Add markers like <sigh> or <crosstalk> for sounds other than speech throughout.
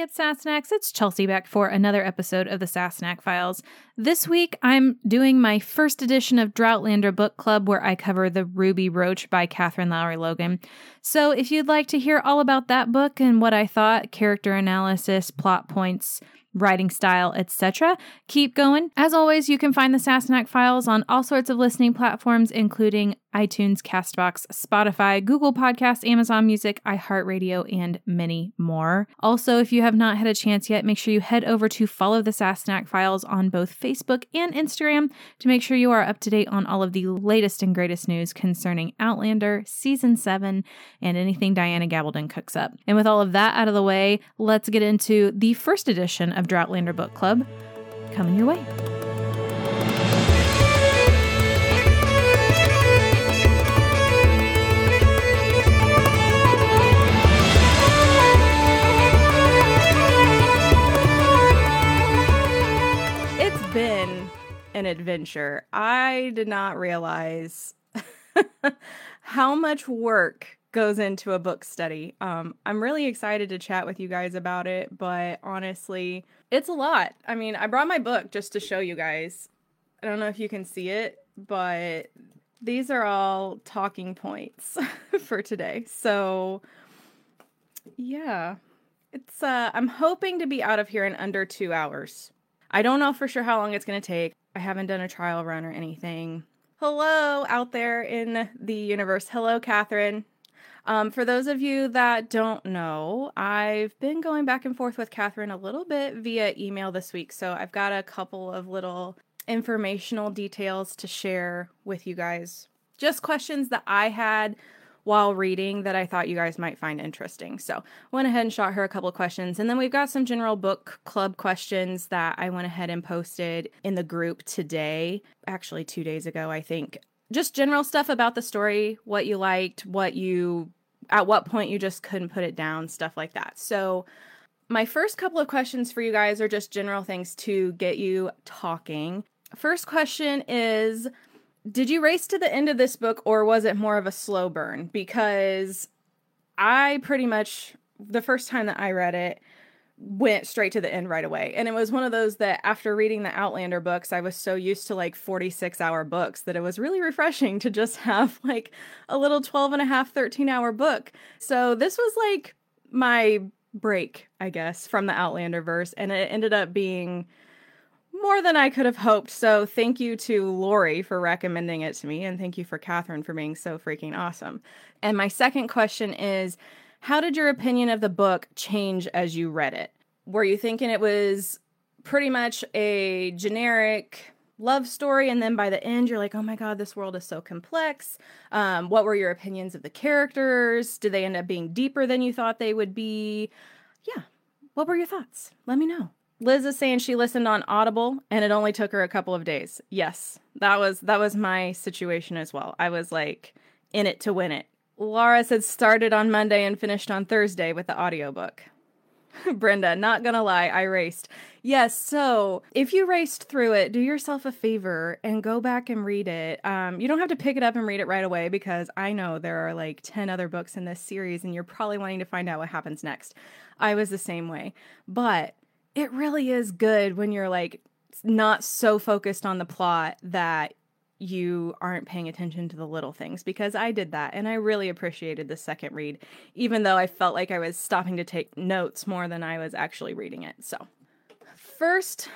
Hey, it's Sassenachs. It's Chelsea back for another episode of the Sassenach Files. This week, I'm doing my first edition of Droughtlander Book Club, where I cover The Ruby Brooch by Katherine Lowry Logan. So, if you'd like to hear all about that book and what I thought, character analysis, plot points, writing style, etc. Keep going. As always, you can find the Sassenach files on all sorts of listening platforms, including iTunes, Castbox, Spotify, Google Podcasts, Amazon Music, iHeartRadio, and many more. Also, if you have not had a chance yet, make sure you head over to follow the Sassenach files on both Facebook and Instagram to make sure you are up to date on all of the latest and greatest news concerning Outlander, Season 7, and anything Diana Gabaldon cooks up. And with all of that out of the way, let's get into the first edition of Droughtlander Book Club coming your way. An adventure. I did not realize <laughs> how much work goes into a book study. Um, I'm really excited to chat with you guys about it, but honestly, it's a lot. I mean, I brought my book just to show you guys. I don't know if you can see it, but these are all talking points <laughs> for today. So, yeah. It's uh I'm hoping to be out of here in under 2 hours. I don't know for sure how long it's going to take. I haven't done a trial run or anything. Hello out there in the universe. Hello, Katherine. Um, for those of you that don't know, I've been going back and forth with Katherine a little bit via email this week. So I've got a couple of little informational details to share with you guys. Just questions that I had while reading that I thought you guys might find interesting. So went ahead and shot her a couple questions. And then we've got some general book club questions that I went ahead and posted in the group today, actually two days ago, I think. Just general stuff about the story, what you liked, what you at what point you just couldn't put it down, stuff like that. So my first couple of questions for you guys are just general things to get you talking. First question is did you race to the end of this book or was it more of a slow burn? Because I pretty much, the first time that I read it, went straight to the end right away. And it was one of those that after reading the Outlander books, I was so used to like 46 hour books that it was really refreshing to just <laughs> have like a little 12 and a half, 13 hour book. So this was like my break, I guess, from the Outlander verse. And it ended up being more than I could have hoped. So thank you to Lori for recommending it to me, and thank you for Katherine for being so freaking awesome. And my second question is How did your opinion of the book change as you read it? Were you thinking it was pretty much a generic love story, and then by the end, you're like, oh my god, this world is so complex? Um, what were your opinions of the characters? Did they end up being deeper than you thought they would be? Yeah. What were your thoughts? Let me know. Liz is saying she listened on Audible and it only took her a couple of days. Yes, that was that was my situation as well. I was like in it to win it. Laura said started on Monday and finished on Thursday with the audiobook. <laughs> Brenda, not gonna lie, I raced. Yes, so if you raced through it, do yourself a favor and go back and read it. Um, you don't have to pick it up and read it right away because I know there are like 10 other books in this series and you're probably wanting to find out what happens next. I was the same way. But it really is good when you're like not so focused on the plot that you aren't paying attention to the little things because I did that and I really appreciated the second read, even though I felt like I was stopping to take notes more than I was actually reading it. So, first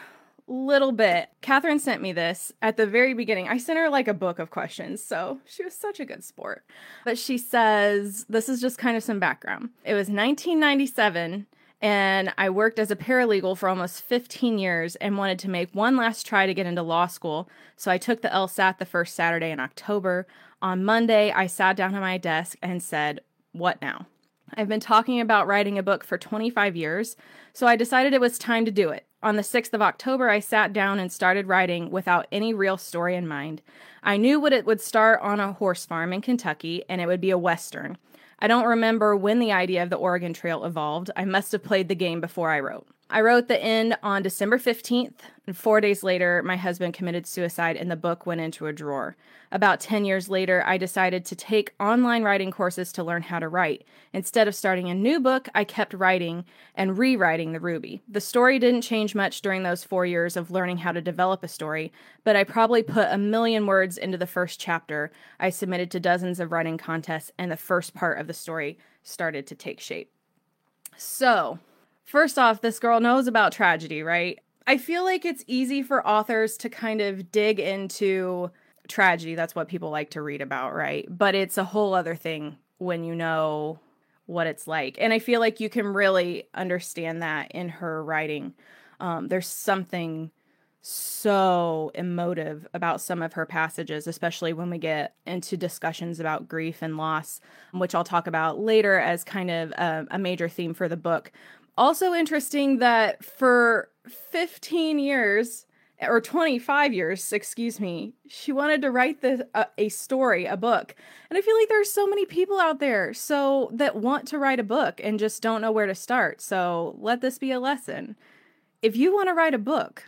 little bit, Catherine sent me this at the very beginning. I sent her like a book of questions, so she was such a good sport. But she says, this is just kind of some background. It was 1997 and I worked as a paralegal for almost 15 years and wanted to make one last try to get into law school. So I took the LSAT the first Saturday in October. On Monday, I sat down at my desk and said, What now? I've been talking about writing a book for 25 years, so I decided it was time to do it. On the 6th of October, I sat down and started writing without any real story in mind. I knew what it would start on a horse farm in Kentucky and it would be a Western. I don't remember when the idea of the Oregon Trail evolved. I must have played the game before I wrote. I wrote the end on December 15th, and four days later, my husband committed suicide and the book went into a drawer. About 10 years later, I decided to take online writing courses to learn how to write. Instead of starting a new book, I kept writing and rewriting The Ruby. The story didn't change much during those four years of learning how to develop a story, but I probably put a million words into the first chapter. I submitted to dozens of writing contests, and the first part of the story started to take shape. So, first off, this girl knows about tragedy, right? I feel like it's easy for authors to kind of dig into tragedy. That's what people like to read about, right? But it's a whole other thing when you know what it's like. And I feel like you can really understand that in her writing. Um, there's something so emotive about some of her passages, especially when we get into discussions about grief and loss, which I'll talk about later as kind of a, a major theme for the book. Also, interesting that for 15 years, or 25 years, excuse me, she wanted to write uh, a story, a book. And I feel like there's so many people out there so that want to write a book and just don't know where to start. So let this be a lesson. If you want to write a book,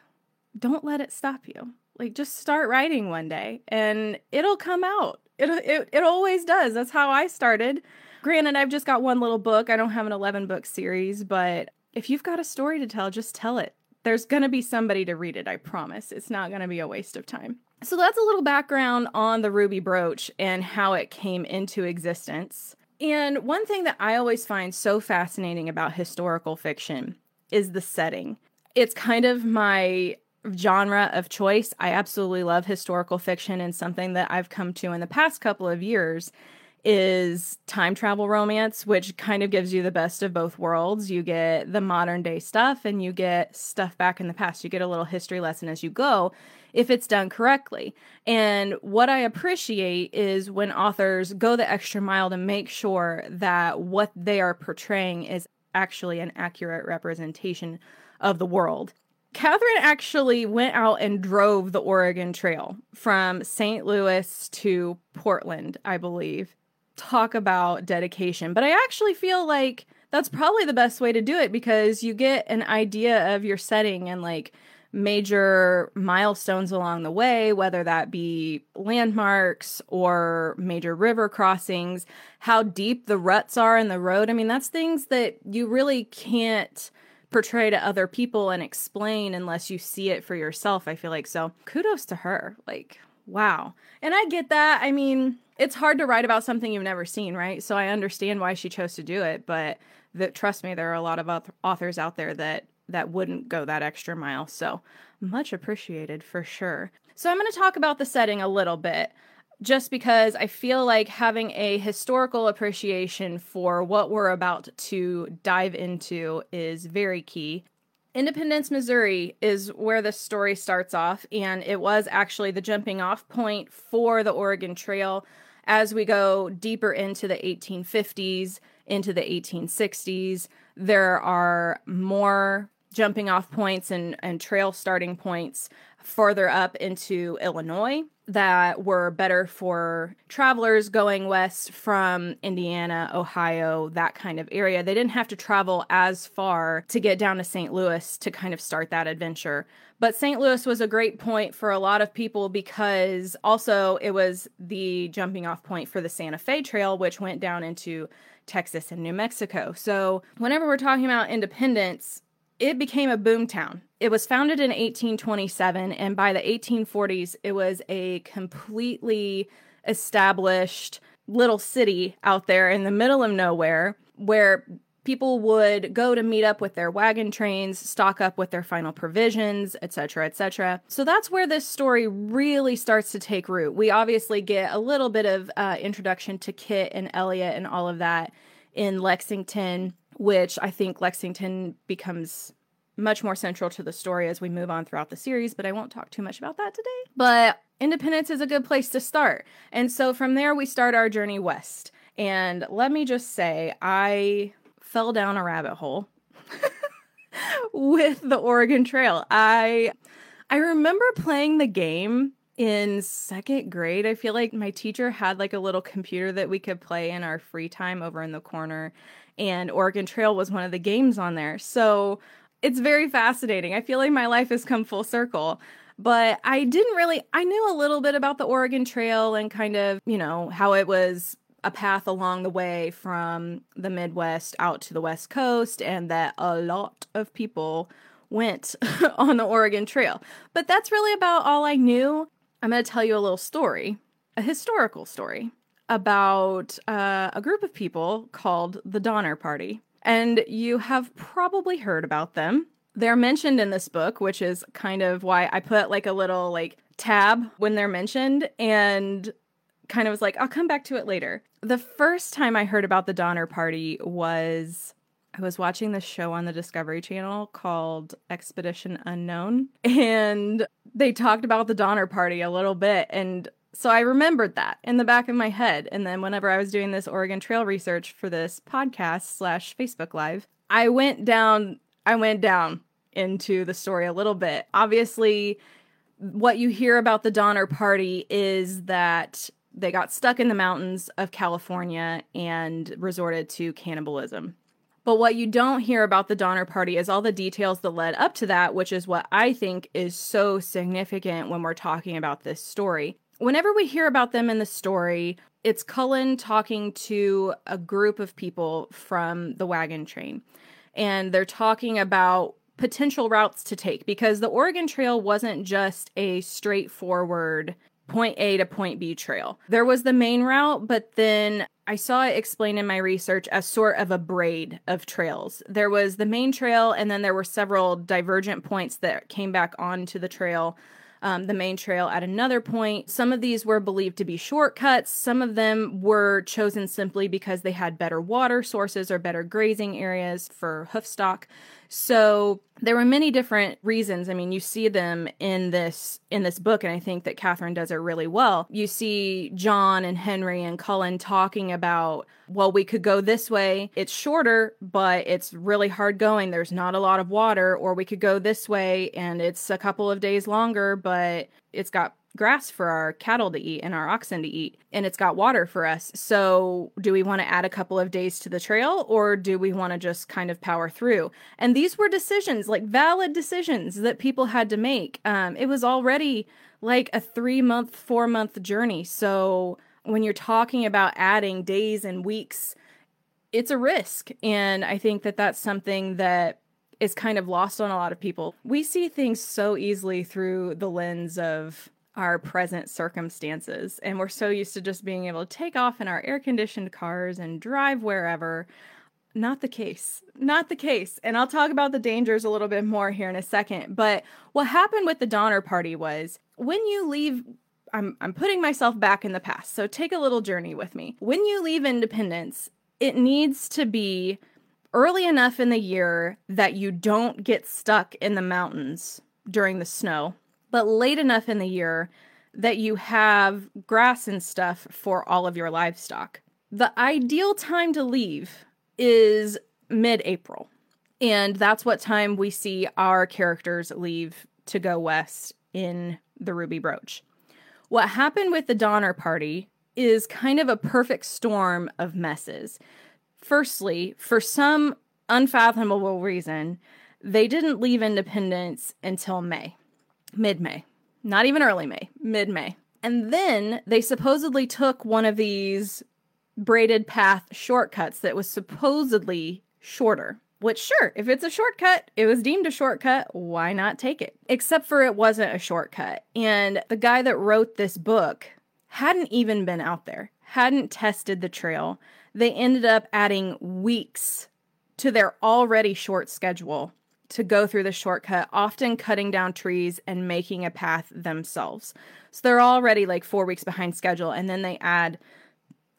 don't let it stop you. Like just start writing one day and it'll come out. It it it always does. That's how I started. Granted, I've just got one little book. I don't have an 11 book series, but if you've got a story to tell, just tell it. There's going to be somebody to read it, I promise. It's not going to be a waste of time. So that's a little background on the ruby brooch and how it came into existence. And one thing that I always find so fascinating about historical fiction is the setting. It's kind of my genre of choice. I absolutely love historical fiction, and something that I've come to in the past couple of years is time travel romance, which kind of gives you the best of both worlds. You get the modern day stuff and you get stuff back in the past. You get a little history lesson as you go if it's done correctly. And what I appreciate is when authors go the extra mile to make sure that what they are portraying is actually an accurate representation of the world. Katherine actually went out and drove the Oregon Trail from St. Louis to Portland, I believe. Talk about dedication. But I actually feel like that's probably the best way to do it because you get an idea of your setting and like major milestones along the way, whether that be landmarks or major river crossings, how deep the ruts are in the road. I mean, that's things that you really can't portray to other people and explain unless you see it for yourself. I feel like so. Kudos to her. Like, wow. And I get that. I mean, it's hard to write about something you've never seen, right? So I understand why she chose to do it, but that trust me, there are a lot of authors out there that that wouldn't go that extra mile. So much appreciated for sure. So I'm going to talk about the setting a little bit just because I feel like having a historical appreciation for what we're about to dive into is very key. Independence, Missouri is where the story starts off, and it was actually the jumping off point for the Oregon Trail as we go deeper into the 1850s, into the 1860s. There are more jumping off points and, and trail starting points further up into Illinois that were better for travelers going west from Indiana, Ohio, that kind of area. They didn't have to travel as far to get down to St. Louis to kind of start that adventure. But St. Louis was a great point for a lot of people because also it was the jumping off point for the Santa Fe Trail, which went down into Texas and New Mexico. So, whenever we're talking about independence, it became a boom town. It was founded in 1827, and by the 1840s, it was a completely established little city out there in the middle of nowhere where people would go to meet up with their wagon trains, stock up with their final provisions, etc., etc. So that's where this story really starts to take root. We obviously get a little bit of uh, introduction to Kit and Elliot and all of that in Lexington which I think Lexington becomes much more central to the story as we move on throughout the series, but I won't talk too much about that today. But Independence is a good place to start. And so from there, we start our journey west. And let me just say, I fell down a rabbit hole <laughs> with the Oregon Trail. I I remember playing the game in second grade. I feel like my teacher had like a little computer that we could play in our free time over in the corner and Oregon Trail was one of the games on there. So it's very fascinating. I feel like my life has come full circle. But I didn't really, I knew a little bit about the Oregon Trail and kind of, you know, how it was a path along the way from the Midwest out to the West Coast, and that a lot of people went <laughs> on the Oregon Trail. But that's really about all I knew. I'm going to tell you a little story, a historical story about uh, a group of people called the Donner Party. And you have probably heard about them. They're mentioned in this book, which is kind of why I put like a little like tab when they're mentioned and kind of was like, I'll come back to it later. The first time I heard about the Donner Party was I was watching this show on the Discovery Channel called Expedition Unknown, <laughs> and they talked about the Donner Party a little bit. And so I remembered that in the back of my head. And then whenever I was doing this Oregon Trail research for this podcast slash Facebook Live, I went down, I went down into the story a little bit. Obviously, what you hear about the Donner Party is that they got stuck in the mountains of California and resorted to cannibalism. But what you don't hear about the Donner Party is all the details that led up to that, which is what I think is so significant when we're talking about this story. Whenever we hear about them in the story, it's Cullen talking to a group of people from the wagon train. And they're talking about potential routes to take because the Oregon Trail wasn't just a straightforward point A to point B trail. There was the main route, but then I saw it explained in my research as sort of a braid of trails. There was the main trail, and then there were several divergent points that came back onto the trail. Um, the main trail at another point. Some of these were believed to be shortcuts. Some of them were chosen simply because they had better water sources or better grazing areas for hoof stock. So there were many different reasons. I mean, you see them in this in this book, and I think that Katherine does it really well. You see John and Henry and Cullen talking about, well, we could go this way. It's shorter, but it's really hard going. There's not a lot of water, or we could go this way and it's a couple of days longer, but it's got grass for our cattle to eat and our oxen to eat, and it's got water for us. So, do we want to add a couple of days to the trail or do we want to just kind of power through? And these were decisions, like valid decisions that people had to make. Um, it was already like a three month, four month journey. So, when you're talking about adding days and weeks, it's a risk. And I think that that's something that is kind of lost on a lot of people. We see things so easily through the lens of our present circumstances. And we're so used to just being able to take off in our air conditioned cars and drive wherever. Not the case. Not the case. And I'll talk about the dangers a little bit more here in a second. But what happened with the Donner Party was when you leave, I'm, I'm putting myself back in the past. So take a little journey with me. When you leave Independence, it needs to be early enough in the year that you don't get stuck in the mountains during the snow but late enough in the year that you have grass and stuff for all of your livestock. The ideal time to leave is mid April. And that's what time we see our characters leave to go west in the Ruby Brooch. What happened with the Donner Party is kind of a perfect storm of messes. Firstly, for some unfathomable reason, they didn't leave Independence until May mid May, not even early May, mid May. And then they supposedly took one of these braided path shortcuts that was supposedly shorter. Which, sure, if it's a shortcut, it was deemed a shortcut, why not take it? Except for it wasn't a shortcut. And the guy that wrote this book hadn't even been out there, hadn't tested the trail. They ended up adding weeks to their already short schedule to go through the shortcut, often cutting down trees and making a path themselves. So they're already like four weeks behind schedule, and then they add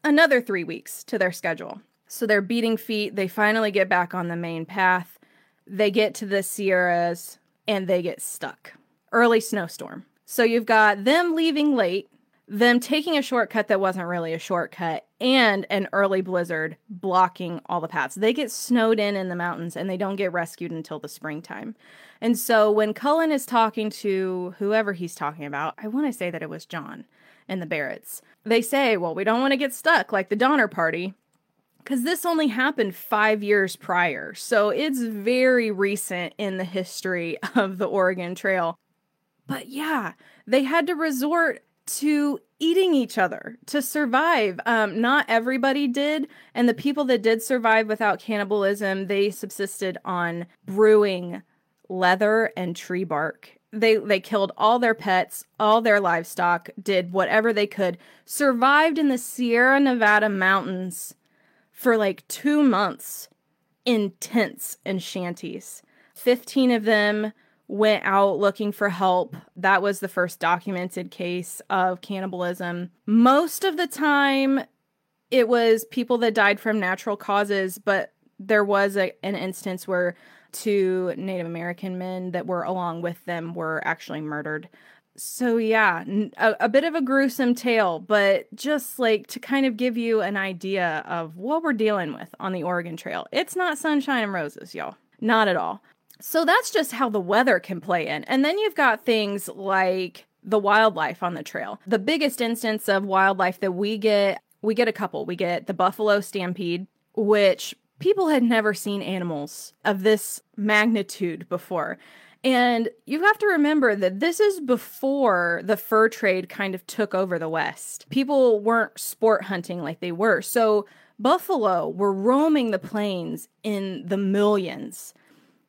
another three weeks to their schedule. So they're beating feet. They finally get back on the main path. They get to the Sierras and they get stuck. Early snowstorm. So you've got them leaving late, them taking a shortcut that wasn't really a shortcut, and an early blizzard blocking all the paths. They get snowed in in the mountains and they don't get rescued until the springtime. And so when Cullen is talking to whoever he's talking about, I want to say that it was John and the Barretts, they say, Well, we don't want to get stuck like the Donner Party because this only happened five years prior. So it's very recent in the history <laughs> of the Oregon Trail. But yeah, they had to resort to eating each other to survive. Um, not everybody did, and the people that did survive without cannibalism, they subsisted on brewing leather and tree bark. They they killed all their pets, all their livestock, did whatever they could, survived in the Sierra Nevada mountains for like 2 months in tents and shanties. 15 of them went out looking for help. That was the first documented case of cannibalism. Most of the time, it was people that died from natural causes, but there was a, an instance where two Native American men that were along with them were actually murdered. So, yeah, a, a bit of a gruesome tale, but just like to kind of give you an idea of what we're dealing with on the Oregon Trail. It's not sunshine and roses, y'all. Not at all. So that's just how the weather can play in. And then you've got things like the wildlife on the trail. The biggest instance of wildlife that we get, we get a couple. We get the buffalo stampede, which people had never seen animals of this magnitude before. And you have to remember that this is before the fur trade kind of took over the West. People weren't sport hunting like they were. So buffalo were roaming the plains in the millions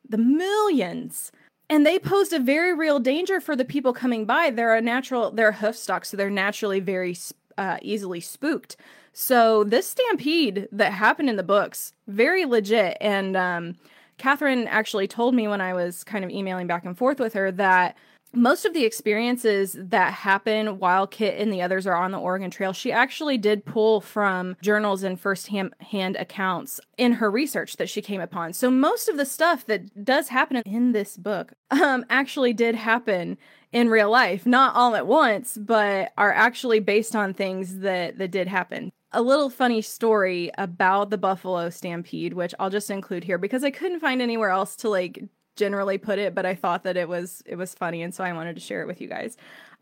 the millions. And they posed a very real danger for the people coming by. They're a natural, they're hoof stock, so they're naturally very uh, easily spooked. So this stampede that happened in the books, very legit. And um, Katherine actually told me when I was kind of emailing back and forth with her that most of the experiences that happen while Kit and the others are on the Oregon Trail, she actually did pull from journals and first-hand accounts in her research that she came upon. So most of the stuff that does happen in this book um, actually did happen in real life, not all at once, but are actually based on things that that did happen. A little funny story about the Buffalo Stampede, which I'll just include here because I couldn't find anywhere else to like generally put it, but I thought that it was it was funny and so I wanted to share it with you guys.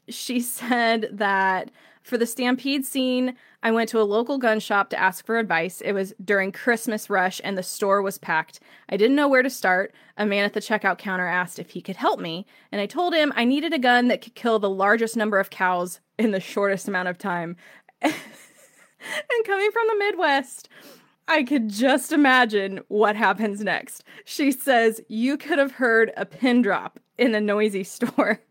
She <laughs> said that for the stampede scene, I went to a local gun shop to ask for advice. It was during Christmas rush and the store was packed. I didn't know where to start. A man at the checkout counter asked if he could help me, and I told him I needed a gun that could kill the largest number of cows in the shortest amount of time. <laughs> and coming from the Midwest, I could just imagine what happens next. She says, You could have heard a pin drop in a noisy store.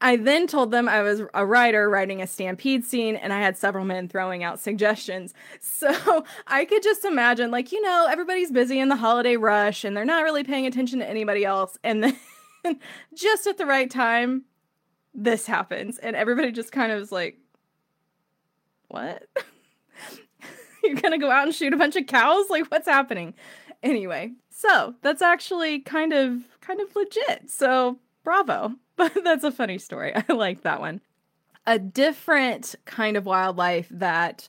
I then told them I was a writer writing a stampede scene and I had several men throwing out suggestions. <laughs> So I could just imagine, like, you know, everybody's busy in the holiday rush and they're not really paying attention to anybody else. And then <laughs> just at the right time, this happens. And everybody just kind of is like, What? <laughs> <laughs> You're gonna go out and shoot a bunch of cows? Like, what's happening? Anyway, so that's actually kind of kind of legit. So bravo. <laughs> But that's a funny story. <laughs> I like that one. A different kind of wildlife that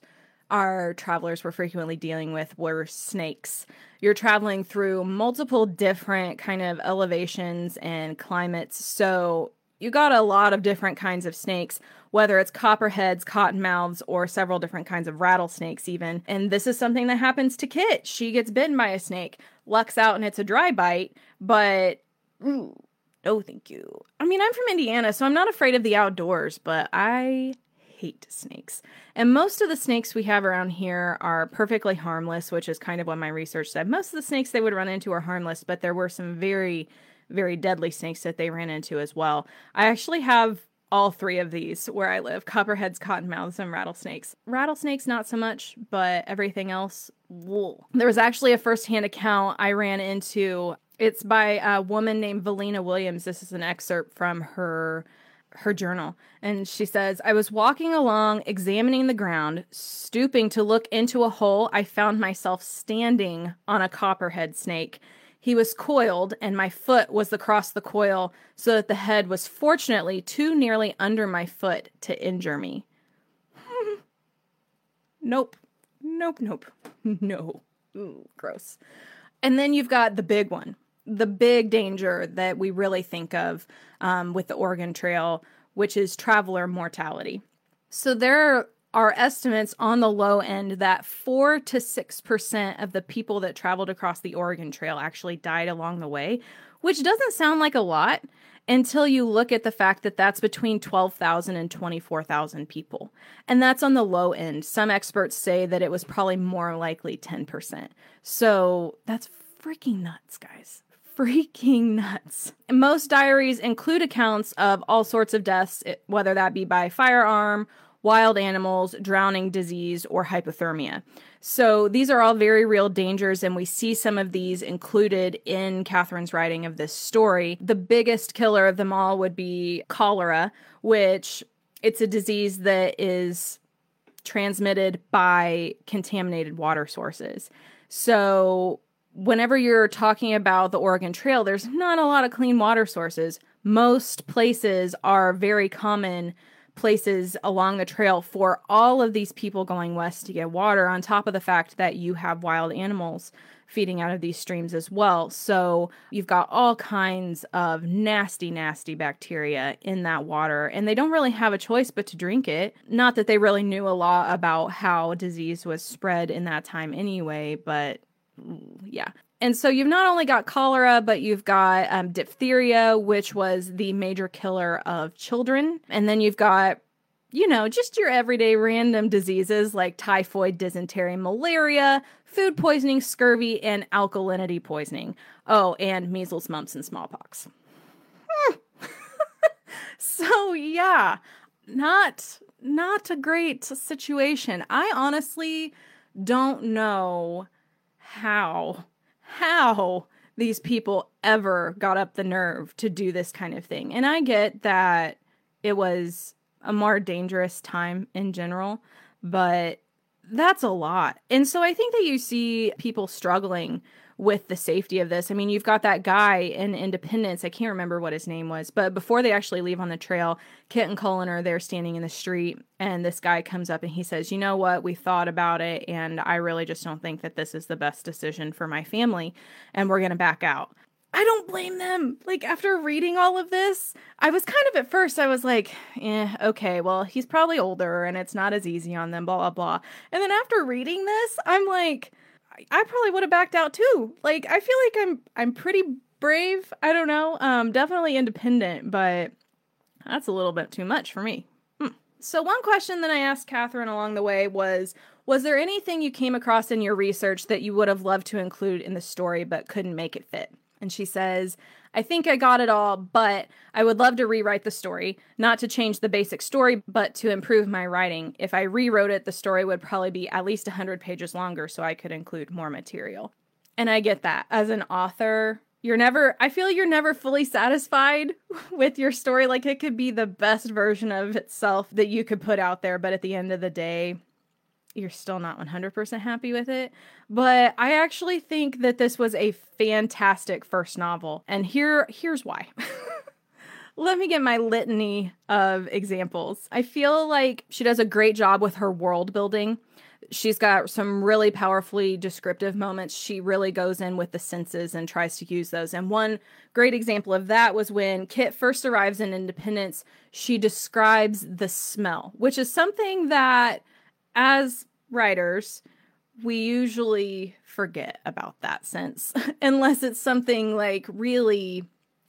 our travelers were frequently dealing with were snakes. You're traveling through multiple different kind of elevations and climates. So you got a lot of different kinds of snakes, whether it's copperheads, cottonmouths, or several different kinds of rattlesnakes, even. And this is something that happens to Kit. She gets bitten by a snake, lucks out, and it's a dry bite, but. Ooh, no, thank you. I mean, I'm from Indiana, so I'm not afraid of the outdoors, but I hate snakes. And most of the snakes we have around here are perfectly harmless, which is kind of what my research said. Most of the snakes they would run into are harmless, but there were some very very deadly snakes that they ran into as well. I actually have all three of these where I live copperheads, cottonmouths, and rattlesnakes. Rattlesnakes, not so much, but everything else, wool. There was actually a firsthand account I ran into. It's by a woman named Velina Williams. This is an excerpt from her her journal and she says i was walking along examining the ground stooping to look into a hole i found myself standing on a copperhead snake he was coiled, and my foot was across the coil, so that the head was fortunately too nearly under my foot to injure me. <laughs> nope. Nope, nope. <laughs> No. Ooh, gross. And then you've got the big one, the big danger that we really think of um, with the Oregon Trail, which is traveler mortality. So there are estimates on the low end that 4 to 6% of the people that traveled across the Oregon Trail actually died along the way, which doesn't sound like a lot until you look at the fact that that's between 12,000 and 24,000 people. And that's on the low end. Some experts say that it was probably more likely 10%. So that's freaking nuts, guys. Freaking nuts. Most diaries include accounts of all sorts of deaths, whether that be by firearm, wild animals, drowning, disease, or hypothermia. So these are all very real dangers, and we see some of these included in Katherine's writing of this story. The biggest killer of them all would be cholera, which it's a disease that is transmitted by contaminated water sources. So whenever you're talking about the Oregon Trail, there's not a lot of clean water sources. Most places are very common places along the trail for all of these people going west to get water, on top of the fact that you have wild animals feeding out of these streams as well. So you've got all kinds of nasty, nasty bacteria in that water, and they don't really have a choice but to drink it. Not that they really knew a lot about how disease was spread in that time anyway, but mm, yeah. And so you've not only got cholera, but you've got um, diphtheria, which was the major killer of children. And then you've got, you know, just your everyday random diseases like typhoid, dysentery, malaria, food poisoning, scurvy, and alkalinity poisoning. Oh, and measles, mumps, and smallpox. <laughs> so, yeah, not not a great situation. I honestly don't know how how these people ever got up the nerve to do this kind of thing. And I get that it was a more dangerous time in general, but that's a lot. And so I think that you see people struggling with the safety of this. I mean, you've got that guy in Independence. I can't remember what his name was, but before they actually leave on the trail, Kit and Cullen are there standing in the street, and this guy comes up and he says, You know what? We thought about it, and I really just don't think that this is the best decision for my family, and we're going to back out. I don't blame them. Like, after reading all of this, I was kind of at first, I was like, eh, okay, well, he's probably older and it's not as easy on them, blah, blah, blah. And then after reading this, I'm like, I probably would have backed out too. Like I feel like I'm I'm pretty brave. I don't know. Um definitely independent, but that's a little bit too much for me. Hmm. So one question that I asked Katherine along the way was was there anything you came across in your research that you would have loved to include in the story but couldn't make it fit? And she says, I think I got it all, but I would love to rewrite the story, not to change the basic story, but to improve my writing. If I rewrote it, the story would probably be at least 100 pages longer so I could include more material. And I get that. As an author, you're never, I feel you're never fully satisfied <laughs> with your story. Like it could be the best version of itself that you could put out there, but at the end of the day, you're still not 100% happy with it. But I actually think that this was a fantastic first novel. And here here's why. <laughs> Let me get my litany of examples. I feel like she does a great job with her world building. She's got some really powerfully descriptive moments. She really goes in with the senses and tries to use those. And one great example of that was when Kit first arrives in Independence, she describes the smell, which is something that as writers, we usually forget about that sense <laughs> unless it's something like really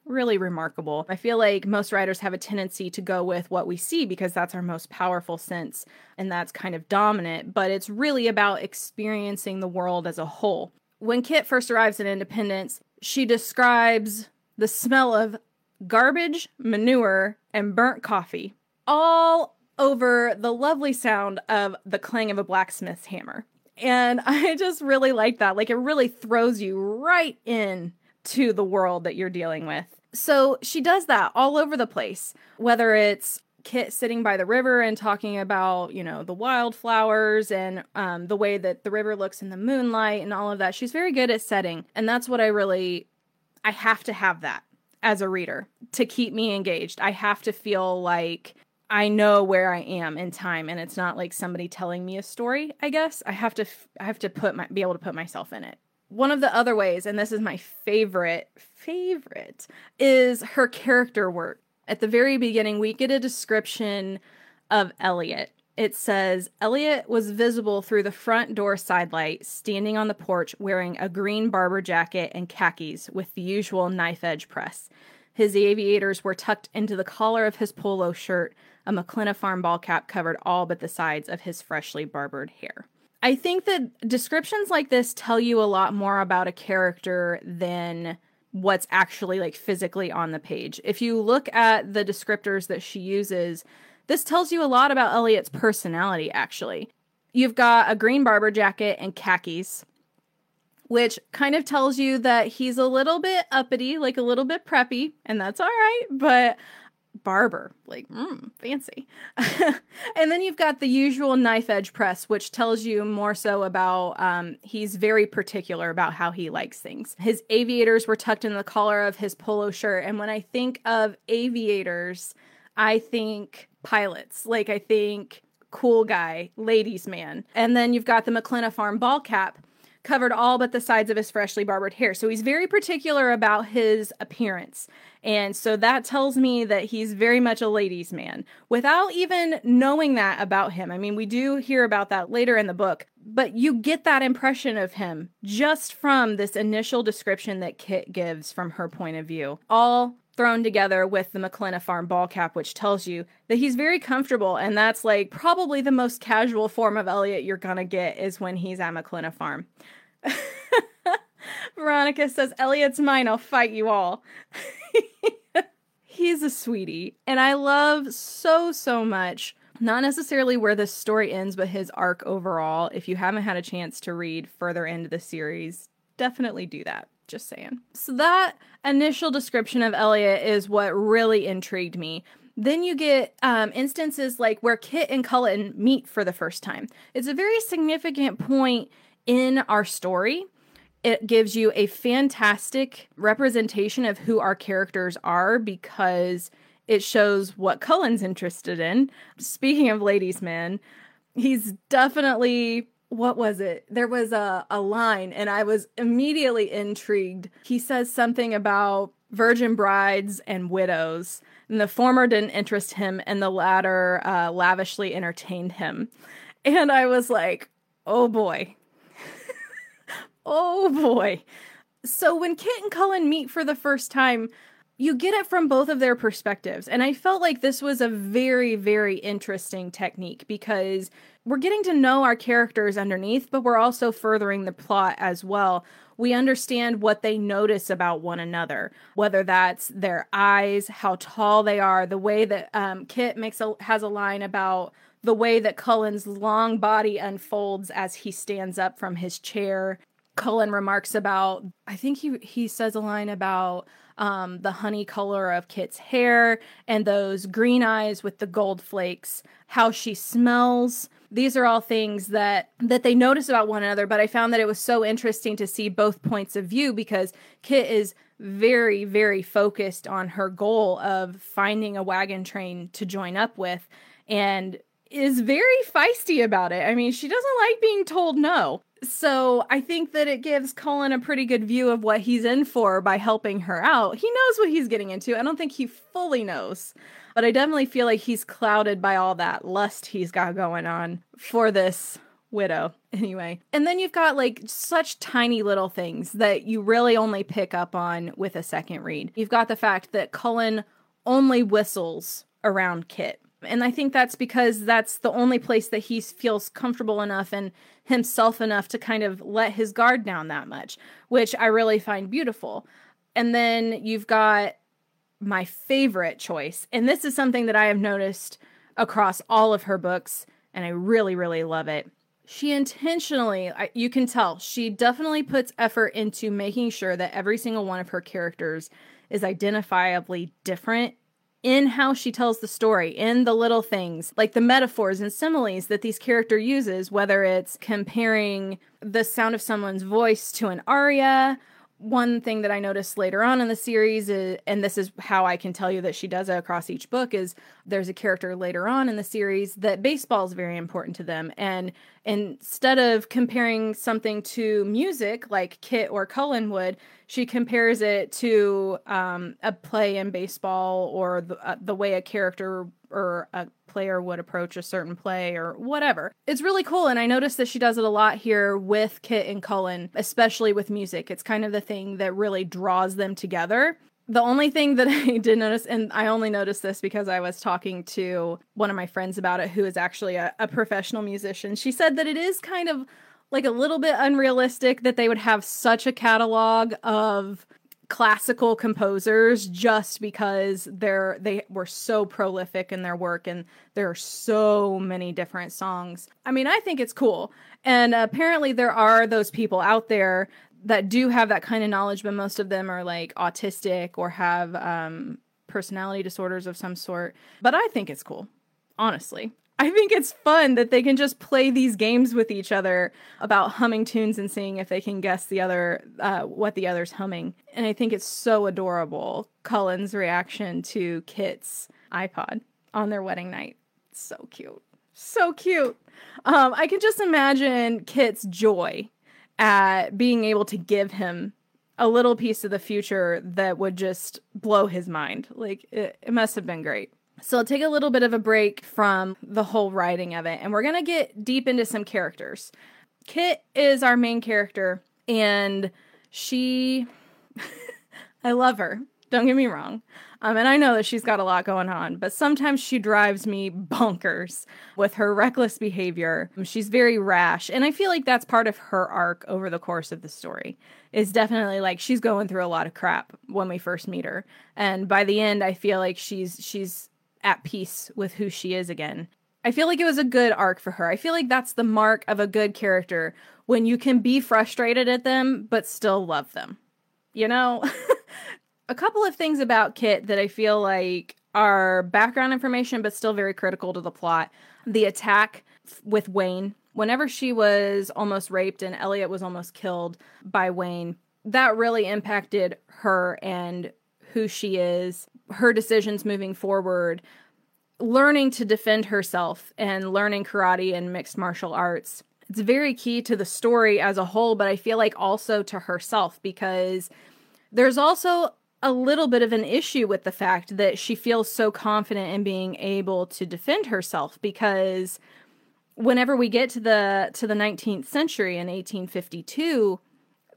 really remarkable. I feel like most writers have a tendency to go with what we see because that's our most powerful sense and that's kind of dominant, but it's really about experiencing the world as a whole. When Kit first arrives in Independence, she describes the smell of garbage, manure, and burnt coffee all over the lovely sound of the clang of a blacksmith's hammer. And <laughs> I just really like that. Like it really throws you right in to the world that you're dealing with. So she does that all over the place, whether it's Kit sitting by the river and talking about, you know, the wildflowers and um, the way that the river looks in the moonlight and all of that. She's very good at setting. And that's what I really, I have to have that as a reader to keep me engaged. I have to feel like I know where I am in time and it's not like somebody telling me a story, I guess. I have to I have to put my be able to put myself in it. One of the other ways and this is my favorite favorite is her character work. At the very beginning we get a description of Elliot it says Elliot was visible through the front door sidelight, standing on the porch wearing a green Barbour jacket and khakis with the usual knife edge press. His aviators were tucked into the collar of his polo shirt. A MacKlenna Farm ball cap covered all but the sides of his freshly barbered hair. I think that descriptions like this tell you a lot more about a character than what's actually like physically on the page. If you look at the descriptors that she uses, this tells you a lot about Elliot's personality, actually. You've got a green Barbour jacket and khakis, which kind of tells you that he's a little bit uppity, like a little bit preppy, and that's all right, but Barbour, like, mm, fancy. <laughs> and then you've got the usual knife edge press, which tells you more so about um, he's very particular about how he likes things. His aviators were tucked in the collar of his polo shirt, and when I think of aviators, I think pilots. Like, I think cool guy, ladies' man. And then you've got the MacKlenna Farm ball cap covered all but the sides of his freshly barbered hair. So he's very particular about his appearance. And so that tells me that he's very much a ladies' man without even knowing that about him. I mean, we do hear about that later in the book, but you get that impression of him just from this initial description that Kit gives from her point of view. All thrown together with the MacKlenna Farm ball cap, which tells you that he's very comfortable. And that's like probably the most casual form of Elliot you're gonna get is when he's at MacKlenna Farm. <laughs> Veronica says, Elliot's mine, I'll fight you all. <laughs> he's a sweetie. And I love so, so much not necessarily where the story ends, but his arc overall. If you haven't had a chance to read further into the series, definitely do that. Just saying. So that initial description of Elliot is what really intrigued me. Then you get um, instances like where Kit and Cullen meet for the first time. It's a very significant point in our story. It gives you a fantastic representation of who our characters are because it shows what Cullen's interested in. Speaking of ladies' men, he's definitely what was it? There was a, a line, and I was immediately intrigued. He says something about virgin brides and widows, and the former didn't interest him, and the latter uh, lavishly entertained him. And I was like, oh boy. <laughs> oh boy. So when Kit and Cullen meet for the first time, you get it from both of their perspectives. And I felt like this was a very, very interesting technique because we're getting to know our characters underneath, but we're also furthering the plot as well. We understand what they notice about one another, whether that's their eyes, how tall they are, the way that um, Kit makes a, has a line about the way that Cullen's long body unfolds as he stands up from his chair. Cullen remarks about, I think he he says a line about um, the honey color of Kit's hair and those green eyes with the gold flakes, how she smells. These are all things that that they notice about one another, but I found that it was so interesting to see both points of view because Kit is very very focused on her goal of finding a wagon train to join up with and is very feisty about it. I mean, she doesn't like being told no. So I think that it gives Cullen a pretty good view of what he's in for by helping her out. He knows what he's getting into. I don't think he fully knows, but I definitely feel like he's clouded by all that lust he's got going on for this widow <laughs> anyway. And then you've got like such tiny little things that you really only pick up on with a second read. You've got the fact that Cullen only whistles around Kit. And I think that's because that's the only place that he feels comfortable enough and himself enough to kind of let his guard down that much, which I really find beautiful. And then you've got my favorite choice. And this is something that I have noticed across all of her books, and I really, really love it. She intentionally, you can tell, she definitely puts effort into making sure that every single one of her characters is identifiably different in how she tells the story, in the little things, like the metaphors and similes that these character uses, whether it's comparing the sound of someone's voice to an aria one thing that I noticed later on in the series, is, and this is how I can tell you that she does it across each book, is there's a character later on in the series that baseball is very important to them. And instead of comparing something to music like Kit or Cullen would, she compares it to um, a play in baseball or the, uh, the way a character or a player would approach a certain play or whatever. It's really cool. And I noticed that she does it a lot here with Kit and Cullen, especially with music. It's kind of the thing that really draws them together. The only thing that <laughs> I did notice, and I only noticed this because I was talking to one of my friends about it, who is actually a, a professional musician, she said that it is kind of like a little bit unrealistic that they would have such a catalog of classical composers just because they're they were so prolific in their work and there are so many different songs. I mean, I think it's cool. And apparently there are those people out there that do have that kind of knowledge, but most of them are like autistic or have um, personality disorders of some sort. But I think it's cool, honestly. I think it's fun that they can just play these games with each other about humming tunes and seeing if they can guess the other uh, what the other's humming. And I think it's so adorable. Cullen's reaction to Kit's iPod on their wedding night. So cute. So cute. Um, I can just imagine Kit's joy at being able to give him a little piece of the future that would just blow his mind. Like, it, it must have been great. So I'll take a little bit of a break from the whole writing of it, and we're gonna get deep into some characters. Kit is our main character, and she, <laughs> I love her. Don't get me wrong. Um, and I know that she's got a lot going on, but sometimes she drives me bonkers with her reckless behavior. She's very rash, and I feel like that's part of her arc over the course of the story. Is definitely like she's going through a lot of crap when we first meet her, and by the end, I feel like she's she's at peace with who she is again. I feel like it was a good arc for her. I feel like that's the mark of a good character when you can be frustrated at them but still love them. You know? <laughs> a couple of things about Kit that I feel like are background information but still very critical to the plot. The attack with Wayne, whenever she was almost raped and Elliot was almost killed by Wayne, that really impacted her and who she is, her decisions moving forward, learning to defend herself and learning karate and mixed martial arts. It's very key to the story as a whole, but I feel like also to herself because there's also a little bit of an issue with the fact that she feels so confident in being able to defend herself because whenever we get to the to the 19th century in 1852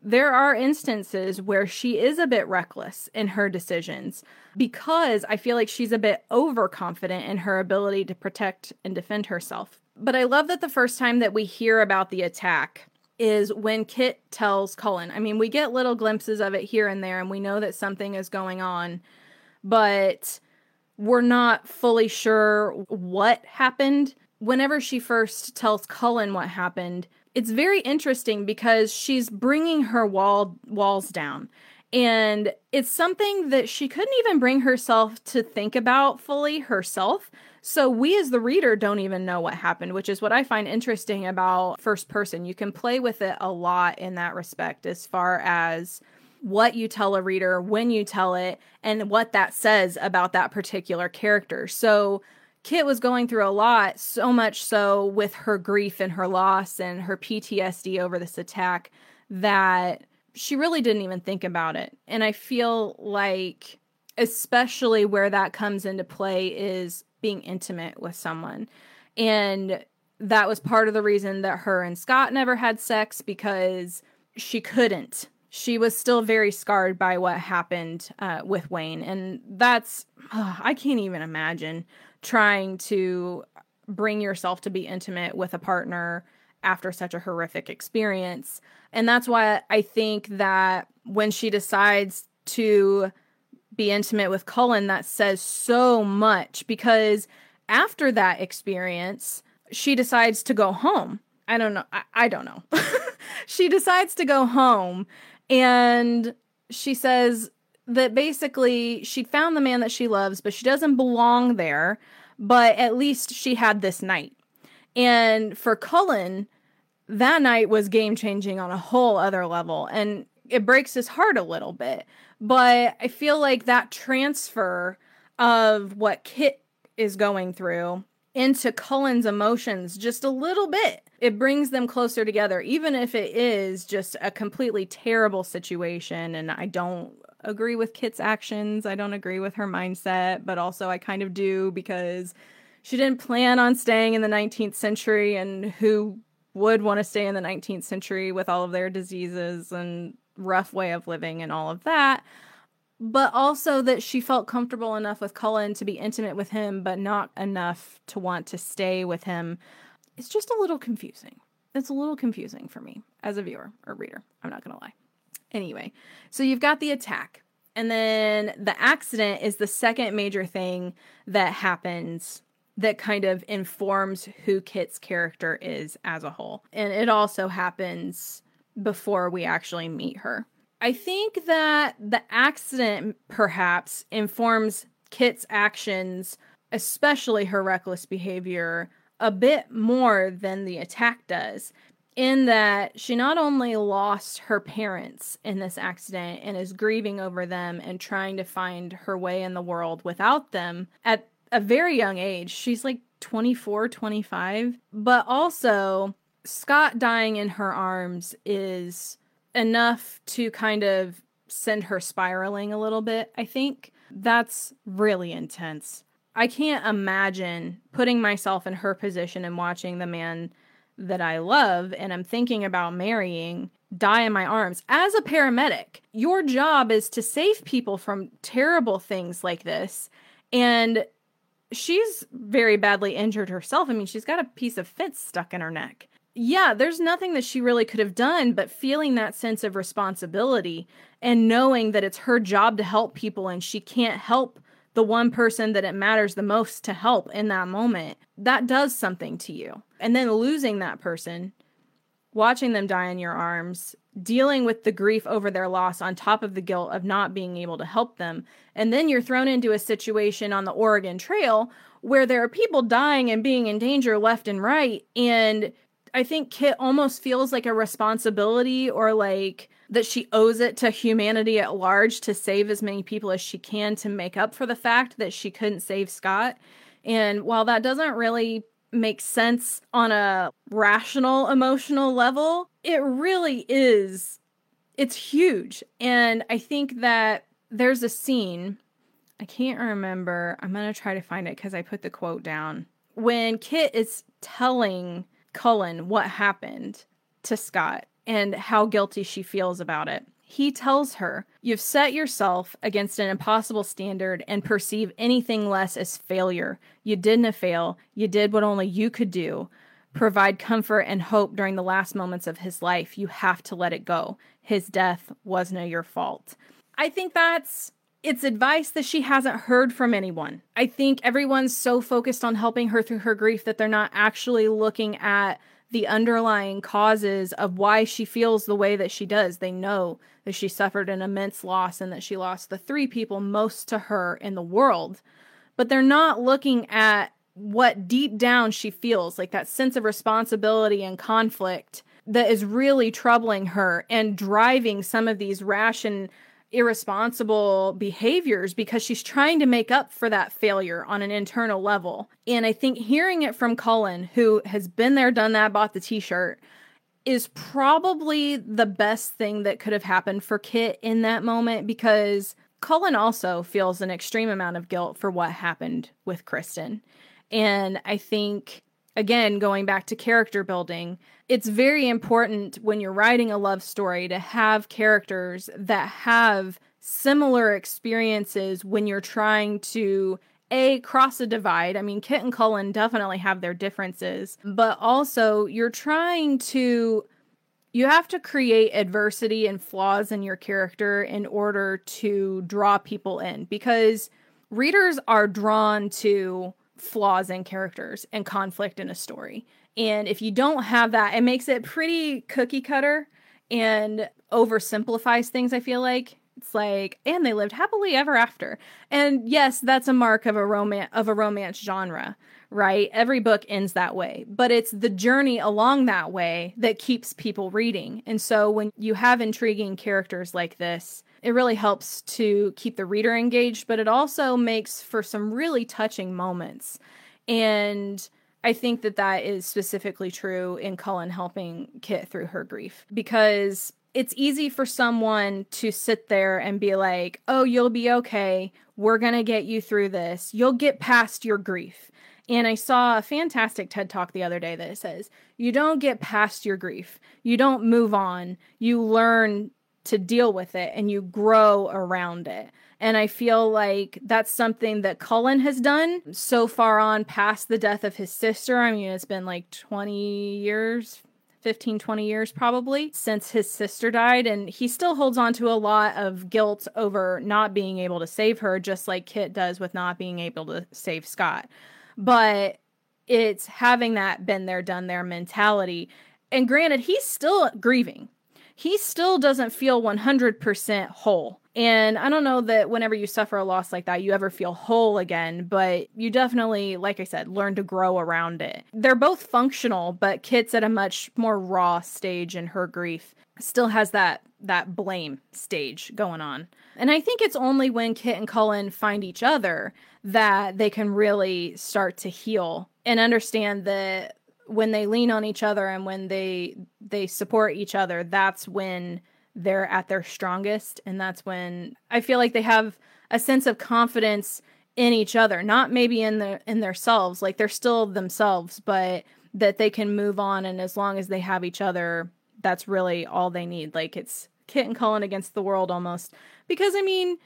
there are instances where she is a bit reckless in her decisions because I feel like she's a bit overconfident in her ability to protect and defend herself. But I love that the first time that we hear about the attack is when Kit tells Cullen. I mean, we get little glimpses of it here and there, and we know that something is going on, but we're not fully sure what happened. Whenever she first tells Cullen what happened, it's very interesting because she's bringing her wall walls down. And it's something that she couldn't even bring herself to think about fully herself. So we as the reader don't even know what happened which is what i find interesting about first person. You can play with it a lot in that respect as far as what you tell a reader when you tell it and what that says about that particular character. So Kit was going through a lot, so much so with her grief and her loss and her PTSD over this attack that she really didn't even think about it. And I feel like, especially where that comes into play, is being intimate with someone. And that was part of the reason that her and Scott never had sex because she couldn't. She was still very scarred by what happened uh, with Wayne. And that's, I can't even imagine trying to bring yourself to be intimate with a partner after such a horrific experience. And that's why I think that when she decides to be intimate with Cullen, that says so much because after that experience, she decides to go home. I don't know. I, I don't know. <laughs> she decides to go home and she says, that basically she found the man that she loves, but she doesn't belong there. But at least she had this night. And for Cullen, that night was game changing on a whole other level. And it breaks his heart a little bit. But I feel like that transfer of what Kit is going through into Cullen's emotions just a little bit. It brings them closer together, even if it is just a completely terrible situation. And I don't agree with Kit's actions. I don't agree with her mindset, but also I kind of do because she didn't plan on staying in the 19th century and who would want to stay in the 19th century with all of their diseases and rough way of living and all of that. But also that she felt comfortable enough with Cullen to be intimate with him, but not enough to want to stay with him. It's just a little confusing. It's a little confusing for me as a viewer or reader. I'm not going to lie. Anyway, so you've got the attack. And then the accident is the second major thing that happens that kind of informs who Kit's character is as a whole. And it also happens before we actually meet her. I think that the accident perhaps informs Kit's actions, especially her reckless behavior, a bit more than the attack does. In that she not only lost her parents in this accident and is grieving over them and trying to find her way in the world without them at a very young age. She's like 24, 25. But also, Scott dying in her arms is enough to kind of send her spiraling a little bit, I think. That's really intense. I can't imagine putting myself in her position and watching the man that I love and I'm thinking about marrying die in my arms. As a paramedic, your job is to save people from terrible things like this. And she's very badly injured herself. I mean, she's got a piece of fence stuck in her neck. Yeah, there's nothing that she really could have done, but feeling that sense of responsibility and knowing that it's her job to help people and she can't help the one person that it matters the most to help in that moment, that does something to you. And then losing that person, watching them die in your arms, dealing with the grief over their loss on top of the guilt of not being able to help them. And then you're thrown into a situation on the Oregon Trail where there are people dying and being in danger left and right. And I think Kit almost feels like a responsibility or like that she owes it to humanity at large to save as many people as she can to make up for the fact that she couldn't save Scott. And while that doesn't really make sense on a rational emotional level, it really is it's huge. And I think that there's a scene I can't remember. I'm going to try to find it cuz I put the quote down. When Kit is telling Cullen what happened to Scott and how guilty she feels about it. He tells her, You've set yourself against an impossible standard and perceive anything less as failure. You didn't fail. You did what only you could do. Provide comfort and hope during the last moments of his life. You have to let it go. His death was no your fault. I think that's it's advice that she hasn't heard from anyone. I think everyone's so focused on helping her through her grief that they're not actually looking at the underlying causes of why she feels the way that she does. They know that she suffered an immense loss and that she lost the three people most to her in the world. But they're not looking at what deep down she feels like that sense of responsibility and conflict that is really troubling her and driving some of these rash and irresponsible behaviors because she's trying to make up for that failure on an internal level. And I think hearing it from Cullen, who has been there, done that, bought the t shirt, is probably the best thing that could have happened for Kit in that moment because Cullen also feels an extreme amount of guilt for what happened with Kristen. And I think again, going back to character building, it's very important when you're writing a love story to have characters that have similar experiences when you're trying to a cross a divide. I mean, Kit and Cullen definitely have their differences, but also you're trying to you have to create adversity and flaws in your character in order to draw people in because readers are drawn to flaws in characters and conflict in a story. And if you don't have that, it makes it pretty cookie cutter and oversimplifies things, I feel like. It's like, and they lived happily ever after. And yes, that's a mark of a romance of a romance genre, right? Every book ends that way, but it's the journey along that way that keeps people reading. And so when you have intriguing characters like this, it really helps to keep the reader engaged, but it also makes for some really touching moments. And I think that that is specifically true in Cullen helping Kit through her grief because it's easy for someone to sit there and be like, oh, you'll be okay. We're going to get you through this. You'll get past your grief. And I saw a fantastic TED talk the other day that says, you don't get past your grief. You don't move on. You learn to deal with it and you grow around it. And I feel like that's something that Cullen has done so far on past the death of his sister. I mean, it's been like 20 years, 15, 20 years probably since his sister died. And he still holds on to a lot of guilt over not being able to save her, just like Kit does with not being able to save Scott. But it's having that been there, done there mentality. And granted, he's still grieving, he still doesn't feel 100% whole. And I don't know that whenever you suffer a loss like that, you ever feel whole again, but you definitely, like I said, learn to grow around it. They're both functional, but Kit's at a much more raw stage in her grief. Still has that that blame stage going on. And I think it's only when Kit and Cullen find each other that they can really start to heal and understand that when they lean on each other and when they they support each other, that's when they're at their strongest and that's when I feel like they have a sense of confidence in each other, not maybe in the in themselves, like they're still themselves, but that they can move on and as long as they have each other, that's really all they need. Like it's Kit and Cullen against the world almost. Because I mean,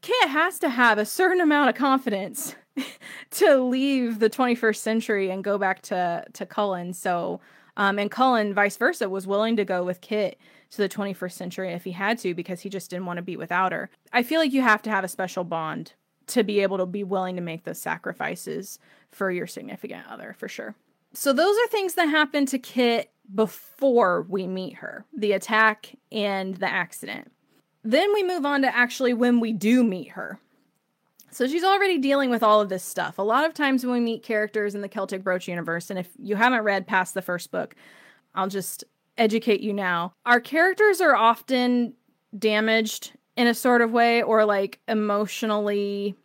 Kit has to have a certain amount of confidence <laughs> to leave the 21st century and go back to to Cullen. So um, and Cullen, vice versa, was willing to go with Kit to the 21st century if he had to because he just didn't want to be without her. I feel like you have to have a special bond to be able to be willing to make those sacrifices for your significant other, for sure. So, those are things that happen to Kit before we meet her the attack and the accident. Then we move on to actually when we do meet her. So she's already dealing with all of this stuff. A lot of times when we meet characters in the Celtic Brooch universe, and if you haven't read past the first book, I'll just educate you now. Our characters are often damaged in a sort of way or like emotionally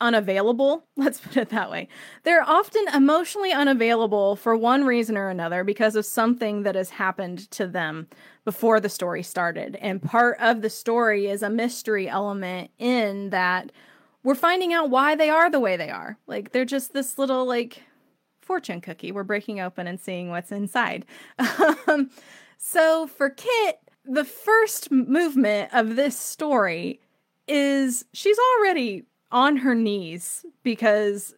unavailable. <laughs> Let's put it that way. They're often emotionally unavailable for one reason or another because of something that has happened to them before the story started. And part of the story is a mystery element in that we're finding out why they are the way they are. Like they're just this little like fortune cookie we're breaking open and seeing what's inside. <laughs> Um, so for Kit, the first movement of this story is she's already on her knees because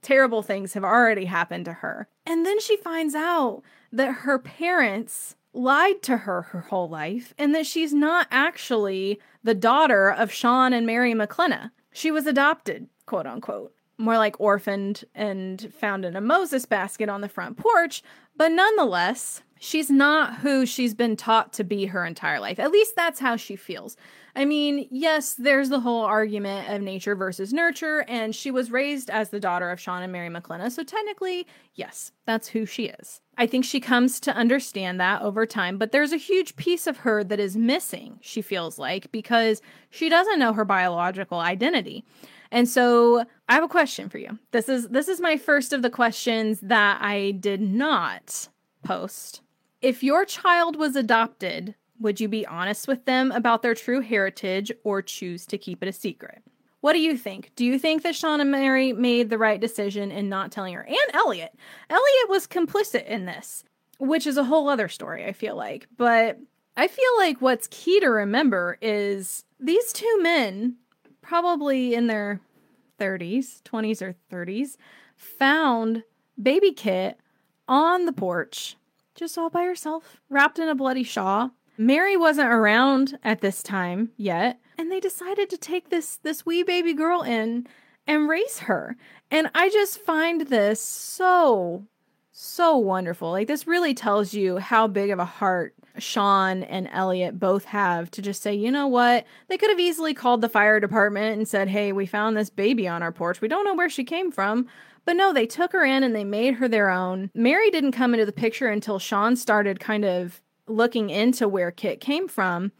terrible things have already happened to her. And then she finds out that her parents lied to her her whole life and that she's not actually the daughter of Sean and Mary MacKlenna. She was adopted, quote unquote. More like orphaned and found in a Moses basket on the front porch, but nonetheless, she's not who she's been taught to be her entire life. At least that's how she feels. I mean, yes, there's the whole argument of nature versus nurture, and she was raised as the daughter of Sean and Mary MacKlenna, so technically, yes, that's who she is. I think she comes to understand that over time, but there's a huge piece of her that is missing, she feels like, because she doesn't know her biological identity. And so I have a question for you. This is this is my first of the questions that I did not post. If your child was adopted, would you be honest with them about their true heritage or choose to keep it a secret? What do you think? Do you think that Sean and Mary made the right decision in not telling her? And Elliot. Elliot was complicit in this, which is a whole other story, I feel like. But I feel like what's key to remember is these two men, probably in their 30s, 20s, or 30s, found baby Kit on the porch, just all by herself, wrapped in a bloody shawl, Mary wasn't around at this time yet, and they decided to take this this wee baby girl in and raise her. And I just find this so so wonderful. Like this really tells you how big of a heart Sean and Elliot both have to just say, you know what? They could have easily called the fire department and said, "Hey, we found this baby on our porch. We don't know where she came from." But no, they took her in and they made her their own. Mary didn't come into the picture until Sean started kind of looking into where Kit came from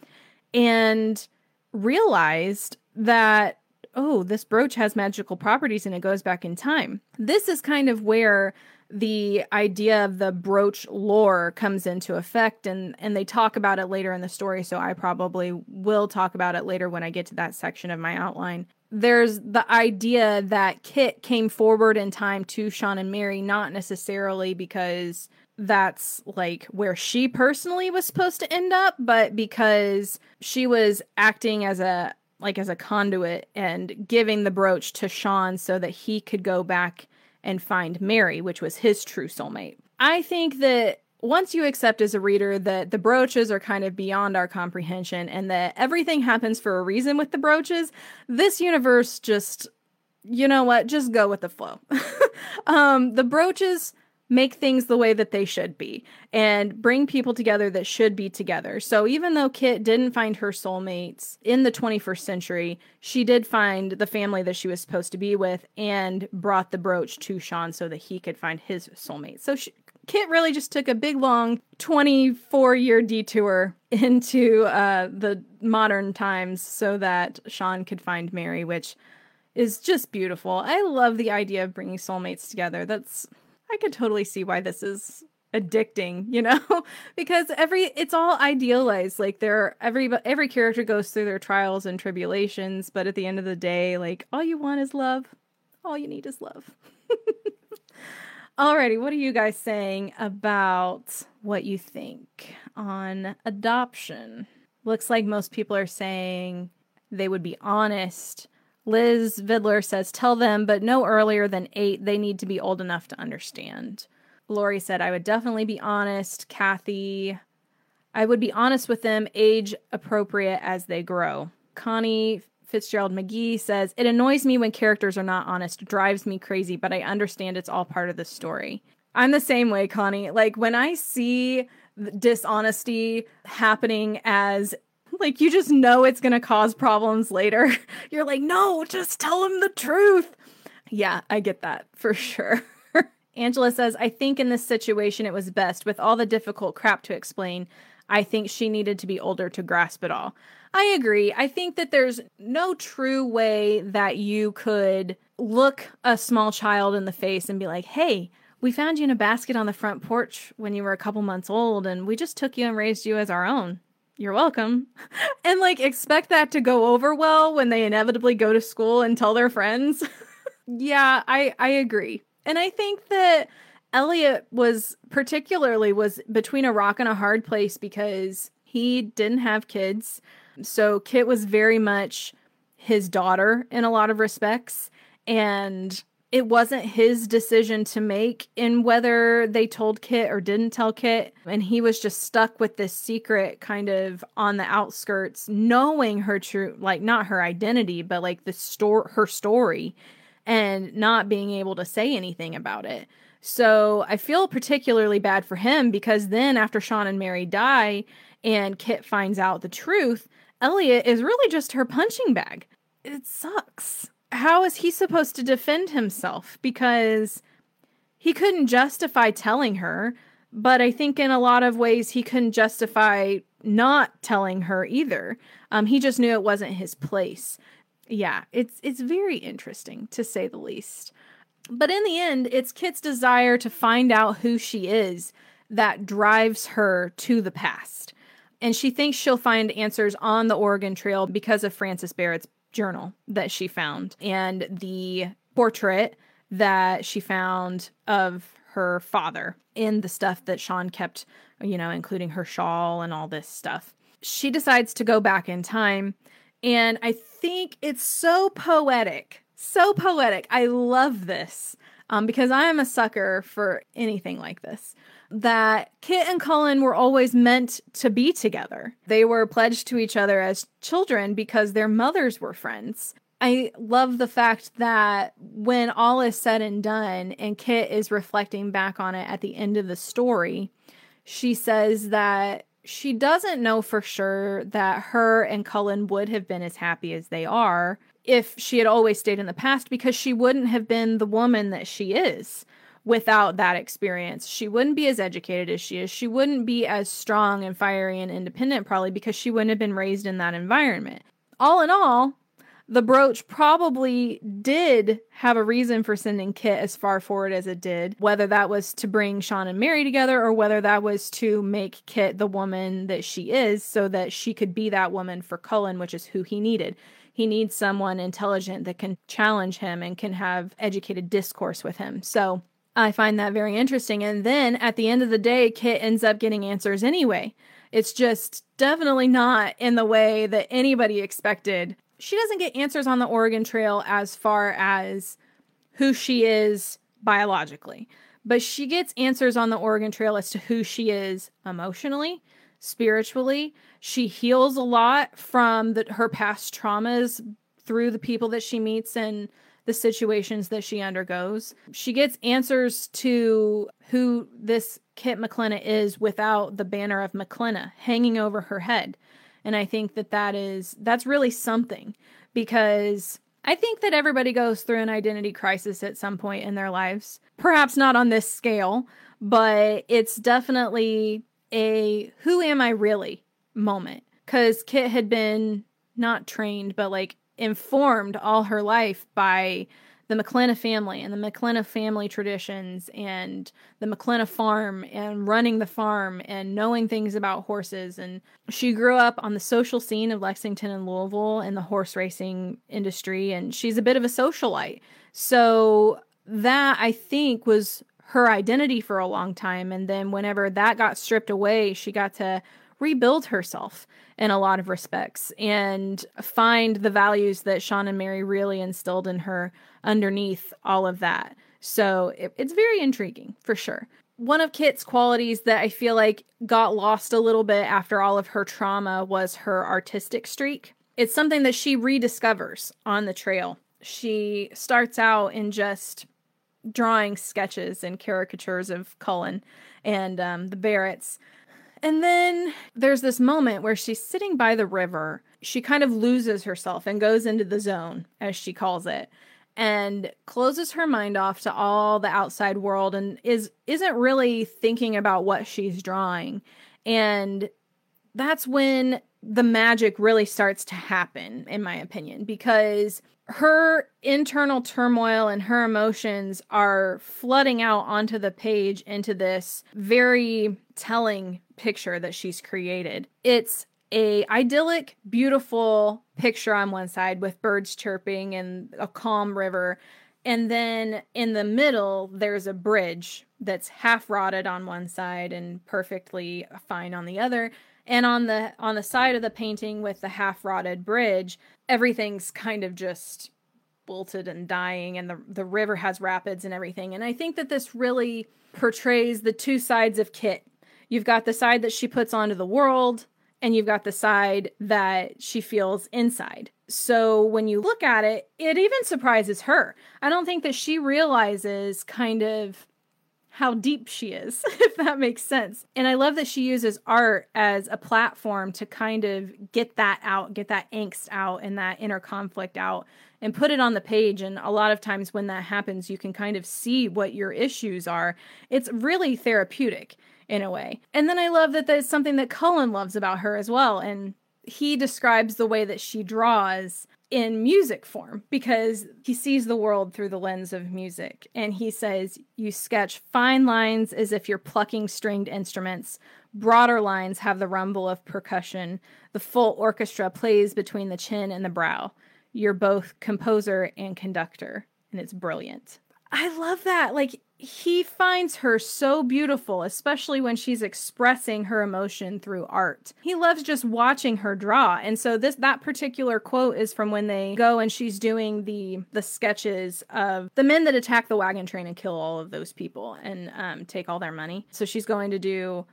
and realized that, oh, this brooch has magical properties and it goes back in time. This is kind of where the idea of the brooch lore comes into effect and and they talk about it later in the story so I probably will talk about it later when I get to that section of my outline. There's the idea that Kit came forward in time to Sean and Mary not necessarily because that's like where she personally was supposed to end up, but because she was acting as a like as a conduit and giving the brooch to Sean so that he could go back and find Mary, which was his true soulmate. I think that once you accept as a reader that the brooches are kind of beyond our comprehension and that everything happens for a reason with the brooches, this universe just, you know what, just go with the flow. <laughs> um, the brooches make things the way that they should be and bring people together that should be together. So even though Kit didn't find her soulmates in the 21st century, she did find the family that she was supposed to be with and brought the brooch to Sean so that he could find his soulmate. So she, Kit really just took a big long 24 year detour <laughs> into uh, the modern times so that Sean could find Mary, which is just beautiful. I love the idea of bringing soulmates together. That's I could totally see why this is addicting, you know, <laughs> because every it's all idealized. Like there, every every character goes through their trials and tribulations, but at the end of the day, like all you want is love. All you need is love. <laughs> Alrighty, what are you guys saying about what you think on adoption? Looks like most people are saying they would be honest Liz Vidler says, Tell them, but no earlier than eight. They need to be old enough to understand. Lori said, I would definitely be honest. Kathy, I would be honest with them, age appropriate as they grow. Connie Fitzgerald McGee says, It annoys me when characters are not honest, drives me crazy, but I understand it's all part of the story. I'm the same way, Connie. Like when I see dishonesty happening as <laughs> like you just know it's going to cause problems later. <laughs> You're like, "No, just tell him the truth." Yeah, I get that for sure. <laughs> Angela says, "I think in this situation it was best with all the difficult crap to explain. I think she needed to be older to grasp it all." I agree. I think that there's no true way that you could look a small child in the face and be like, "Hey, we found you in a basket on the front porch when you were a couple months old and we just took you and raised you as our own you're welcome. <laughs> And like expect that to go over well when they inevitably go to school and tell their friends. <laughs> yeah, I I agree. And I think that Elliot was particularly was between a rock and a hard place because he didn't have kids. So Kit was very much his daughter in a lot of respects and it wasn't his decision to make in whether they told Kit or didn't tell Kit. And he was just stuck with this secret kind of on the outskirts, knowing her true, like not her identity, but like the store, her story, and not being able to say anything about it. So I feel particularly bad for him because then after Sean and Mary die and Kit finds out the truth, Elliot is really just her punching bag. It sucks how is he supposed to defend himself? Because he couldn't justify telling her, but I think in a lot of ways he couldn't justify not telling her either. Um, he just knew it wasn't his place. Yeah, it's it's very interesting to say the least. But in the end, it's Kit's desire to find out who she is that drives her to the past. And she thinks she'll find answers on the Oregon Trail because of Frances Barrett's journal that she found and the portrait that she found of her father in the stuff that Sean kept, you know, including her shawl and all this stuff. She decides to go back in time. And I think it's so poetic. So poetic. I love this um, because I am a sucker for anything like this that Kit and Cullen were always meant to be together. They were pledged to each other as children because their mothers were friends. I love the fact that when all is said and done, and Kit is reflecting back on it at the end of the story, she says that she doesn't know for sure that her and Cullen would have been as happy as they are if she had always stayed in the past because she wouldn't have been the woman that she is without that experience. She wouldn't be as educated as she is. She wouldn't be as strong and fiery and independent, probably because she wouldn't have been raised in that environment. All in all, the brooch probably did have a reason for sending Kit as far forward as it did, whether that was to bring Sean and Mary together or whether that was to make Kit the woman that she is so that she could be that woman for Cullen, which is who he needed. He needs someone intelligent that can challenge him and can have educated discourse with him. So I find that very interesting. And then at the end of the day, Kit ends up getting answers anyway. It's just definitely not in the way that anybody expected she doesn't get answers on the Oregon Trail as far as who she is biologically, but she gets answers on the Oregon Trail as to who she is emotionally, spiritually. She heals a lot from the, her past traumas through the people that she meets and the situations that she undergoes. She gets answers to who this Kit MacKlenna is without the banner of MacKlenna hanging over her head. And I think that that is that's really something because I think that everybody goes through an identity crisis at some point in their lives. Perhaps not on this scale, but it's definitely a who am I really moment. Cuz Kit had been not trained but like informed all her life by the MacKlenna family and the MacKlenna family traditions and the MacKlenna farm and running the farm and knowing things about horses. And she grew up on the social scene of Lexington and Louisville and the horse racing industry. And she's a bit of a socialite. So that I think was her identity for a long time. And then whenever that got stripped away, she got to rebuild herself in a lot of respects and find the values that Sean and Mary really instilled in her underneath all of that. So it, it's very intriguing for sure. One of Kit's qualities that I feel like got lost a little bit after all of her trauma was her artistic streak. It's something that she rediscovers on the trail. She starts out in just drawing sketches and caricatures of Cullen and um, the Barretts and then there's this moment where she's sitting by the river. She kind of loses herself and goes into the zone, as she calls it, and closes her mind off to all the outside world and is isn't really thinking about what she's drawing. And that's when the magic really starts to happen, in my opinion, because her internal turmoil and her emotions are flooding out onto the page into this very telling picture that she's created. It's a idyllic, beautiful picture on one side with birds chirping and a calm river. And then in the middle, there's a bridge that's half rotted on one side and perfectly fine on the other and on the on the side of the painting with the half rotted bridge everything's kind of just bolted and dying and the the river has rapids and everything. And i think that this really portrays the two sides of kit. You've got the side that she puts onto the world and you've got the side that she feels inside. So when you look at it it even surprises her. I don't think that she realizes kind of how deep she is, <laughs> if that makes sense. And I love that she uses art as a platform to kind of get that out, get that angst out and that inner conflict out and put it on the page. And a lot of times when that happens, you can kind of see what your issues are. It's really therapeutic in a way. And then I love that that's something that Cullen loves about her as well. And he describes the way that she draws in music form because he sees the world through the lens of music. And he says, You sketch fine lines as if you're plucking stringed instruments. Broader lines have the rumble of percussion. The full orchestra plays between the chin and the brow. You're both composer and conductor, and it's brilliant. I love that. Like, he finds her so beautiful, especially when she's expressing her emotion through art. He loves just watching her draw. And so this that particular quote is from when they go and she's doing the the sketches of the men that attack the wagon train and kill all of those people and um, take all their money. So she's going to do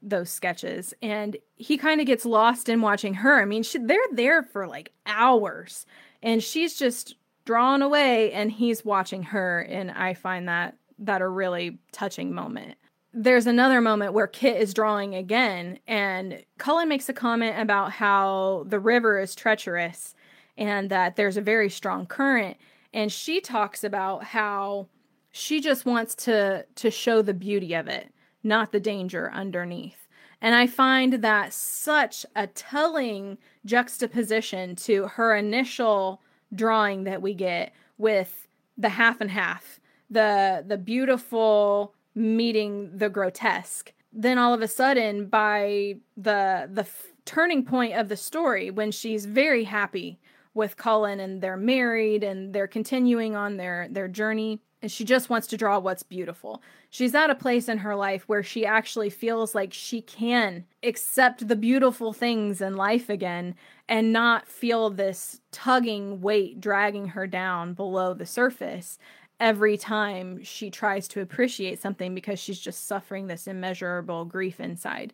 those sketches and he kind of gets lost in watching her. I mean, she, they're there for like hours and she's just drawn away and he's watching her and I find that that a really touching moment. There's another moment where Kit is drawing again, and Cullen makes a comment about how the river is treacherous and that there's a very strong current. And she talks about how she just wants to to show the beauty of it, not the danger underneath. And I find that such a telling juxtaposition to her initial drawing that we get with the half and half, the the beautiful meeting the grotesque. Then all of a sudden by the the f- turning point of the story when she's very happy with Cullen and they're married and they're continuing on their their journey and she just wants to draw what's beautiful. She's at a place in her life where she actually feels like she can accept the beautiful things in life again and not feel this tugging weight dragging her down below the surface every time she tries to appreciate something because she's just suffering this immeasurable grief inside.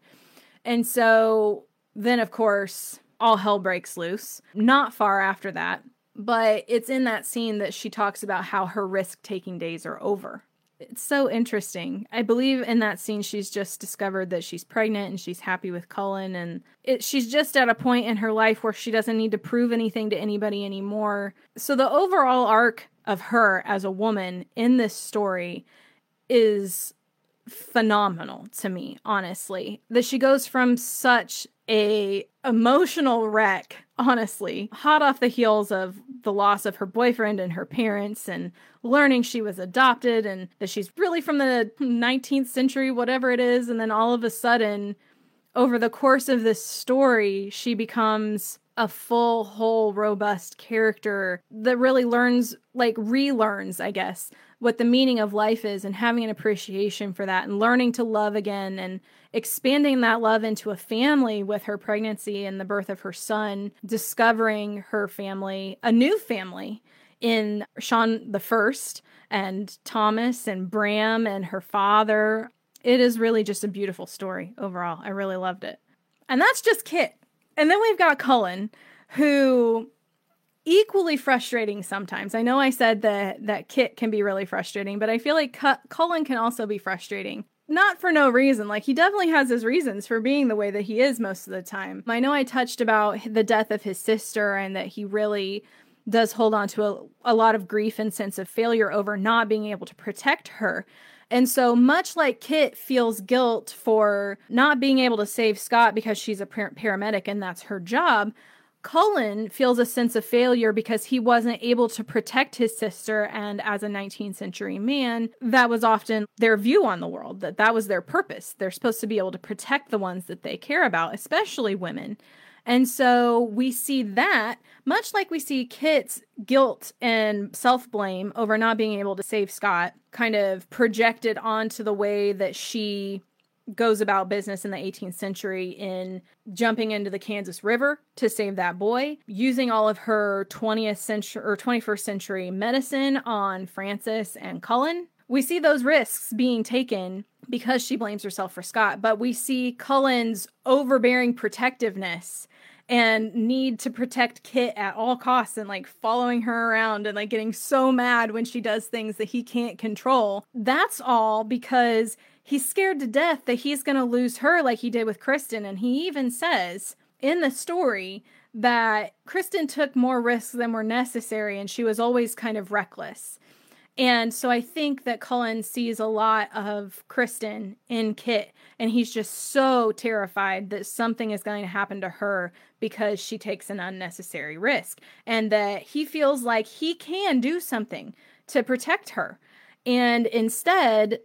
And so then, of course, all hell breaks loose. Not far after that, but it's in that scene that she talks about how her risk taking days are over. It's so interesting. I believe in that scene she's just discovered that she's pregnant and she's happy with Cullen and it, she's just at a point in her life where she doesn't need to prove anything to anybody anymore. So the overall arc of her as a woman in this story is phenomenal to me, honestly. That she goes from such a emotional wreck, honestly, hot off the heels of the loss of her boyfriend and her parents and learning she was adopted and that she's really from the 19th century, whatever it is. And then all of a sudden, over the course of this story, she becomes a full, whole, robust character that really learns, like, relearns, I guess, what the meaning of life is and having an appreciation for that and learning to love again and expanding that love into a family with her pregnancy and the birth of her son, discovering her family, a new family in Sean the First and Thomas and Bram and her father. It is really just a beautiful story overall. I really loved it. And that's just Kit. And then we've got Cullen, who equally frustrating sometimes. I know I said that that Kit can be really frustrating, but I feel like Cullen can also be frustrating. Not for no reason. Like he definitely has his reasons for being the way that he is most of the time. I know I touched about the death of his sister and that he really does hold on to a, a lot of grief and sense of failure over not being able to protect her. And so, much like Kit feels guilt for not being able to save Scott because she's a paramedic and that's her job, Cullen feels a sense of failure because he wasn't able to protect his sister. And as a 19th century man, that was often their view on the world, that that was their purpose. They're supposed to be able to protect the ones that they care about, especially women. And so we see that, much like we see Kit's guilt and self blame over not being able to save Scott, kind of projected onto the way that she goes about business in the 18th century in jumping into the Kansas River to save that boy, using all of her 20th century or 21st century medicine on Francis and Cullen. We see those risks being taken because she blames herself for Scott, but we see Cullen's overbearing protectiveness and need to protect Kit at all costs and like following her around and like getting so mad when she does things that he can't control. That's all because he's scared to death that he's going to lose her like he did with Kristen. And he even says in the story that Kristen took more risks than were necessary and she was always kind of reckless. And so I think that Cullen sees a lot of Kristen in Kit, and he's just so terrified that something is going to happen to her because she takes an unnecessary risk, and that he feels like he can do something to protect her. And instead,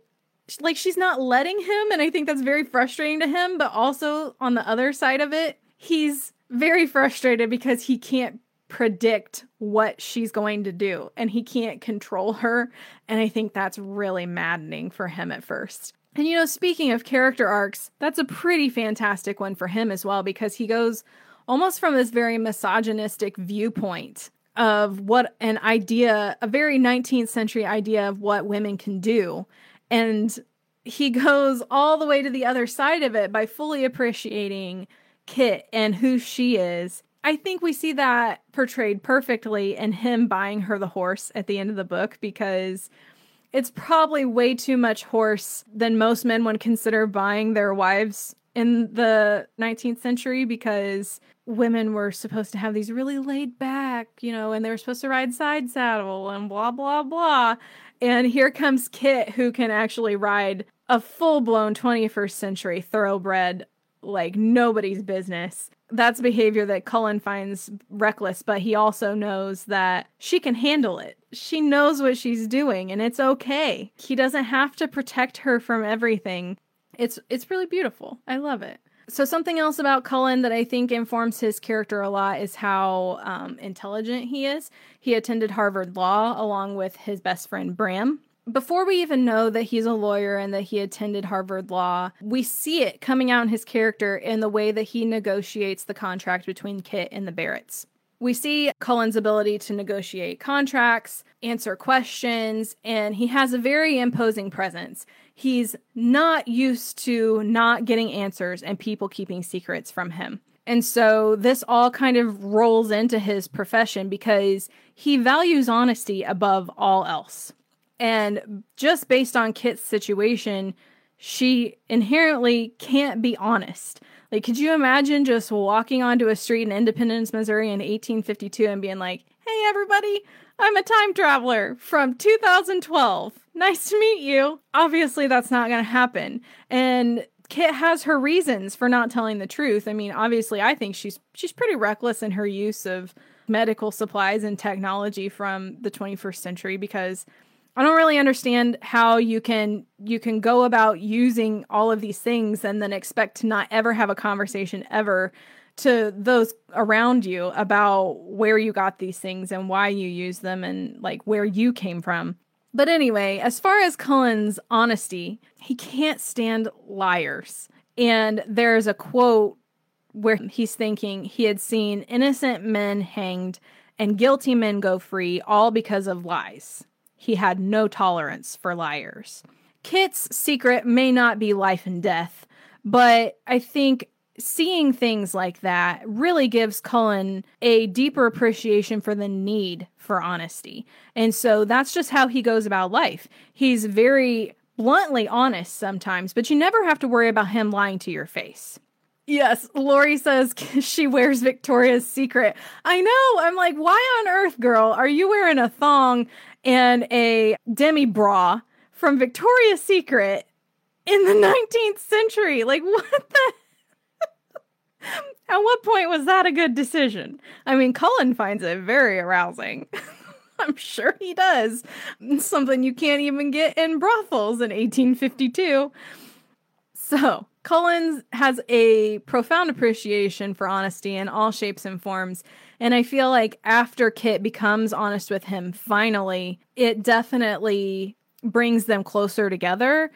like she's not letting him and i think that's very frustrating to him but also on the other side of it he's very frustrated because he can't predict what she's going to do and he can't control her and i think that's really maddening for him at first and you know speaking of character arcs that's a pretty fantastic one for him as well because he goes almost from this very misogynistic viewpoint of what an idea a very 19th century idea of what women can do and he <laughs> goes all the way to the other side of it by fully appreciating Kit and who she is. I think we see that portrayed perfectly in him buying her the horse at the end of the book because it's probably way too much horse than most men would consider buying their wives in the 19th century because women were supposed to have these really laid back, you know, and they were supposed to ride side saddle and blah, blah, blah. And here comes Kit, who can actually ride a full blown 21st century thoroughbred like nobody's business. That's behavior that Cullen finds reckless, but he also knows that she can handle it. She knows what she's doing and it's okay. He doesn't have to protect her from everything. It's it's really beautiful. I love it. So something else about Cullen that I think informs his character a lot is how um, intelligent he is. He attended Harvard Law along with his best friend Bram. Before we even know that he's a lawyer and that he attended Harvard Law, we see it coming out in his character in the way that he negotiates the contract between Kit and the Barretts. We see Cullen's ability to negotiate contracts, answer questions, and he has a very imposing presence. He's not used to not getting answers and people keeping secrets from him. And so this all kind of rolls into his profession because he values honesty above all else. And just based on Kit's situation, she inherently can't be honest. Like, could you imagine just walking onto a street in Independence, Missouri in 1852 and being like, hey, everybody, I'm a time traveler from 2012. Nice to meet you. Obviously, that's not going to happen. And Kit has her reasons for not telling the truth. I mean, obviously, I think she's she's pretty reckless in her use of medical supplies and technology from the 21st century because I don't really understand how you can you can go about using all of these things and then expect to not ever have a conversation ever to those around you about where you got these things and why you use them and like where you came from. But anyway, as far as Cullen's honesty, he can't stand liars. And there's a quote where he's thinking he had seen innocent men hanged and guilty men go free all because of lies. He had no tolerance for liars. Kit's secret may not be life and death, but I think seeing things like that really gives Cullen a deeper appreciation for the need for honesty. And so that's just how he goes about life. He's very bluntly honest sometimes, but you never have to worry about him lying to your face. Yes, Lori says <laughs> she wears Victoria's Secret. I know. I'm like, why on earth, girl, are you wearing a thong and a demi bra from Victoria's Secret in the <laughs> 19th century? Like, what the? <laughs> At what point was that a good decision? I mean, Cullen finds it very arousing. I'm sure he does. Something you can't even get in brothels in 1852. So, Cullen has a profound appreciation for honesty in all shapes and forms. And I feel like after Kit becomes honest with him, finally, it definitely brings them closer together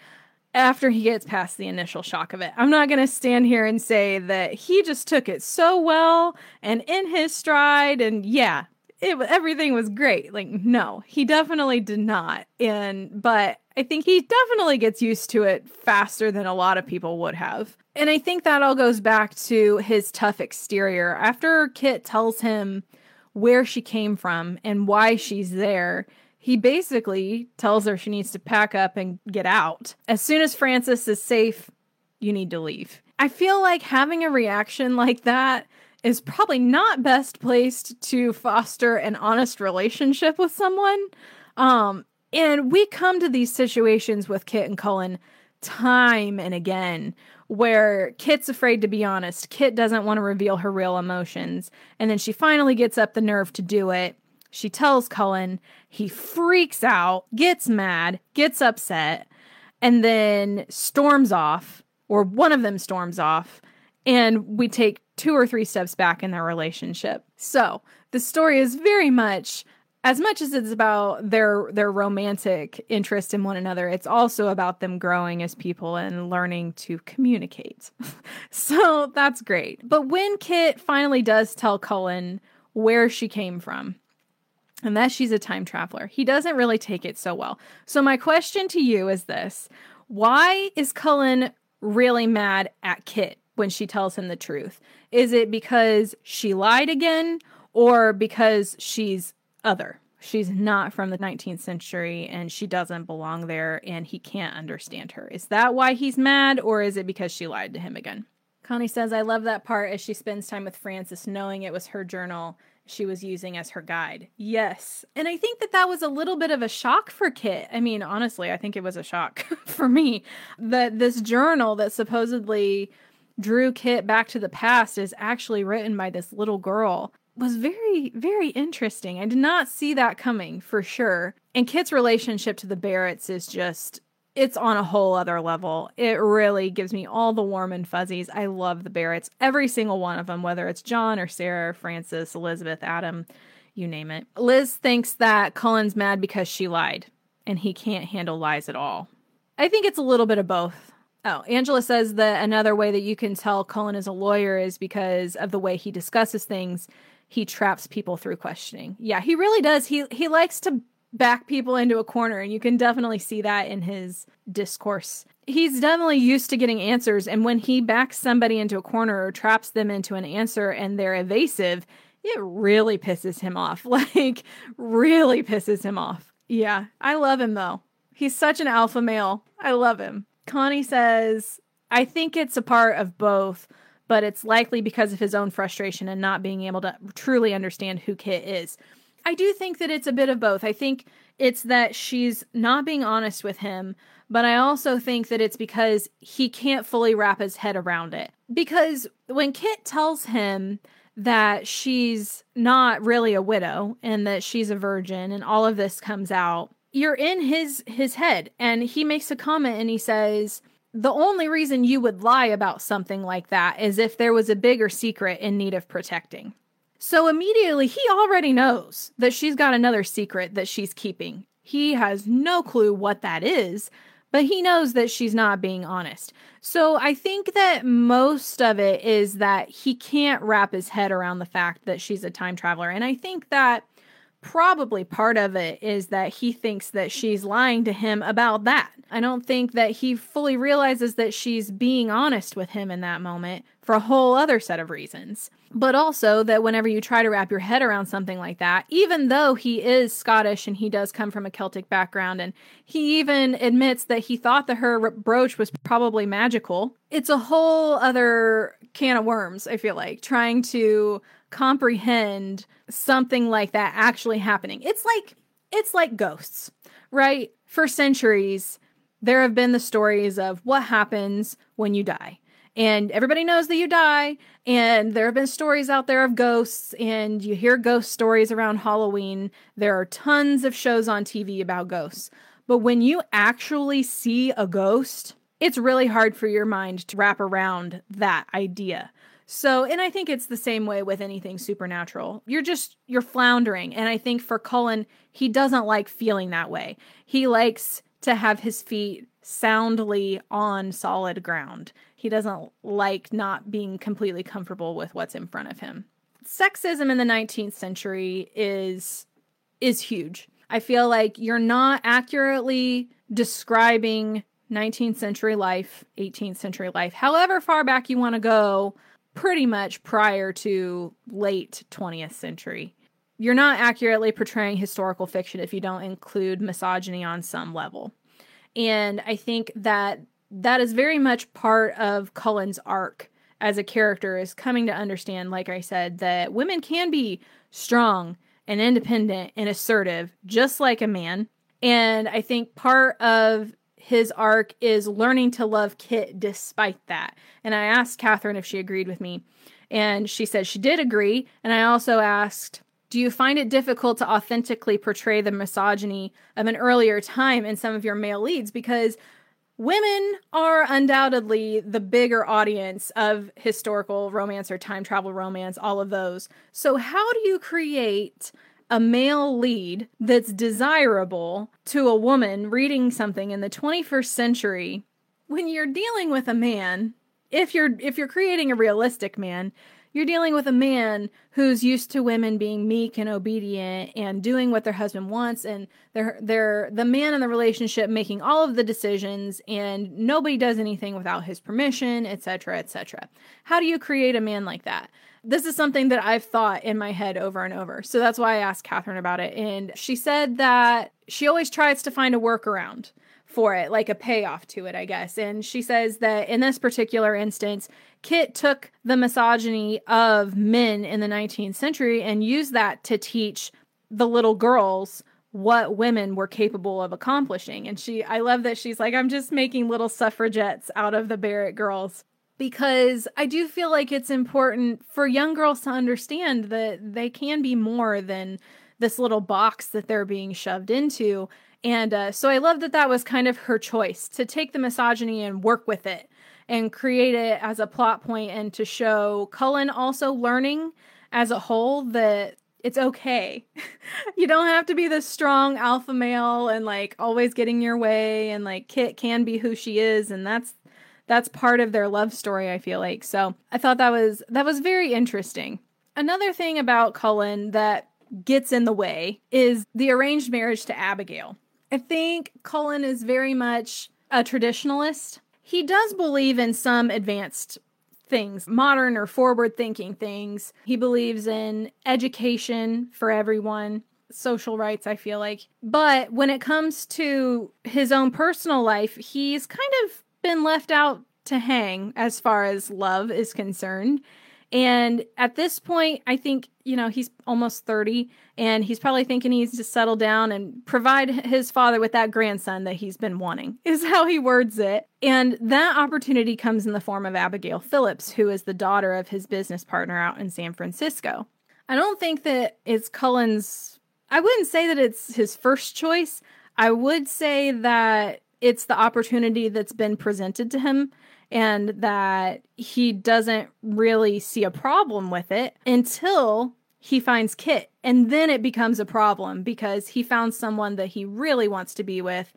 after he gets past the initial shock of it. I'm not going to stand here and say that he just took it so well and in his stride. And yeah, it everything was great. Like, no, he definitely did not. And, but I think he definitely gets used to it faster than a lot of people would have. And I think that all goes back to his tough exterior. After Kit tells him where she came from and why she's there, he basically tells her she needs to pack up and get out. As soon as Francis is safe, you need to leave. I feel like having a reaction like that is probably not best placed to foster an honest relationship with someone. Um, and we come to these situations with Kit and Cullen time and again where Kit's afraid to be honest. Kit doesn't want to reveal her real emotions. And then she finally gets up the nerve to do it. She tells Cullen. He freaks out, gets mad, gets upset, and then storms off, or one of them storms off. And we take two or three steps back in their relationship. So the story is very much as much as it's about their their romantic interest in one another, it's also about them growing as people and learning to communicate. <laughs> so that's great. But when Kit finally does tell Cullen where she came from, and that she's a time traveler, he doesn't really take it so well. So my question to you is this: Why is Cullen really mad at Kit when she tells him the truth? Is it because she lied again? Or because she's other. She's not from the 19th century and she doesn't belong there and he can't understand her. Is that why he's mad or is it because she lied to him again? Connie says, I love that part as she spends time with Frances knowing it was her journal she was using as her guide. Yes. And I think that that was a little bit of a shock for Kit. I mean, honestly, I think it was a shock <laughs> for me that this journal that supposedly drew Kit back to the past is actually written by this little girl was very, very interesting. I did not see that coming for sure. And Kit's relationship to the Barretts is just, it's on a whole other level. It really gives me all the warm and fuzzies. I love the Barretts, every single one of them, whether it's John or Sarah, Francis, Elizabeth, Adam, you name it. Liz thinks that Cullen's mad because she lied and he can't handle lies at all. I think it's a little bit of both. Oh, Angela says that another way that you can tell Cullen is a lawyer is because of the way he discusses things. He traps people through questioning. Yeah, he really does. He he likes to back people into a corner, and you can definitely see that in his discourse. He's definitely used to getting answers, and when he backs somebody into a corner or traps them into an answer and they're evasive, it really pisses him off. <laughs> Like, really pisses him off. Yeah, I love him though. He's such an alpha male. I love him. Connie says, I think it's a part of both, but it's likely because of his own frustration and not being able to truly understand who Kit is. I do think that it's a bit of both. I think it's that she's not being honest with him, but I also think that it's because he can't fully wrap his head around it. Because when Kit tells him that she's not really a widow and that she's a virgin and all of this comes out, you're in his his head and he makes a comment and he says the only reason you would lie about something like that is if there was a bigger secret in need of protecting. So immediately he already knows that she's got another secret that she's keeping. He has no clue what that is, but he knows that she's not being honest. So I think that most of it is that he can't wrap his head around the fact that she's a time traveler. And I think that probably part of it is that he thinks that she's lying to him about that. I don't think that he fully realizes that she's being honest with him in that moment for a whole other set of reasons. But also that whenever you try to wrap your head around something like that, even though he is Scottish and he does come from a Celtic background, and he even admits that he thought that her brooch was probably magical, it's a whole other can of worms, I feel like, trying to comprehend something like that actually happening. It's like it's like ghosts, right? For centuries, there have been the stories of what happens when you die. And everybody knows that you die. And there have been stories out there of ghosts, and you hear ghost stories around Halloween. There are tons of shows on TV about ghosts. But when you actually see a ghost, it's really hard for your mind to wrap around that idea. So, and I think it's the same way with anything supernatural. You're just, you're floundering. And I think for Cullen, he doesn't like feeling that way. He likes to have his feet soundly on solid ground. He doesn't like not being completely comfortable with what's in front of him. Sexism in the 19th century is is huge. I feel like you're not accurately describing 19th century life, 18th century life, however far back you want to go pretty much prior to late 20th century. You're not accurately portraying historical fiction if you don't include misogyny on some level. And I think that that is very much part of Cullen's arc as a character is coming to understand, like I said, that women can be strong and independent and assertive, just like a man. And I think part of his arc is learning to love Kit despite that. And I asked Katherine if she agreed with me, and she said she did agree. And I also asked, do you find it difficult to authentically portray the misogyny of an earlier time in some of your male leads? Because women are undoubtedly the bigger audience of historical romance or time travel romance, all of those. So, how do you create a male lead that's desirable to a woman reading something in the 21st century when you're dealing with a man if you're if you're creating a realistic man you're dealing with a man who's used to women being meek and obedient and doing what their husband wants and they're they're the man in the relationship making all of the decisions and nobody does anything without his permission etc etc how do you create a man like that this is something that I've thought in my head over and over. So that's why I asked Katherine about it. And she said that she always tries to find a workaround for it, like a payoff to it, I guess. And she says that in this particular instance, Kit took the misogyny of men in the 19th century and used that to teach the little girls what women were capable of accomplishing. And she, I love that she's like, I'm just making little suffragettes out of the Barrett girls. Because I do feel like it's important for young girls to understand that they can be more than this little box that they're being shoved into. And uh, so I love that that was kind of her choice to take the misogyny and work with it and create it as a plot point and to show Cullen also learning as a whole that it's okay. <laughs> you don't have to be the strong alpha male and like always getting your way and like Kit can be who she is and that's that's part of their love story I feel like. So, I thought that was that was very interesting. Another thing about Cullen that gets in the way is the arranged marriage to Abigail. I think Cullen is very much a traditionalist. He does believe in some advanced things, modern or forward thinking things. He believes in education for everyone, social rights, I feel like. But when it comes to his own personal life, he's kind of been left out to hang as far as love is concerned. And at this point, I think, you know, he's almost 30 and he's probably thinking he needs to settle down and provide his father with that grandson that he's been wanting, <laughs> is how he words it. And that opportunity comes in the form of Abigail Phillips, who is the daughter of his business partner out in San Francisco. I don't think that it's Cullen's, I wouldn't say that it's his first choice. I would say that it's the opportunity that's been presented to him and that he doesn't really see a problem with it until he finds Kit. And then it becomes a problem because he found someone that he really wants to be with,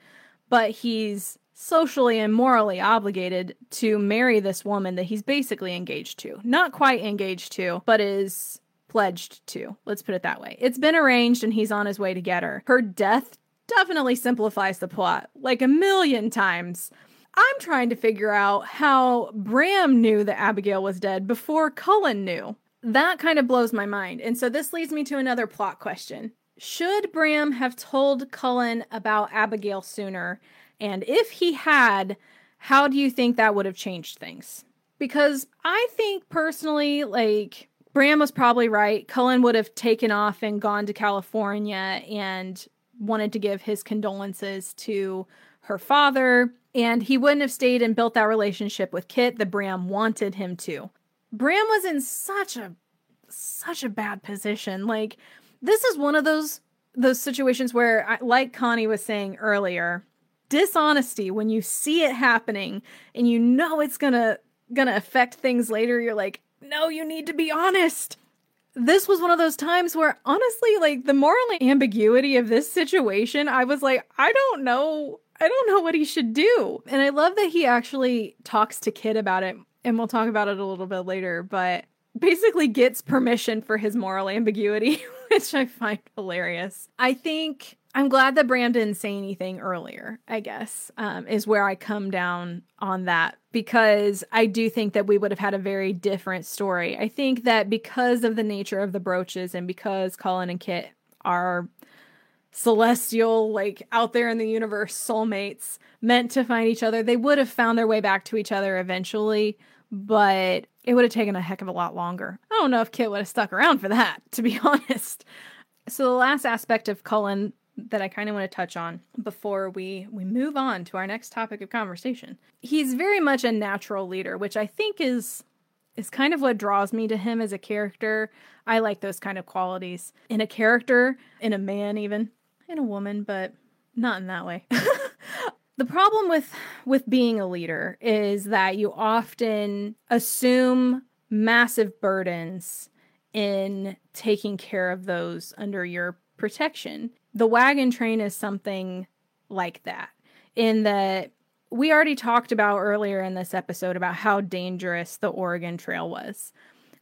but he's socially and morally obligated to marry this woman that he's basically engaged to. Not quite engaged to, but is pledged to. Let's put it that way. It's been arranged and he's on his way to get her. Her death definitely simplifies the plot like a million times. I'm trying to figure out how Bram knew that Abigail was dead before Cullen knew. That kind of blows my mind. And so this leads me to another plot question. Should Bram have told Cullen about Abigail sooner? And if he had, how do you think that would have changed things? Because I think personally, like, Bram was probably right. Cullen would have taken off and gone to California and wanted to give his condolences to her father, and he wouldn't have stayed and built that relationship with Kit that Bram wanted him to. Bram was in such a such a bad position. Like this is one of those those situations where like Connie was saying earlier, dishonesty when you see it happening and you know it's going to going to affect things later, you're like, "No, you need to be honest." This was one of those times where honestly, like the moral ambiguity of this situation, I was like, I don't know I don't know what he should do. And I love that he actually talks to Kit about it, and we'll talk about it a little bit later, but basically gets permission for his moral ambiguity, <laughs> which I find hilarious. I think I'm glad that Bram didn't say anything earlier, I guess, um, is where I come down on that because I do think that we would have had a very different story. I think that because of the nature of the brooches and because Cullen and Kit are celestial, like out there in the universe, soulmates meant to find each other. They would have found their way back to each other eventually, but it would have taken a heck of a lot longer. I don't know if Kit would have stuck around for that, <laughs> to be <laughs> honest. So the last aspect of Cullen that I kind of want to touch on before we we move on to our next topic of conversation. He's very much a natural leader, which I think is is kind of what draws me to him as a character. I like those kind of qualities in a character, in a man even in a woman, but not in that way. <laughs> the problem with with being a leader is that you often assume massive burdens in taking care of those under your protection. The wagon train is something like that in that we already talked about earlier in this episode about how dangerous the Oregon Trail was.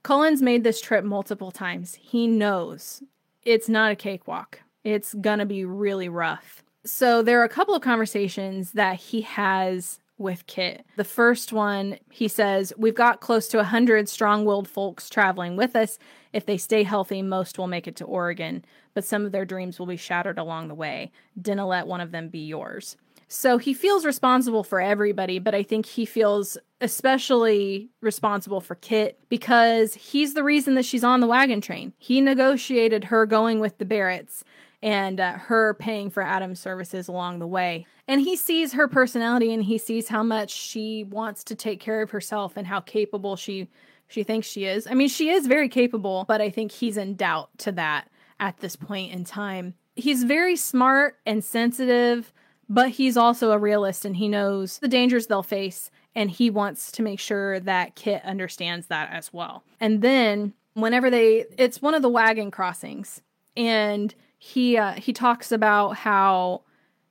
Cullen's made this trip multiple times. He knows it's not a cakewalk it's gonna be really rough. So there are a couple of conversations that he has with Kit. The first one, he says, We've got close to a 100 strong willed folks traveling with us. If they stay healthy, most will make it to Oregon, but some of their dreams will be shattered along the way. Dinna let one of them be yours. So he feels responsible for everybody, but I think he feels especially responsible for Kit because he's the reason that she's on the wagon train. He negotiated her going with the Barretts and uh, her paying for Adam's services along the way. And he sees her personality and he sees how much she wants to take care of herself and how capable she she thinks she is. I mean, she is very capable, but I think he's in doubt to that at this point in time. He's very smart and sensitive, but he's also a realist and he knows the dangers they'll face and he wants to make sure that Kit understands that as well. And then whenever they it's one of the wagon crossings and he uh, he talks about how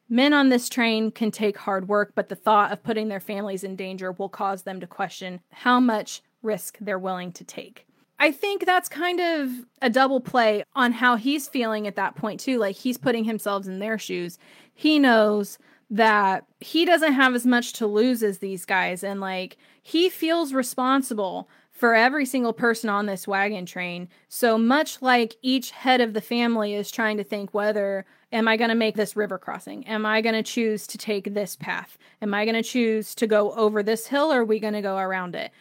men on this train can take hard work, but the thought of putting their families in danger will cause them to question how much risk they're willing to take. I think that's kind of a double play on how he's feeling at that point, too. Like he's putting himself in their shoes. He knows that he doesn't have as much to lose as these guys, and like he feels responsible for every single person on this wagon train. So much like each head of the family is trying to think whether am I going to make this river crossing? Am I going to choose to take this path? Am I going to choose to go over this hill or are we going to go around it?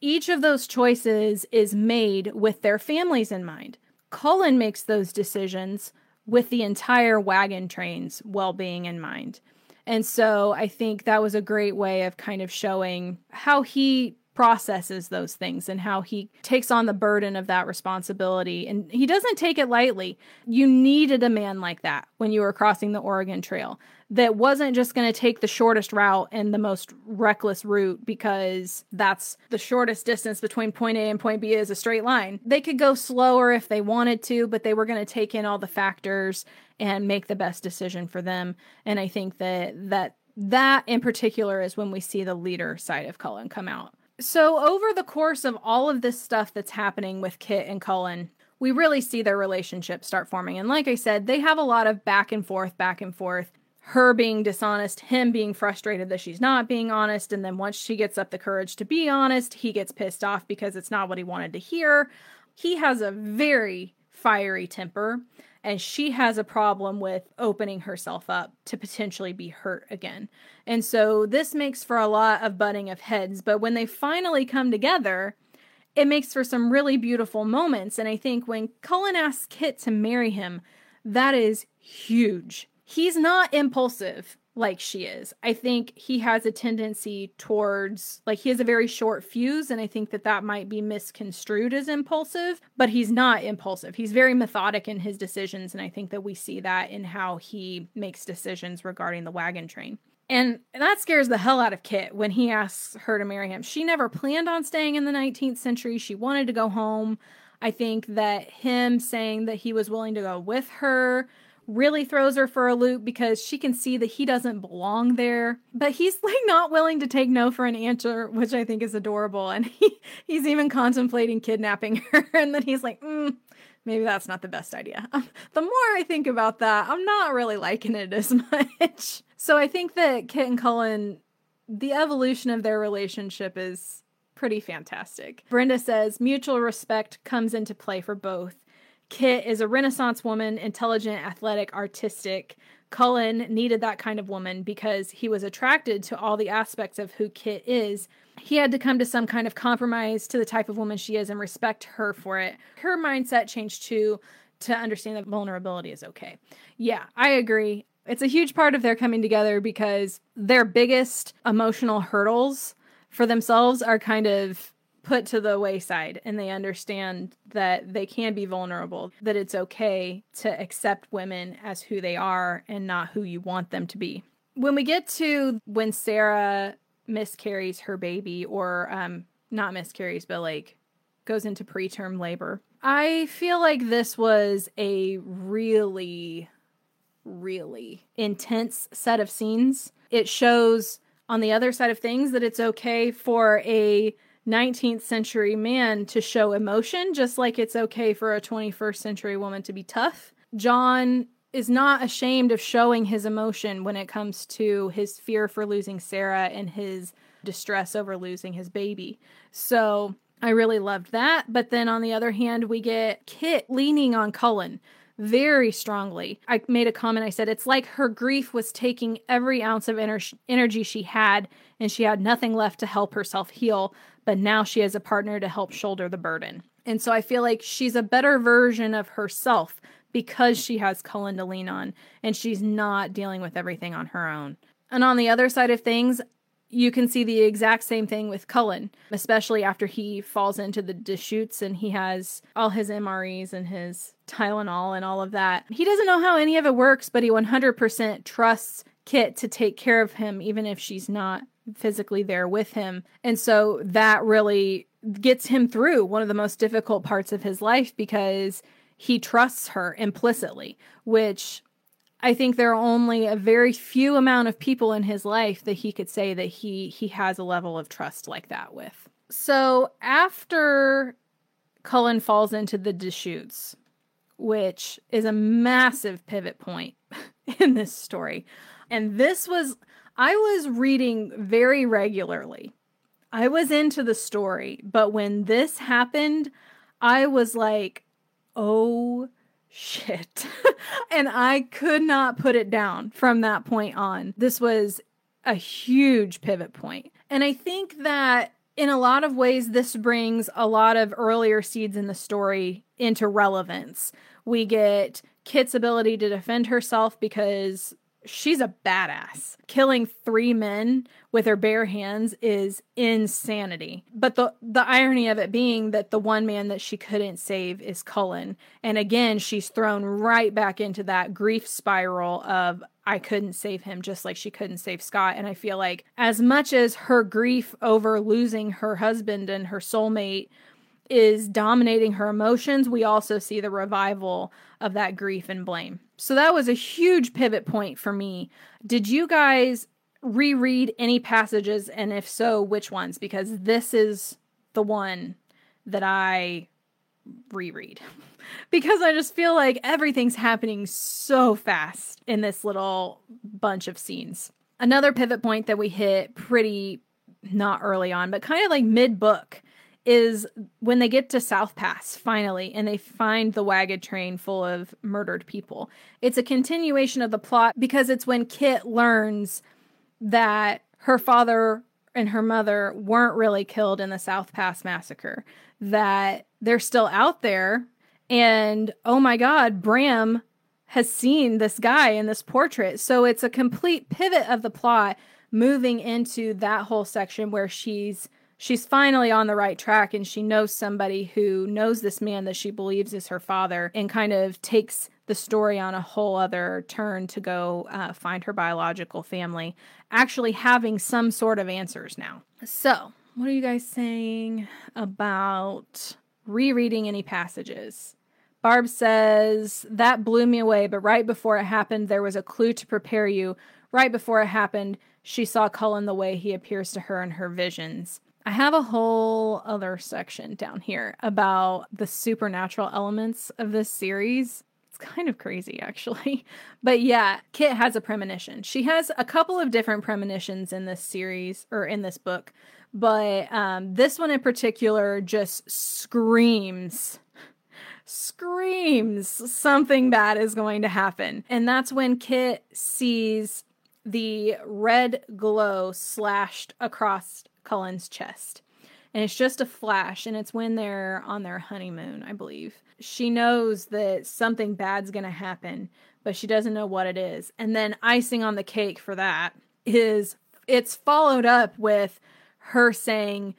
Each of those choices is made with their families in mind. Cullen makes those decisions with the entire wagon train's well being in mind. And so I think that was a great way of kind of showing how he processes those things and how he takes on the burden of that responsibility. And he doesn't take it lightly. You needed a man like that when you were crossing the Oregon Trail that wasn't just going to take the shortest route and the most reckless route because that's the shortest distance between point A and point B is a straight line. They could go slower if they wanted to, but they were going to take in all the factors and make the best decision for them. And I think that that that in particular is when we see the leader side of Cullen come out. So, over the course of all of this stuff that's happening with Kit and Cullen, we really see their relationship start forming. And like I said, they have a lot of back and forth, back and forth. Her being dishonest, him being frustrated that she's not being honest. And then once she gets up the courage to be honest, he gets pissed off because it's not what he wanted to hear. He has a very fiery temper and she has a problem with opening herself up to potentially be hurt again. And so this makes for a lot of butting of heads, but when they finally come together, it makes for some really beautiful moments. And I think when Cullen asks Kit to marry him, that is huge. He's not impulsive like she is. I think he has a tendency towards, like, he has a very short fuse, and I think that that might be misconstrued as impulsive, but he's not impulsive. He's very methodic in his decisions, and I think that we see that in how he makes decisions regarding the wagon train. And that scares the hell out of Kit when he asks her to marry him. She never planned on staying in the 19th century. She wanted to go home. I think that him saying that he was willing to go with her really throws her for a loop because she can see that he doesn't belong there. But he's like not willing to take no for an answer, which I think is adorable. And he, he's even contemplating kidnapping <laughs> her. And then he's like, mm, maybe that's not the best idea. Um, the more I think about that, I'm not really liking it as <laughs> much. so I think that Kit and Cullen, the evolution of their relationship is pretty fantastic. Brenda says mutual respect comes into play for both. Kit is a Renaissance woman, intelligent, athletic, artistic. Cullen needed that kind of woman because he was attracted to all the aspects of who Kit is. He had to come to some kind of compromise to the type of woman she is and respect her for it. Her mindset changed too to understand that vulnerability is okay. Yeah, I agree. It's a huge part of their coming together because their biggest emotional hurdles for themselves are kind of put to the wayside and they understand that they can be vulnerable, that it's okay to accept women as who they are and not who you want them to be. When we get to when Sarah miscarries her baby, or um, not miscarries, but like goes into preterm labor, I feel like this was a really, really intense set of scenes. It shows on the other side of things that it's okay for a 19th century man to show emotion, just like it's okay for a 21st century woman to be tough. John is not ashamed of showing his emotion when it comes to his fear for losing Sarah and his distress over losing his baby. So I really loved that. But then on the other hand, we get Kit leaning on Cullen very strongly. I made a comment. I said, it's like her grief was taking every ounce of ener- energy she had, and she had nothing left to help herself heal but now she has a partner to help shoulder the burden. And so I feel like she's a better version of herself because she has Cullen to lean on and she's not dealing with everything on her own. And on the other side of things, you can see the exact same thing with Cullen, especially after he falls into the Deschutes and he has all his MREs and his Tylenol and all of that. He doesn't know how any of it works, but he 100% trusts Kit to take care of him, even if she's not physically there with him. And so that really gets him through one of the most difficult parts of his life because he trusts her implicitly, which I think there are only a very few amount of people in his life that he could say that he he has a level of trust like that with. So after Cullen falls into the Deschutes, which is a massive pivot point <laughs> in this story. And this was I was reading very regularly. I was into the story, but when this happened, I was like, "Oh shit. <laughs> and I could not put it down from that point on. This was a huge pivot point. And I think that in a lot of ways, this brings a lot of earlier seeds in the story into relevance. We get Kit's ability to defend herself because she's a badass. Killing three men with her bare hands is insanity. But the the irony of it being that the one man that she couldn't save is Cullen. And again, she's thrown right back into that grief spiral of I couldn't save him just like she couldn't save Scott. And I feel like as much as her grief over losing her husband and her soulmate is dominating her emotions, we also see the revival of that grief and blame. So that was a huge pivot point for me. Did you guys reread any passages? And if so, which ones? Because this is the one that I reread. <laughs> because I just feel like everything's happening so fast in this little bunch of scenes. Another pivot point that we hit pretty not early on, but kind of like mid book is when they get to South Pass finally and they find the wagon train full of murdered people. It's a continuation of the plot because it's when Kit learns that her father and her mother weren't really killed in the South Pass massacre, that they're still out there. And oh my God, Bram has seen this guy in this portrait. So it's a complete pivot of the plot moving into that whole section where she's she's finally on the right track and she knows somebody who knows this man that she believes is her father and kind of takes the story on a whole other turn to go uh, find her biological family, actually having some sort of answers now. So, what are you guys saying about rereading any passages? Barb says, That blew me away, but right before it happened, there was a clue to prepare you. Right before it happened, she saw Cullen the way he appears to her in her visions. I have a whole other section down here about the supernatural elements of this series. It's kind of crazy, actually. <laughs> But yeah, Kit has a premonition. She has a couple of different premonitions in this series or in this book, but um, this one in particular just screams screams something bad is going to happen. And that's when Kit sees the red glow slashed across Cullen's chest. And it's just a flash, and it's when they're on their honeymoon, I believe. She knows that something bad's gonna happen, but she doesn't know what it is. And then icing on the cake for that is it's followed up with her saying,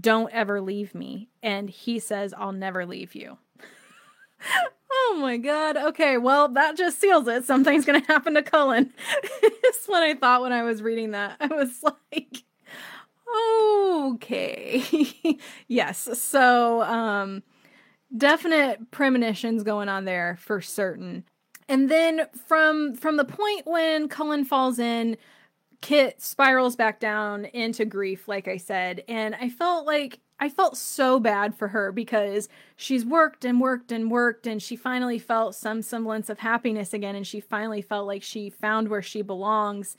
Don't ever leave me. And he says, I'll never leave you. <laughs> oh my god. Okay, well, that just seals it. Something's gonna <laughs> happen to Cullen. <laughs> it's what I thought when I was reading that. I was like, Okay. <laughs> yes. So, um, definite premonitions going on there for certain. And then from from the point when Cullen falls in, Kit spirals back down into grief, like I said, and I felt like I felt so bad for her because she's worked and worked and worked and she finally felt some semblance of happiness again and she finally felt like she found where she belongs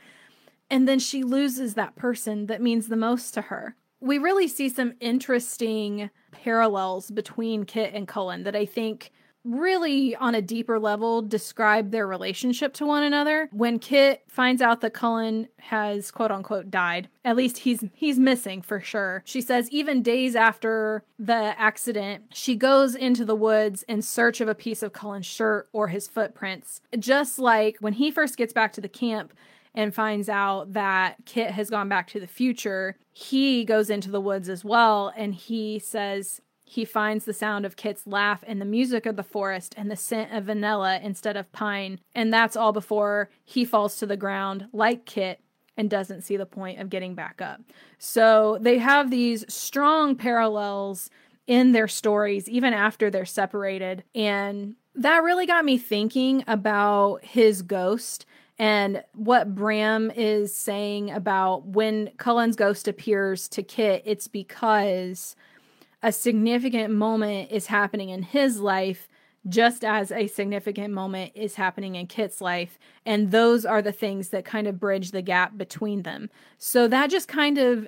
and then she loses that person that means the most to her. We really see some interesting parallels between Kit and Cullen that I think really on a deeper level describe their relationship to one another. When Kit finds out that Cullen has quote unquote died, at least he's he's missing for sure. She says even days after the accident, she goes into the woods in search of a piece of Cullen's shirt or his footprints. Just like when he first gets back to the camp, and finds out that Kit has gone back to the future, he goes into the woods as well and he says he finds the sound of Kit's laugh and the music of the forest and the scent of vanilla instead of pine. And that's all before he falls to the ground like Kit and doesn't see the point of getting back up. So they have these strong parallels in their stories, even after they're separated. And that really got me thinking about his ghost and what Bram is saying about when Cullen's ghost appears to Kit, it's because a significant moment is happening in his life just as a significant moment is happening in Kit's life. And those are the things that kind of bridge the gap between them. So that just kind of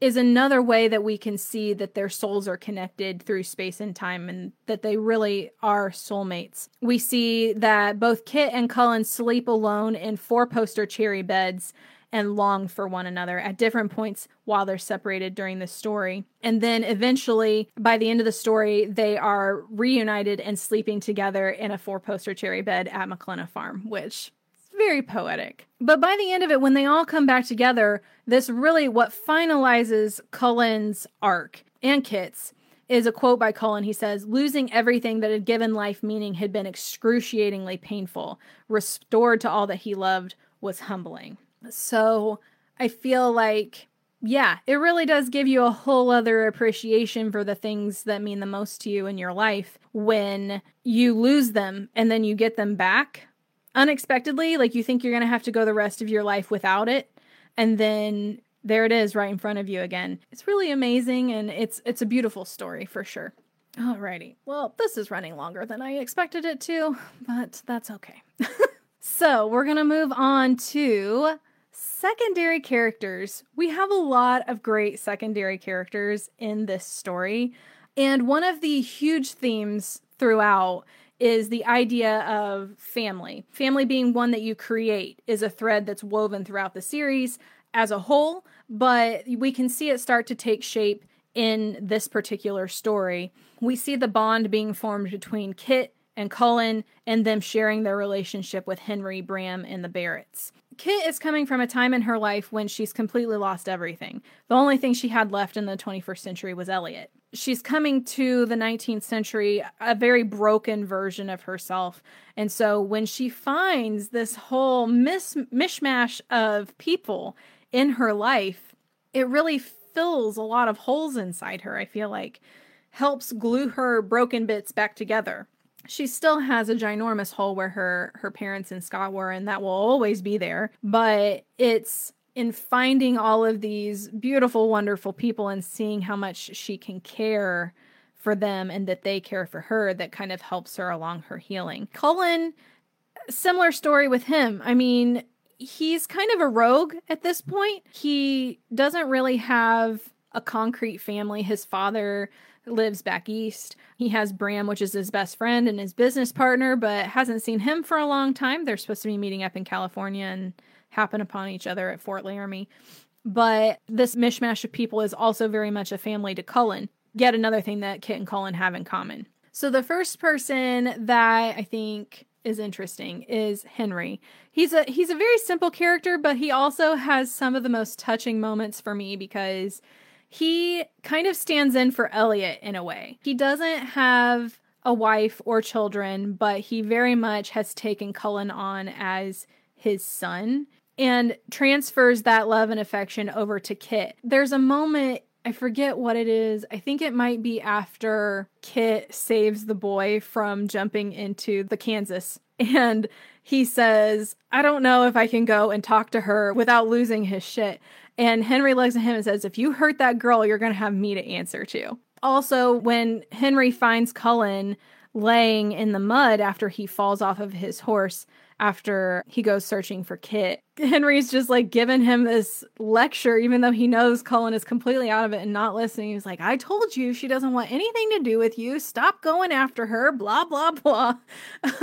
is another way that we can see that their souls are connected through space and time and that they really are soulmates. We see that both Kit and Cullen sleep alone in four poster cherry beds and long for one another at different points while they're separated during the story. And then eventually, by the end of the story, they are reunited and sleeping together in a four poster cherry bed at MacKlenna Farm, which very poetic. But by the end of it, when they all come back together, this really what finalizes Cullen's arc and Kit's is a quote by Cullen. He says, Losing everything that had given life meaning had been excruciatingly painful. Restored to all that he loved was humbling. So I feel like, yeah, it really does give you a whole other appreciation for the things that mean the most to you in your life when you lose them and then you get them back unexpectedly, like you think you're going to have to go the rest of your life without it. And then there it is right in front of you again. It's really amazing and it's it's a beautiful story for sure. Alrighty. Well, this is running longer than I expected it to, but that's okay. <laughs> so, we're going to move on to secondary characters. We have a lot of great secondary characters in this story. And one of the huge themes throughout is the idea of family. Family being one that you create is a thread that's woven throughout the series as a whole, but we can see it start to take shape in this particular story. We see the bond being formed between Kit and Cullen and them sharing their relationship with Henry, Bram, and the Barretts. Kit is coming from a time in her life when she's completely lost everything. The only thing she had left in the 21st century was Elliot she's coming to the 19th century a very broken version of herself and so when she finds this whole mis- mishmash of people in her life it really fills a lot of holes inside her i feel like helps glue her broken bits back together she still has a ginormous hole where her her parents and Scott were and that will always be there but it's in finding all of these beautiful, wonderful people and seeing how much she can care for them and that they care for her that kind of helps her along her healing. Cullen, similar story with him. I mean, he's kind of a rogue at this point. He doesn't really have a concrete family. His father lives back east. He has Bram, which is his best friend and his business partner, but hasn't seen him for a long time. They're supposed to be meeting up in California and happen upon each other at Fort Laramie. But this mishmash of people is also very much a family to Cullen. Yet another thing that Kit and Cullen have in common. So the first person that I think is interesting is Henry. He's a he's a very simple character, but he also has some of the most touching moments for me because he kind of stands in for Elliot in a way. He doesn't have a wife or children, but he very much has taken Cullen on as his son and transfers that love and affection over to Kit. There's a moment, I forget what it is. I think it might be after Kit saves the boy from jumping into the Kansas. And he says, I don't know if I can go and talk to her without losing his shit. And Henry looks at him and says, If you hurt that girl, you're going to have me to answer to. Also, when Henry finds Cullen laying in the mud after he falls off of his horse, after he goes searching for Kit. <laughs> Henry's just like giving him this lecture, even though he knows Cullen is completely out of it and not listening. He's like, I told you she doesn't want anything to do with you. Stop going after her, blah, blah, blah. <laughs>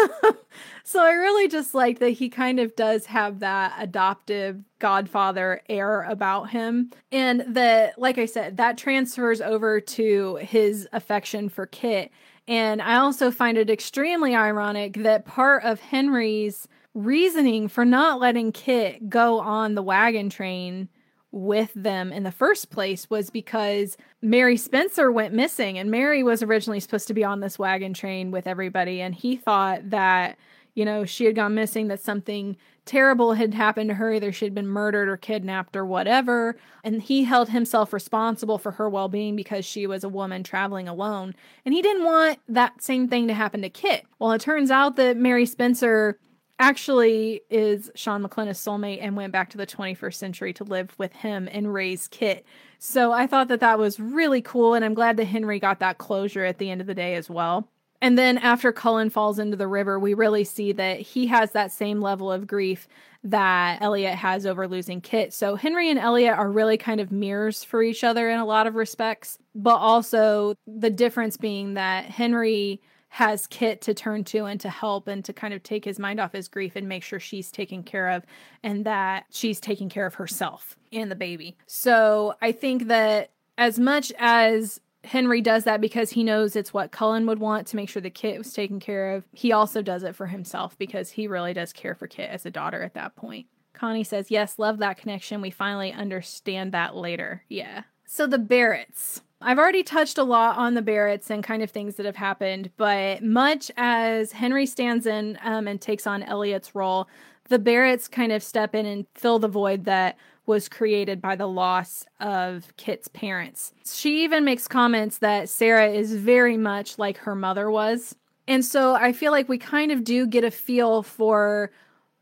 so I really just like that he kind of does have that adoptive godfather air about him. And that, like I said, that transfers over to his affection for Kit. And I also find it extremely ironic that part of Henry's reasoning for not letting Kit go on the wagon train with them in the first place was because Mary Spencer went missing and Mary was originally supposed to be on this wagon train with everybody and he thought that you know she had gone missing that something terrible had happened to her either she had been murdered or kidnapped or whatever and he held himself responsible for her well-being because she was a woman traveling alone and he didn't want that same thing to happen to Kit. Well, it turns out that Mary Spencer actually is Sean MacKlenna's soulmate and went back to the 21st century to live with him and raise Kit. So I thought that that was really cool, and I'm glad that Henry got that closure at the end of the day as well. And then after Cullen falls into the river, we really see that he has that same level of grief that Elliot has over losing Kit. So Henry and Elliot are really kind of mirrors for each other in a lot of respects, but also the difference being that Henry has Kit to turn to and to help and to kind of take his mind off his grief and make sure she's taken care of and that she's taking care of herself and the baby. So I think that as much as Henry does that because he knows it's what Cullen would want to make sure the Kit was taken care of, he also does it for himself because he really does care for Kit as a daughter at that point. Connie says, Yes, love that connection. We finally understand that later. Yeah. So the Barretts. I've already touched a lot on the Barretts and kind of things that have happened, but much as Henry stands in um, and takes on Elliot's role, the Barretts kind of step in and fill the void that was created by the loss of Kit's parents. She even makes comments that Sarah is very much like her mother was. And so I feel like we kind of do get a feel for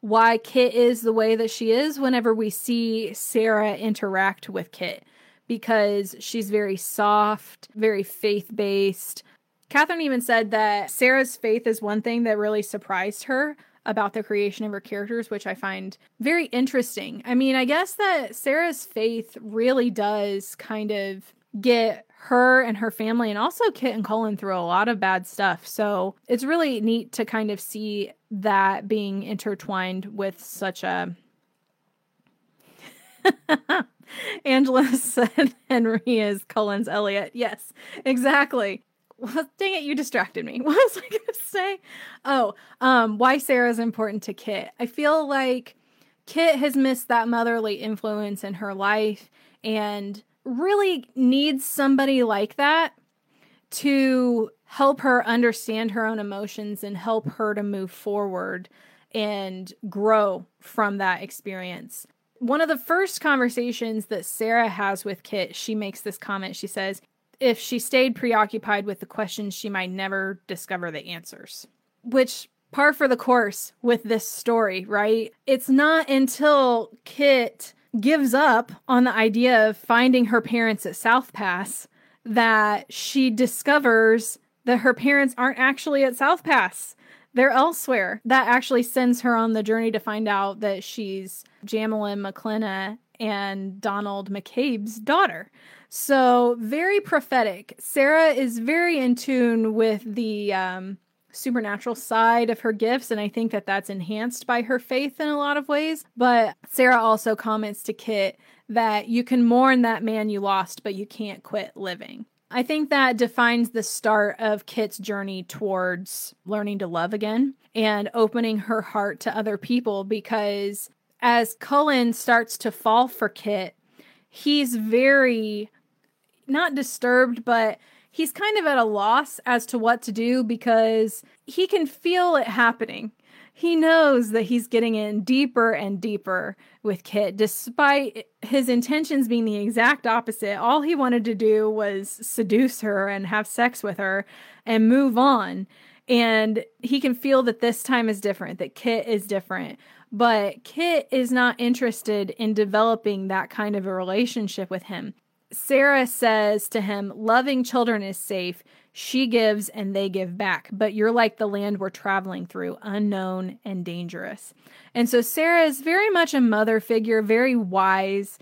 why Kit is the way that she is whenever we see Sarah interact with Kit because she's very soft, very faith based. Katherine even said that Sarah's faith is one thing that really surprised her about the creation of her characters, which I find very interesting. I mean, I guess that Sarah's faith really does kind of get her and her family and also Kit and Cullen through a lot of bad stuff. So it's really neat to kind of see that being intertwined with such a <laughs> <laughs> <laughs> Angela <laughs> said Henry is Cullen's Elliot. Yes, exactly. Well, dang it, you distracted me. <laughs> What was I going to say? Oh, um, why Sarah's important to Kit. I feel like Kit has missed that motherly influence in her life and really needs somebody like that to help her understand her own emotions and help her to move forward and grow from that experience one of the first conversations that Sarah has with Kit, she makes this comment. She says, if she stayed preoccupied with the questions, she might never discover the answers. Which, par for the course with this story, right? It's not until Kit gives up on the idea of finding her parents at South Pass that she discovers that her parents aren't actually at South Pass they're elsewhere. That actually sends her on the journey to find out that she's Jamelin MacKlenna and Donald McCabe's daughter. So, very prophetic. Sarah is very in tune with the um, supernatural side of her gifts, and I think that that's enhanced by her faith in a lot of ways. But Sarah also comments to Kit that you can mourn that man you lost, but you can't quit living. I think that defines the start of Kit's journey towards learning to love again and opening her heart to other people because as Cullen starts to fall for Kit, he's very not disturbed, but he's kind of at a loss as to what to do because he can feel it happening he knows that he's getting in deeper and deeper with Kit, despite his intentions being the exact opposite. All he wanted to do was seduce her and have sex with her and move on. And he can feel that this time is different, that Kit is different. But Kit is not interested in developing that kind of a relationship with him. Sarah says to him, Loving children is safe. She gives and they give back, but you're like the land we're traveling through, unknown and dangerous. And so Sarah is very much a mother figure, very wise,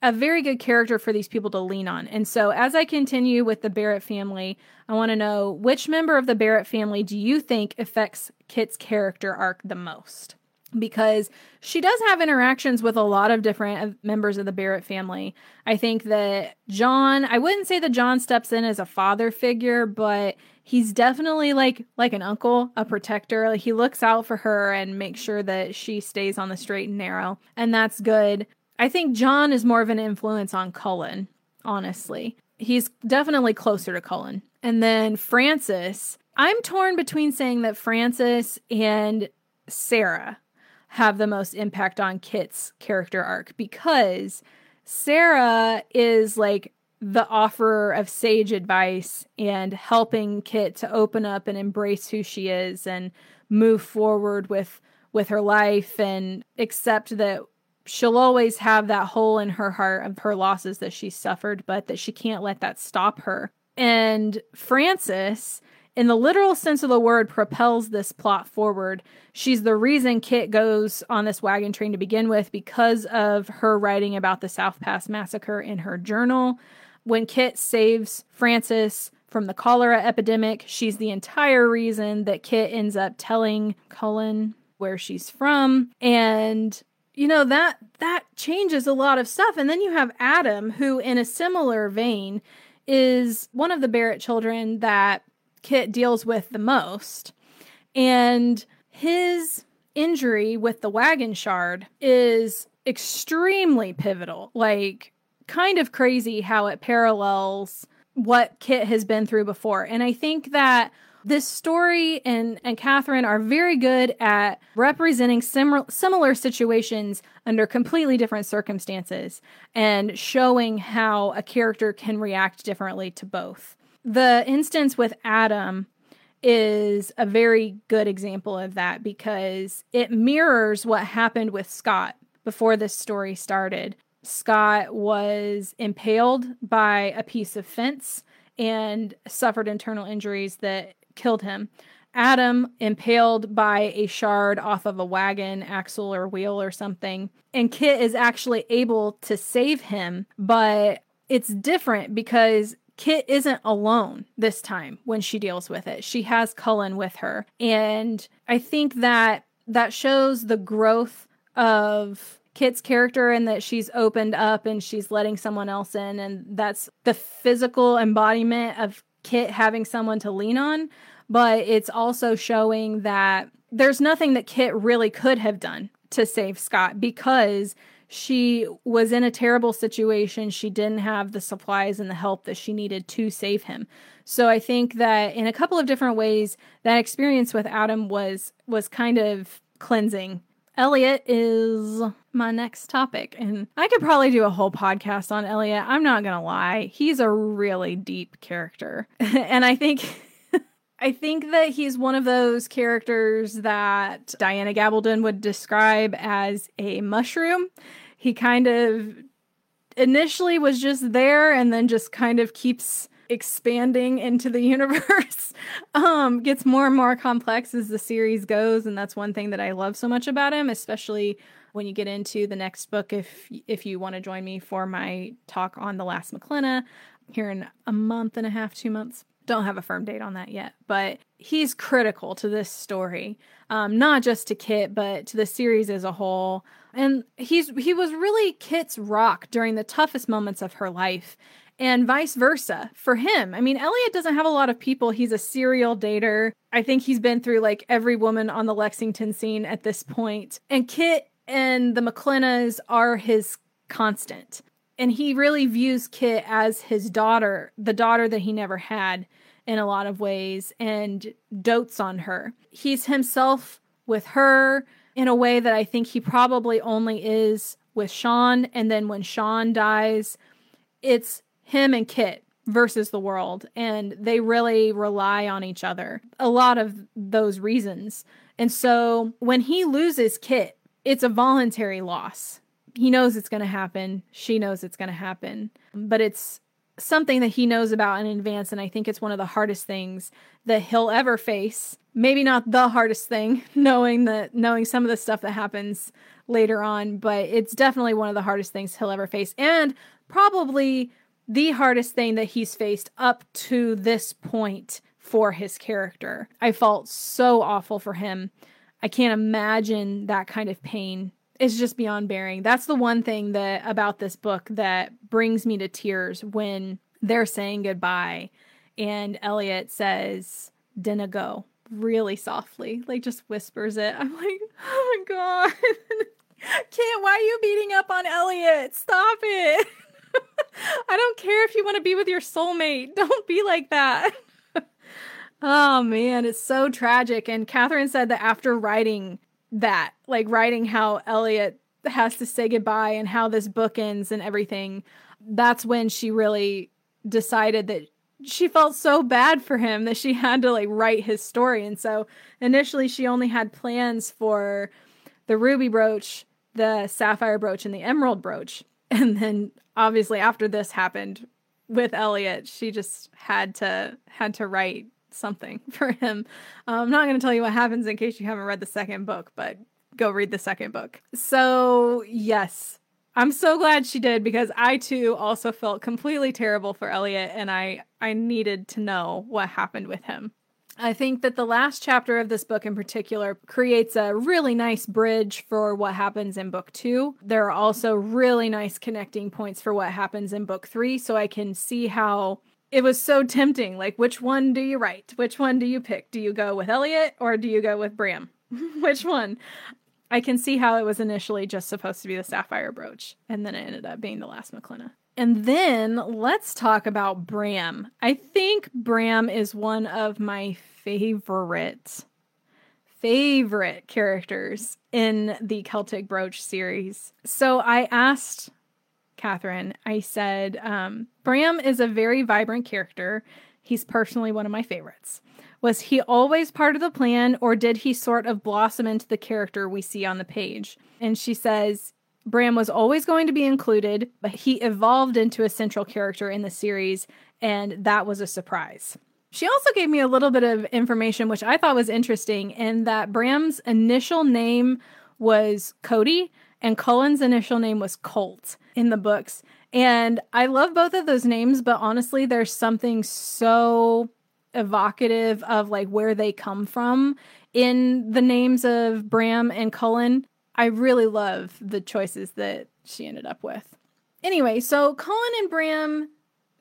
a very good character for these people to lean on. And so as I continue with the Barrett family, I want to know which member of the Barrett family do you think affects Kit's character arc the most? Because she does have interactions with a lot of different uh, members of the Barrett family. I think that John, I wouldn't say that John steps in as a father figure, but he's definitely like like an uncle, a protector. Like he looks out for her and makes sure that she stays on the straight and narrow, and that's good. I think John is more of an influence on Cullen, honestly. He's definitely closer to Cullen. And then Frances, I'm torn between saying that Frances and Sarah have the most impact on Kit's character arc because Sarah is like the offerer of sage advice and helping Kit to open up and embrace who she is and move forward with with her life and accept that she'll always have that hole in her heart of her losses that she suffered but that she can't let that stop her. And Frances in the literal sense of the word, propels this plot forward. She's the reason Kit goes on this wagon train to begin with because of her writing about the South Pass massacre in her journal. When Kit saves Frances from the cholera epidemic, she's the entire reason that Kit ends up telling Cullen where she's from. And you know that that changes a lot of stuff and then you have Adam who in a similar vein is one of the Barrett children that Kit deals with the most. And his injury with the wagon shard is extremely pivotal. Like, kind of crazy how it parallels what Kit has been through before. And I think that this story and, and Katherine are very good at representing sim- similar situations under completely different circumstances and showing how a character can react differently to both. The instance with Adam is a very good example of that because it mirrors what happened with Scott before this story started. Scott was impaled by a piece of fence and suffered internal injuries that killed him. Adam impaled by a shard off of a wagon axle or wheel or something. And Kit is actually able to save him, but it's different because Kit isn't alone this time when she deals with it. She has Cullen with her. And I think that that shows the growth of Kit's character and that she's opened up and she's letting someone else in. And that's the physical embodiment of Kit having someone to lean on. But it's also showing that there's nothing that Kit really could have done to save Scott because she was in a terrible situation. She didn't have the supplies and the help that she needed to save him. So I think that in a couple of different ways, that experience with Adam was was kind of cleansing. Elliot is my next topic, and I could probably do a whole podcast on Elliot. I'm not gonna lie, he's a really deep character, <laughs> and I think. I think that he's one of those characters that Diana Gabaldon would describe as a mushroom. He kind of initially was just there and then just kind of keeps expanding into the <laughs> universe um gets more and more complex as the series goes and that's one thing that I love so much about him especially when you get into the next book if if you want to join me for my talk on the last MacKlenna here in a month and a half 2 months don't have a firm date on that yet, but he's critical to this story, um, not just to Kit, but to the series as a whole. And he's he was really Kit's rock during the toughest moments of her life, and vice versa for him. I mean, Elliot doesn't have a lot of people. He's a serial dater. I think he's been through like every woman on the Lexington scene at this point. And Kit and the MacKlennas are his constant and he really views Kit as his daughter, the daughter that he never had in a lot of ways, and dotes on her. He's himself with her in a way that I think he probably only is with Sean. And then when Sean dies, it's him and Kit versus the world. And they really rely on each other. A lot of those reasons. And so when he loses Kit, it's a voluntary loss he knows it's going to happen. She knows it's going to happen. But it's something that he knows about in advance. And I think it's one of the hardest things that he'll ever face. Maybe not the hardest thing, <laughs> knowing that knowing some of the stuff that happens later on, but it's definitely one of the hardest things he'll ever face. And probably the hardest thing that he's faced up to this point for his character. I felt so awful for him. I can't imagine that kind of pain. It's just beyond bearing. That's the one thing that about this book that brings me to tears when they're saying goodbye and Elliot says, Dinna go really softly, like just whispers it. I'm like, oh my God. <laughs> Can't, why are you beating up on Elliot? Stop it. <laughs> I don't care if you want to be with your soulmate. Don't be like that. <laughs> oh man, it's so tragic. And Katherine said that after writing that, like writing how Elliot has to say goodbye and how this book ends and everything, that's when she really decided that she felt so bad for him that she <laughs> had to like write his story. And so initially she only had plans for the ruby brooch, the sapphire brooch, and the emerald brooch. <laughs> And then obviously after this happened with Elliot, she just had to had to write something <laughs> for him. Um, I'm not going to tell you what happens in case you haven't read the second book, but go read the second book. So, yes, I'm so glad she did because I too also felt completely terrible for Elliot and I I needed to know what happened with him. I think that the last chapter of this book in particular creates a really nice bridge for what happens in book two. There are also really nice connecting points for what happens in book three, so I can see how it was so tempting. Like, which one do you write? Which one do you pick? Do you go with Elliot or do you go with Bram? <laughs> which one? I can see how it was initially just supposed to be the sapphire brooch, and then it ended up being the last MacKlenna. And then let's talk about Bram. I think Bram is one of my favorite favorite characters in the Celtic Brooch series. So I asked Katherine, I said, um, Bram is a very vibrant character. He's personally one of my favorites. Was he always part of the plan, or did he sort of blossom into the character we see on the page? And she says, Bram was always going to be included, but he evolved into a central character in the series, and that was a surprise. She also gave me a little bit of information, which I thought was interesting, in that Bram's initial name was Cody and Cullen's initial name was Colt in the books. And I love both of those names, but honestly, there's something so evocative of like where they come from in the names of Bram and Cullen. I really love the choices that she ended up with. Anyway, so Cullen and Bram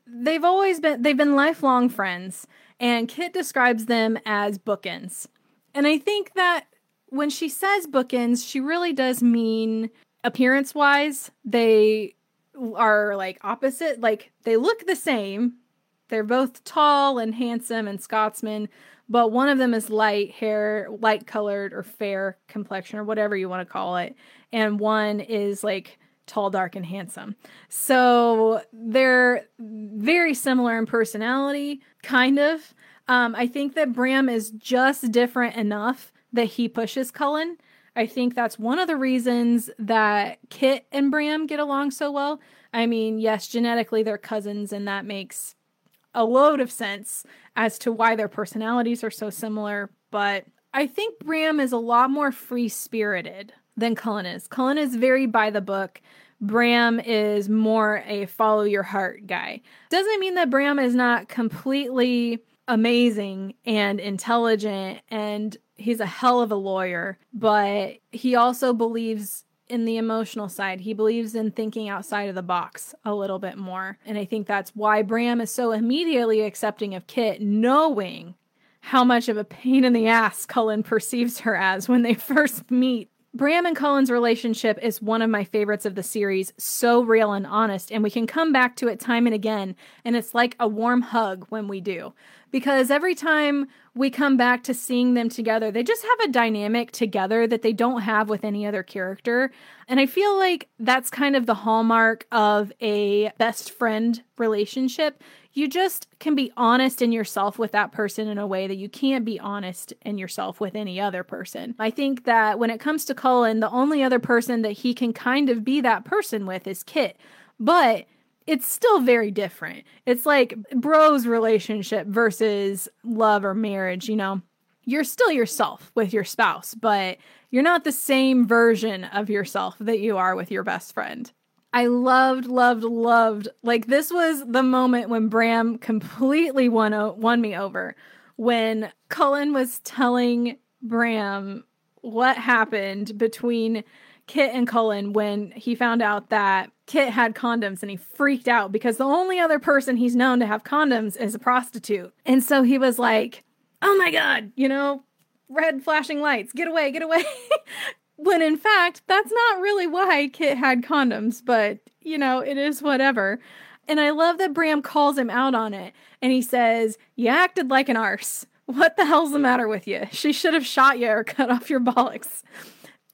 they've always been they've been lifelong friends and Kit describes them as bookends. And I think that when she says bookends, she really does mean appearance wise, they are like opposite, like they look the same. They're both tall and handsome and Scotsmen, but one of them is light hair, light colored or fair complexion or whatever you want to call it, and one is like tall, dark, and handsome. So they're very similar in personality, kind of. Um, I think that Bram is just different enough that he pushes Cullen. I think that's one of the reasons that Kit and Bram get along so well. I mean, yes, genetically they're cousins, and that makes a load of sense as to why their personalities are so similar. But I think Bram is a lot more free spirited than Cullen is. Cullen is very by the book. Bram is more a follow your heart guy. Doesn't mean that Bram is not completely amazing and intelligent and he's a hell of a lawyer, but he also believes in the emotional side. He believes in thinking outside of the box a little bit more. And I think that's why Bram is so immediately accepting of Kit, knowing how much of a pain in the ass Cullen perceives her as when they <laughs> first meet. Bram and Cullen's relationship is one of my favorites of the series, so real and honest, and we can come back to it time and again, and it's like a warm hug when we do. Because every time we come back to seeing them together, they just have a dynamic together that they don't have with any other character. And I feel like that's kind of the hallmark of a best friend relationship you just can be honest in yourself with that person in a way that you can't be honest in yourself with any other person. I think that when it comes to Cullen, the only other person that he can kind of be that person with is Kit. But it's still very different. It's like bros relationship versus love or marriage, you know. You're still yourself with your spouse, but you're not the same version of yourself that you are with your best friend. I loved, loved, loved. Like this was the moment when Bram completely won won me over. When Cullen was telling Bram what happened between Kit and Cullen when he found out that Kit had condoms and he freaked out because the only other person he's known to have condoms is a prostitute. And so he was like, oh my God, you know, red flashing lights, get away, get away. <laughs> when in fact, that's not really why Kit had condoms, but you know, it is whatever. And I love that Bram calls him out on it and he says, You acted like an arse. What the hell's the matter with you? She should have shot you or cut off your bollocks.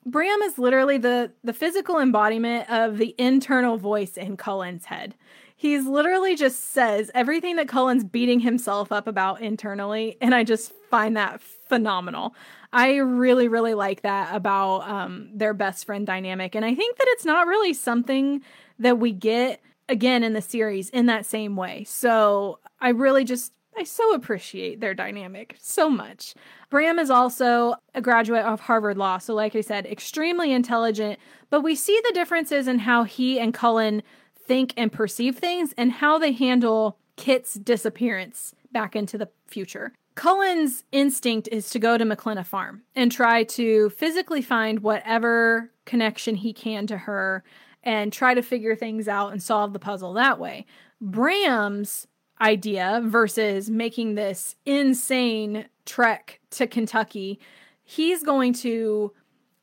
Bram is literally the the physical embodiment of the internal voice in Cullen's head. He's literally just says everything that Cullen's beating himself up about internally, and I just find that phenomenal. I really, really like that about um, their best friend dynamic, and I think that it's not really something that we get again in the series in that same way. So I really just I so appreciate their dynamic so much. Bram is also a graduate of Harvard Law, so like I said, extremely intelligent, but we see the differences in how he and Cullen think and perceive things and how they handle Kit's disappearance back into the future. Cullen's instinct is to go to MacKlenna Farm and try to physically find whatever connection he can to her and try to figure things out and solve the puzzle that way. Bram's idea versus making this insane trek to Kentucky, he's going to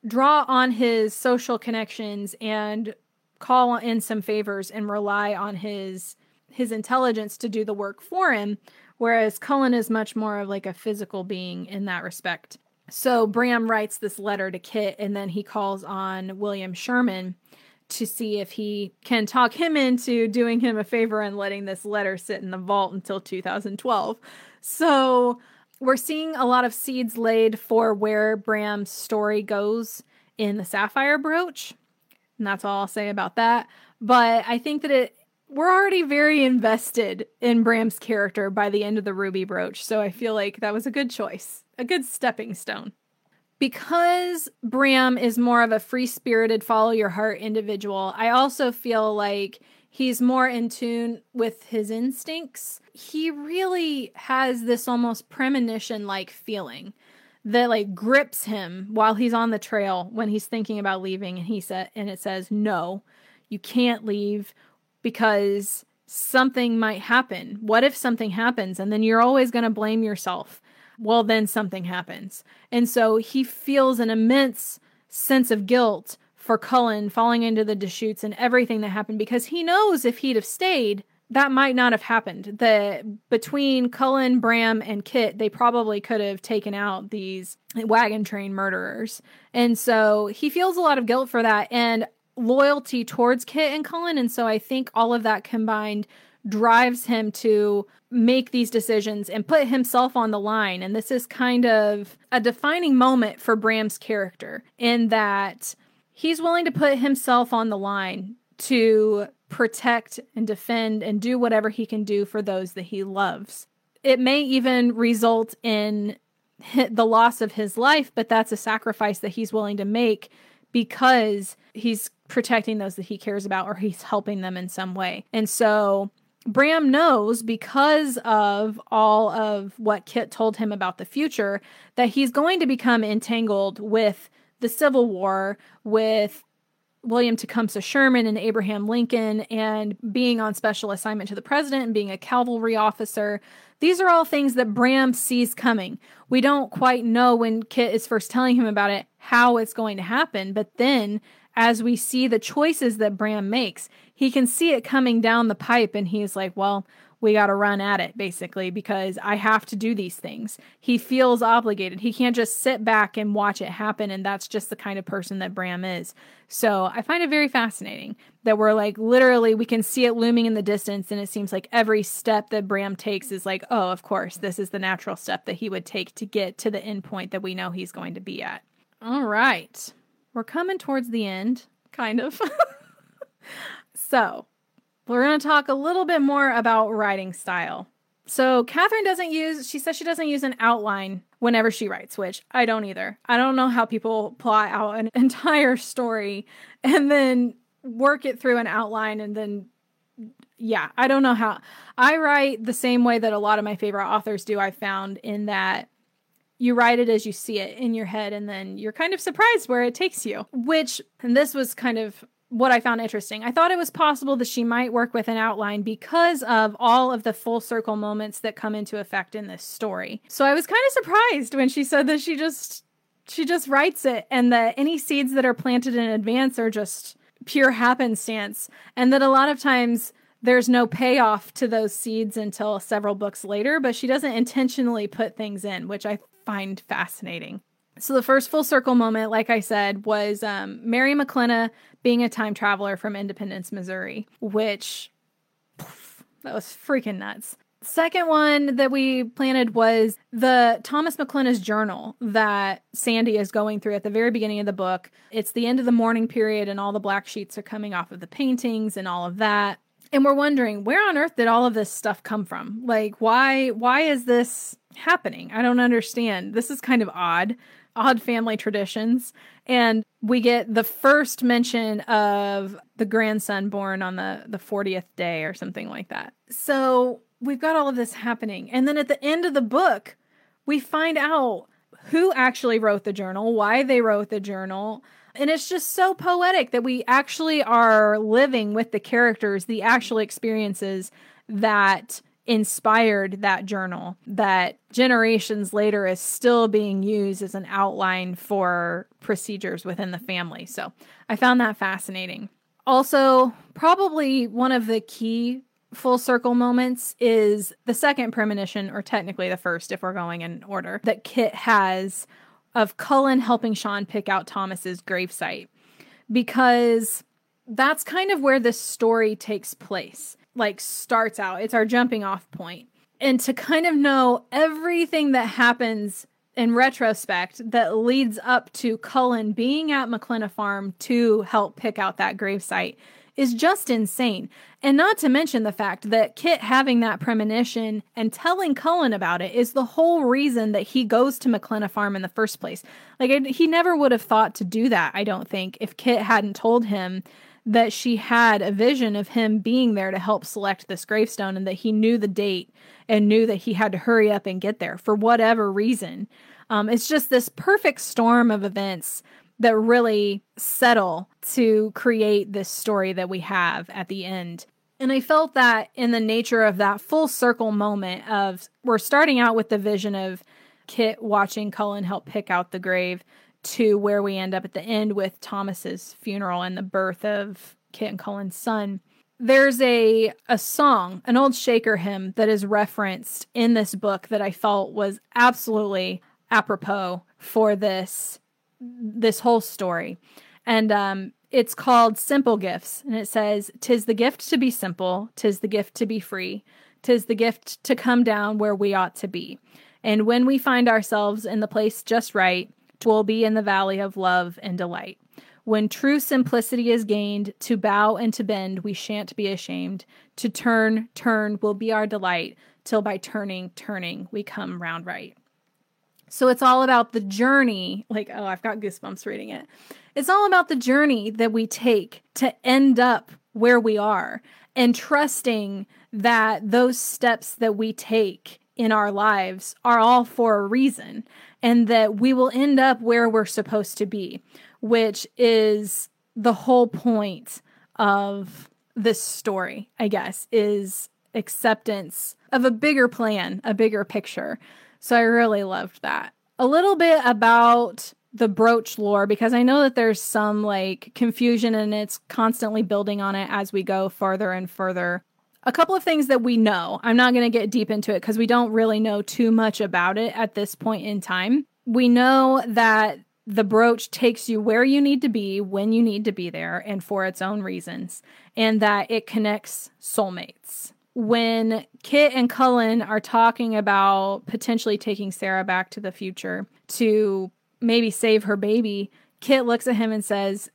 draw on his social connections and call in some favors and rely on his his intelligence to do the work for him whereas Cullen is much more of like a physical being in that respect. So Bram writes this letter to Kit and then he calls on William Sherman to see if he can talk him into doing him a favor and letting this letter sit in the vault until 2012. So we're seeing a lot of seeds laid for where Bram's story goes in the Sapphire Brooch. And that's all I'll say about that. But I think that it we're already very invested in Bram's character by the end of the Ruby Brooch, so I feel like that was a good choice, a good stepping stone because Bram is more of a free spirited, follow your heart individual, I also feel like he's more in tune with his instincts. He really has this almost premonition like feeling that like grips him while he's on the trail when he's thinking about leaving and he said and it says no you can't leave because something might happen what if something happens and then you're always going to blame yourself well, then something happens. And so he feels an immense sense of guilt for Cullen falling into the Deschutes and everything that happened because he knows if he'd have stayed, that might not have happened. That between Cullen, Bram, and Kit, they probably could have taken out these wagon train murderers. And so he feels a lot of guilt for that and loyalty towards Kit and Cullen. And so I think all of that combined drives him to make these decisions and put himself on the line. And this is kind of a defining moment for Bram's character in that he's willing to put himself on the line to protect and defend and do whatever he can do for those that he loves. It may even result in the loss of his life, but that's a sacrifice that he's willing to make because he's protecting those that he cares about or he's helping them in some way. And so Bram knows because of all of what Kit told him about the future that he's going to become entangled with the Civil War, with William Tecumseh Sherman and Abraham Lincoln, and being on special assignment to the president and being a cavalry officer. These are all things that Bram sees coming. We don't quite know when Kit is first telling him about it how it's going to happen, but then as we see the choices that Bram makes, he can see it coming down the pipe and he's like, well, we got to run at it basically because I have to do these things. He feels obligated. He can't just sit back and watch it happen. And that's just the kind of person that Bram is. So I find it very fascinating that we're like literally, we can see it looming in the distance. And it seems like every step that Bram takes is like, oh, of course, this is the natural step that he would take to get to the end point that we know he's going to be at. All right we're coming towards the end, kind of. <laughs> so, we're going to talk a little bit more about writing style. So, Katherine doesn't use, she says she doesn't use an outline whenever she writes, which I don't either. I don't know how people plot out an <laughs> entire story and then work it through an outline and then yeah, I don't know how. I write the same way that a lot of my favorite authors do, I found, in that you write it as you see it in your head and then you're kind of surprised where it takes you. Which, and this was kind of what I found interesting. I thought it was possible that she might work with an outline because of all of the full circle moments that come into effect in this story. So I was kind of surprised when she said that she just she just writes it and that any seeds that are planted in advance are just pure happenstance and that a lot of times there's no payoff to those seeds until several books later, but she doesn't intentionally put things in, which I find fascinating. So the first full circle moment, like I said, was um, Mary MacKlenna being a time traveler from Independence, Missouri, which poof, that was freaking nuts. Second one that we planted was the Thomas MacKlenna's journal that Sandy is going through at the very beginning of the book. It's the end of the mourning period, and all the black sheets are coming off of the paintings and all of that. And we're wondering where on earth did all of this stuff come from? Like, why why is this happening? I don't understand. This is kind of odd odd family traditions. And we get the first mention of the grandson born on the, the 40th day or something like that. So we've got all of this happening. And then at the end of the book, we find out who actually wrote the journal, why they wrote the journal. And it's just so poetic that we actually are living with the characters, the actual experiences that inspired that journal that generations later is still being used as an outline for procedures within the family. So I found that fascinating. Also, probably one of the key full circle moments is the second premonition, or technically the first if we're going in order, that Kit has of Cullen helping Sean pick out Thomas's gravesite. Because that's kind of where this story takes place like starts out. It's our jumping off point. And to kind of know everything that happens in retrospect that leads up to Cullen being at MacKlenna Farm to help pick out that gravesite is just insane. And not to mention the fact that Kit having that premonition and telling Cullen about it is the whole reason that he goes to MacKlenna Farm in the first place. Like, he never would have thought to do that, I don't think, if Kit hadn't told him that she had a vision of him being there to help select this gravestone and that he knew the date and knew that he had to hurry up and get there for whatever reason. Um, it's just this perfect storm of events that really settle to create this story that we have at the end. And I felt that in the nature of that full circle moment of we're starting out with the vision of Kit watching Cullen help pick out the grave to where we end up at the end with Thomas's funeral and the birth of Kit and Cullen's son. There's a a song, an old Shaker hymn that is referenced in this book that I felt was absolutely apropos for this this whole story. And um it's called Simple Gifts and it says tis the gift to be simple, tis the gift to be free, tis the gift to come down where we ought to be. And when we find ourselves in the place just right, will be in the valley of love and delight. When true simplicity is gained, to bow and to bend we shan't be ashamed. To turn, turn will be our delight, till by turning, turning we come round right. So it's all about the journey. Like, oh, I've got goosebumps reading it. It's all about the journey that we take to end up where we are and trusting that those steps that we take in our lives are all for a reason and that we will end up where we're supposed to be, which is the whole point of this story, I guess, is acceptance of a bigger plan, a bigger picture. So I really loved that. A little bit about the brooch lore because I know that there's some like confusion and it's constantly building on it as we go further and further a couple of things that we know. I'm not going to get deep into it because we don't really know too much about it at this point in time. We know that the brooch takes you where you need to be when you need to be there and for its own reasons, and that it connects soulmates. When Kit and Cullen are talking about potentially taking Sarah back to the future to maybe save her baby, Kit looks at him and says,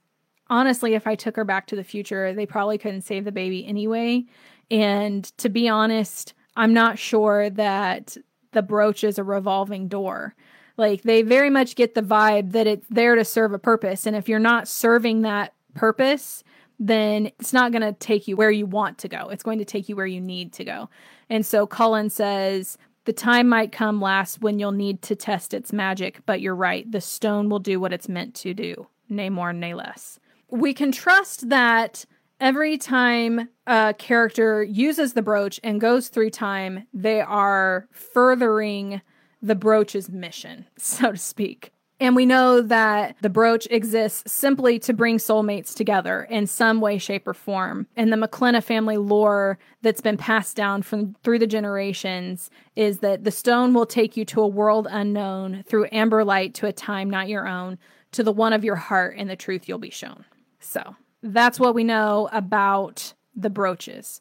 honestly, if I took her back to the future, they probably couldn't save the baby anyway. And to be honest, I'm not sure that the brooch is a revolving door. Like they very much get the vibe that it's there to serve a purpose. And if you're not serving that purpose, then it's not going to take you where you want to go. It's going to take you where you need to go. And so Cullen says, the time might come last when you'll need to test its magic, but you're right. The stone will do what it's meant to do, nay more, nay less. We can trust that every time a character uses the brooch and goes through time, they are furthering the brooch's mission, <laughs> so to speak. And we know that the brooch exists simply to bring soulmates together in some way, shape, or form. And the MacKlenna family lore that's been passed down from through the generations is that the stone will take you to a world unknown, through amber light to a time not your own, to the one of your heart, and the truth you'll be shown. So that's what we know about the brooches.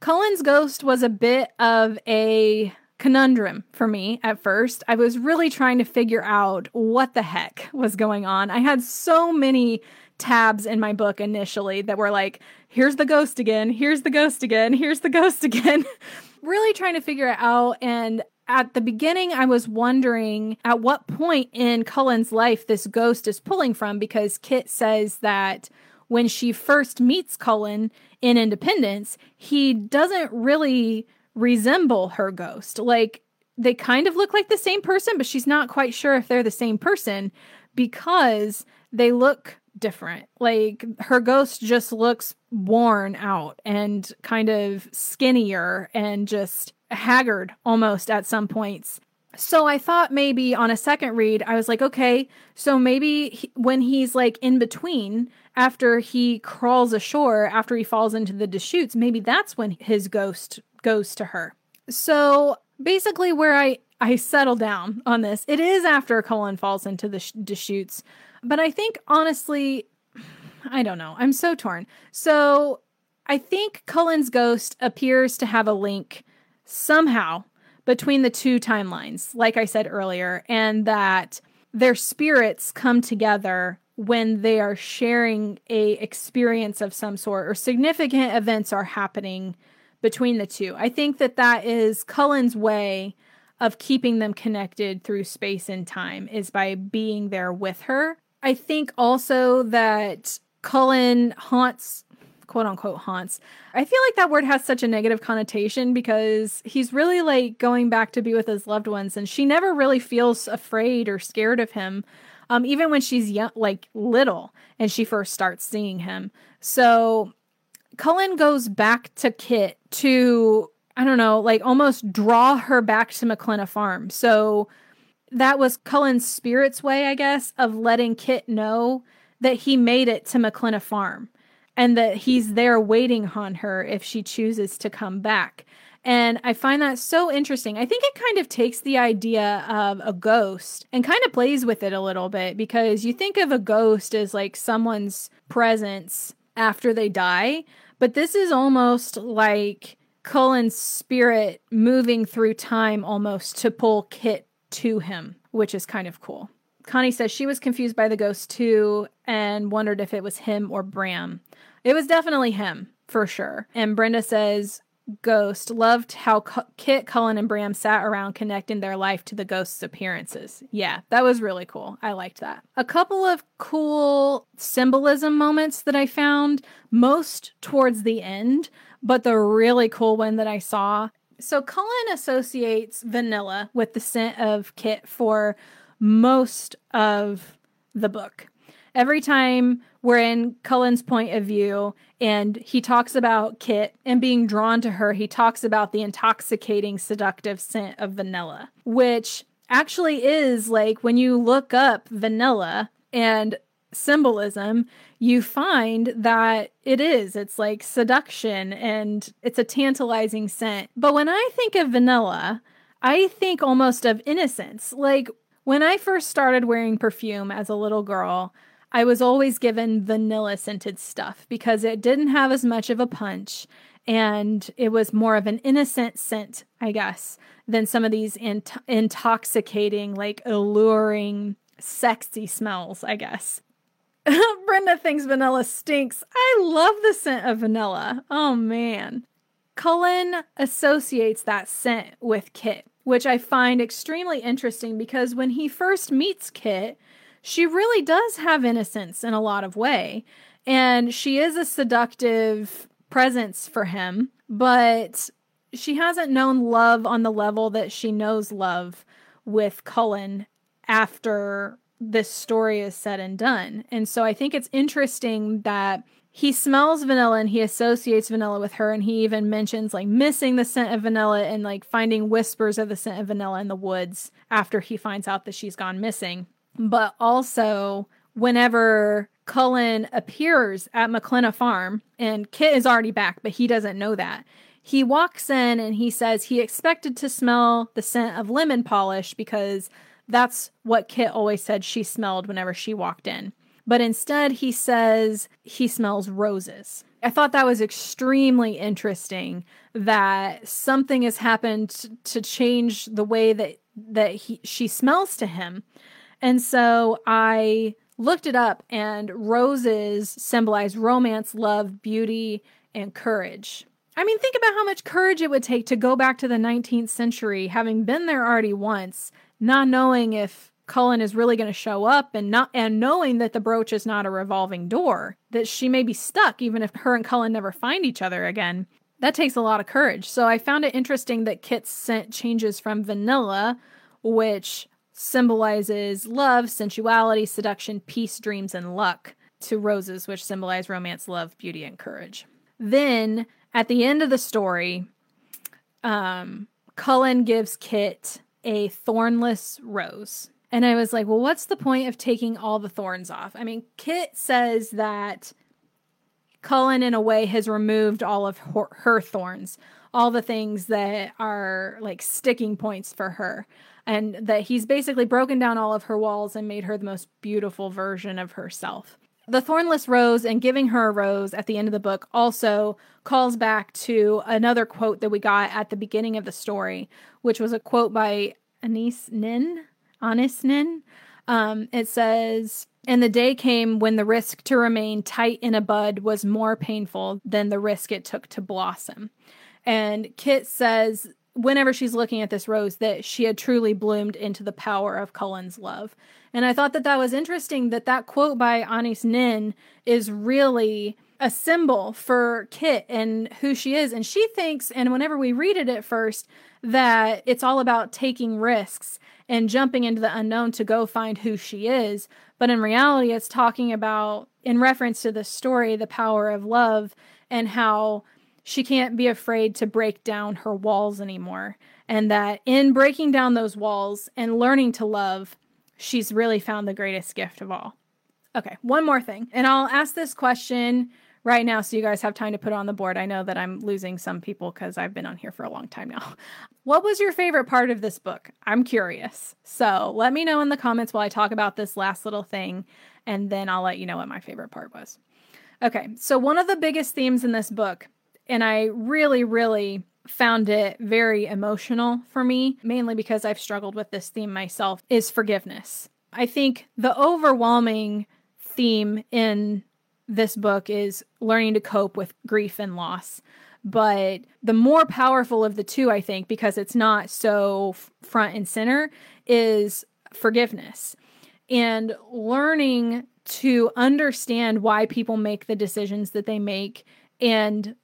Cullen's ghost was a bit of a conundrum for me at first. I was really trying to figure out what the heck was going on. I had so many tabs in my book initially that were like, here's the ghost again, here's the ghost again, here's the ghost again. <laughs> really trying to figure it out. And at the beginning, I was wondering at what point in Cullen's life this ghost is pulling from because Kit says that when she first meets Cullen in Independence, he doesn't really resemble her ghost. Like they kind of look like the same person, but she's not quite sure if they're the same person because they look different. Like her ghost just looks worn out and kind of skinnier and just haggard almost at some points. So I thought maybe on a second read, I was like, okay, so maybe he, when he's like in between, after he crawls ashore, after he falls into the Deschutes, maybe that's when his ghost goes to her. So basically, where I I settle down on this, it is after Cullen falls into the sh- but I think honestly, I don't know. I'm so torn. So I think Cullen's ghost appears to have a link somehow between the two timelines, like I said earlier, and that their spirits come together when they are sharing a experience of some sort or significant events are happening between the two. I think that that is Cullen's way of keeping them connected through space and time is by being there with her. I think also that Cullen haunts quote unquote haunts. I feel like that word has such a negative connotation because he's really like going back to be with his loved ones and she never really feels afraid or scared of him. Um, even when she's young, like little and she first starts seeing him. So Cullen goes back to Kit to, I don't know, like almost draw her back to MacKlenna Farm. So that was Cullen's spirit's way, I guess, of letting Kit know that he made it to MacKlenna Farm and that he's there waiting on her if she chooses to come back. And I find that so interesting. I think it kind of takes the idea of a ghost and kind of plays with it a little bit because you think of a ghost as like someone's presence after they die, but this is almost like Cullen's spirit moving through time almost to pull Kit to him, which is kind of cool. Connie says she was confused by the ghost too and wondered if it was him or Bram. It was definitely him, for sure. And Brenda says Ghost loved how Kit, Cullen, and Bram sat around connecting their life to the ghost's appearances. Yeah, that was really cool. I liked that. A couple of cool symbolism moments that I found, most towards the end, but the really cool one that I saw. So Cullen associates vanilla with the scent of Kit for most of the book. Every time we're in Cullen's point of view, and he talks about Kit and being drawn to her. He talks about the intoxicating, seductive scent of vanilla, which actually is like when you look up vanilla and symbolism, you find that it is. It's like seduction and it's a tantalizing scent. But when I think of vanilla, I think almost of innocence. Like when I first started wearing perfume as a little girl, I was always given vanilla scented stuff because it didn't have as much of a punch and it was more of an innocent scent, I guess, than some of these int- intoxicating, like alluring, sexy smells, I guess. <laughs> Brenda thinks vanilla stinks. I love the scent of vanilla. Oh man. Cullen associates that scent with Kit, which I find extremely interesting because when he first meets Kit, she really does have innocence in a lot of way and she is a seductive presence for him, but she hasn't known love on the level that she knows love with Cullen after this story is said and done. And so I think it's interesting that he smells vanilla and he associates vanilla with her and he even mentions like missing the scent of vanilla and like finding whispers of the scent of vanilla in the woods after he finds out that she's gone missing. But also whenever Cullen appears at MacKlenna Farm and Kit is already back, but he doesn't know that. He walks in and he says he expected to smell the scent of lemon polish because that's what Kit always said she smelled whenever she walked in. But instead, he says he smells roses. I thought that was extremely interesting that something has happened to change the way that that he, she smells to him. And so I looked it up and roses symbolize romance, love, beauty, and courage. I mean, think about how much courage it would take to go back to the 19th century, having been there already once, not knowing if Cullen is really going to show up and not and knowing that the brooch is not a revolving door, that she may be stuck even if her and Cullen never find each other again. That takes a lot of courage. So I found it interesting that Kit's scent changes from vanilla, which symbolizes love, sensuality, seduction, peace, dreams, and luck, to roses, which symbolize romance, love, beauty, and courage. Then at the end of the story, um, Cullen gives Kit a thornless rose. And I was like, well, what's the point of taking all the thorns off? I mean, Kit says that Cullen, in a way, has removed all of her, her thorns, all the things that are like sticking points for her and that he's basically broken down all of her walls and made her the most beautiful version of herself. The thornless rose and giving her a rose at the end of the book also calls back to another quote that we got at the beginning of the story, which was a quote by Anis Nin. Anais Nin. Um, it says, and the day came when the risk to remain tight in a bud was more painful than the risk it took to blossom. And Kit says whenever she's looking at this rose that she had truly bloomed into the power of Cullen's love. And I thought that that was interesting that that quote by Anis Nin is really a symbol for Kit and who she is. And she thinks, and whenever we read it at first, that it's all about taking risks and jumping into the unknown to go find who she is. But in reality, it's talking about, in reference to the story, the power of love and how she can't be afraid to break down her walls anymore. And that in breaking down those walls and learning to love, she's really found the greatest gift of all. Okay, one more thing. And I'll ask this question right now so you guys have time to put it on the board. I know that I'm losing some people because I've been on here for a long time now. <laughs> What was your favorite part of this book? I'm curious. So let me know in the comments while I talk about this last little thing, and then I'll let you know what my favorite part was. Okay, so one of the biggest themes in this book and I really, really found it very emotional for me, mainly because I've struggled with this theme myself, is forgiveness. I think the overwhelming theme in this book is learning to cope with grief and loss. But the more powerful of the two, I think, because it's not so front and center, is forgiveness and learning to understand why people make the decisions that they make and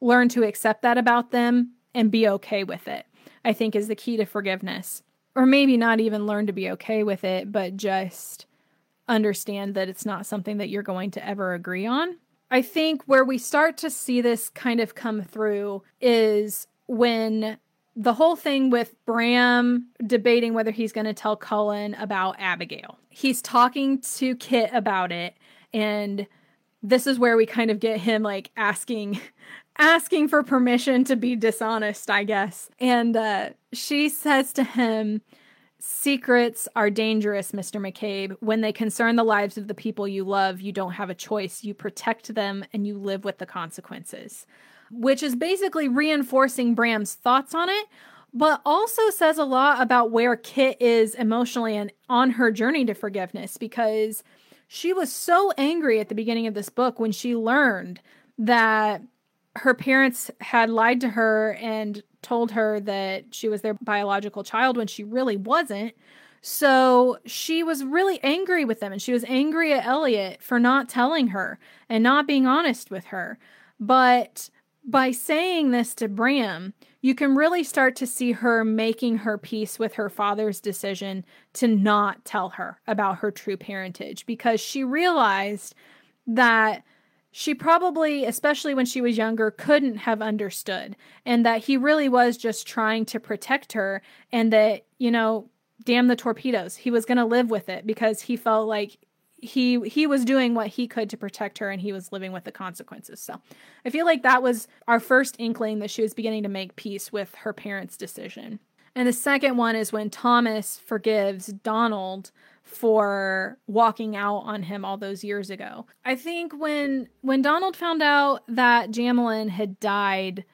learn to accept that about them and be okay with it, I think is the key to forgiveness. Or maybe not even learn to be okay with it, but just understand that it's not something that you're going to ever agree on. I think where we start to see this kind of come through is when the whole thing with Bram debating whether he's going to tell Cullen about Abigail. He's talking to Kit about it and this is where we kind of get him like asking asking for permission to be dishonest, I guess. And uh, she says to him, Secrets are dangerous, Mr. McCabe. When they concern the lives of the people you love, you don't have a choice. You protect them and you live with the consequences. Which is basically reinforcing Bram's thoughts on it, but also says a lot about where Kit is emotionally and on her journey to forgiveness because she was so angry at the beginning of this book when she learned that her parents had lied to her and told her that she was their biological child when she really wasn't. So she was really angry with them and she was angry at Elliot for not telling her and not being honest with her. But by saying this to Bram, you can really start to see her making her peace with her father's decision to not tell her about her true parentage because she realized that she probably, especially when she was younger, couldn't have understood, and that he really was just trying to protect her, and that, you know, damn the torpedoes. He was going to live with it because he felt like he he was doing what he could to protect her and he was living with the consequences. So, I feel like that was our first inkling that she was beginning to make peace with her parents' decision. And the second one is when Thomas forgives Donald for walking out on him all those years ago. I think when when Donald found out that Jamelin had died,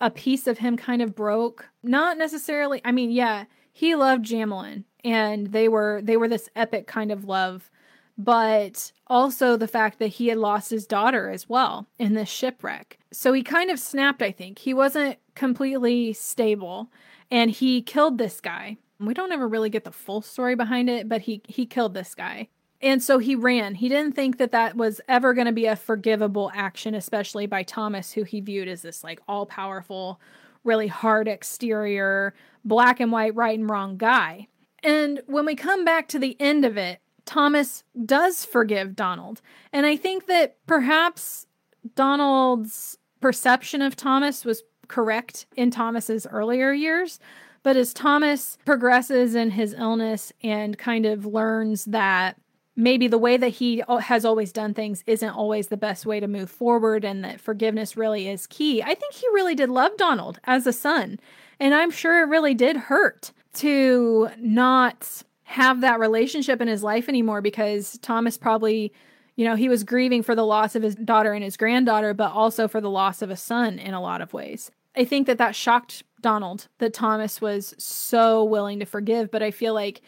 a piece of him kind of broke. Not necessarily, I mean, yeah, he loved Jamelin and they were they were this epic kind of love, but also the fact that he had lost his daughter as well in this shipwreck. So he kind of snapped, I think. He wasn't completely stable and he killed this guy we don't ever really get the full story behind it, but he he killed this guy. And so he ran. He didn't think that that was ever going to be a forgivable action, especially by Thomas, who he viewed as this like all powerful, really hard exterior, black and white, right and wrong guy. And when we come back to the end of it, Thomas does forgive Donald. And I think that perhaps Donald's perception of Thomas was correct in Thomas's earlier years, but as Thomas progresses in his illness and kind of learns that maybe the way that he has always done things isn't always the best way to move forward and that forgiveness really is key, I think he really did love Donald as a son. And I'm sure it really did hurt to not have that relationship in his life anymore because Thomas probably, you know, he was grieving for the loss of his daughter and his granddaughter, but also for the loss of a son in a lot of ways. I think that that shocked Donald that Thomas was so willing to forgive, but I feel like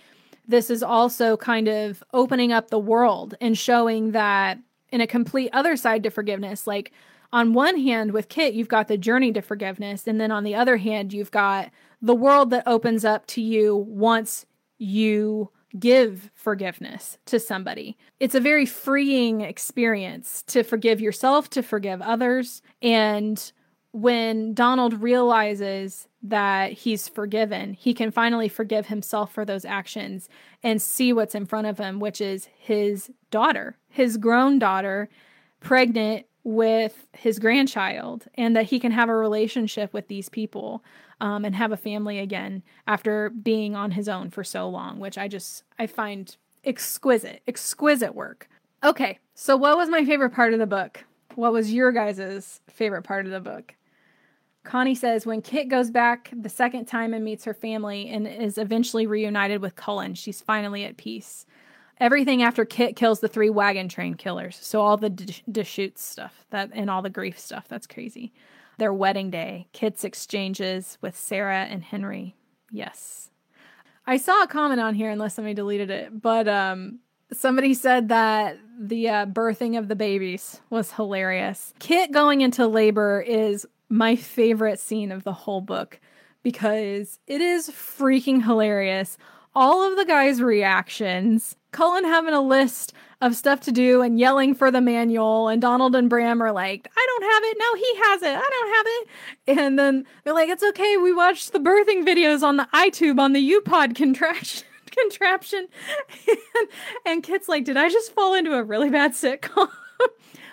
this is also kind of opening up the world and showing that in a complete other side to forgiveness, like on one hand with Kit, you've got the journey to forgiveness, and then on the other hand, you've got the world that opens up to you once you give forgiveness to somebody. It's a very freeing experience to forgive yourself, to forgive others, and when Donald realizes that he's forgiven, he can finally forgive himself for those actions and see what's in front of him, which is his daughter, his grown daughter, pregnant with his grandchild, and that he can have a relationship with these people um, and have a family again after being on his own for so long, which I just I find exquisite, exquisite work. Okay, so what was my favorite part of the book? What was your guys' favorite part of the book? Connie says when Kit goes back the second time and meets her family and is eventually reunited with Cullen, she's finally at peace. Everything after Kit kills the three wagon train killers. So all the Deschutes stuff that and all the grief stuff. That's crazy. Their wedding day, Kit's exchanges with Sarah and Henry. Yes. I saw a comment on here unless somebody deleted it, but um somebody said that the uh, birthing of the babies was hilarious. Kit going into labor is my favorite scene of the whole book because it is freaking hilarious. All of the guys' reactions, Cullen having a list of stuff to do and yelling for the manual, and Donald and Bram are like, I don't have it. No, he has it. I don't have it. And then they're like, It's okay. We watched the birthing videos on the iTube on the UPod contraction. contraption <laughs> <laughs> and, and Kit's like, Did I just fall into a really bad sitcom? <laughs>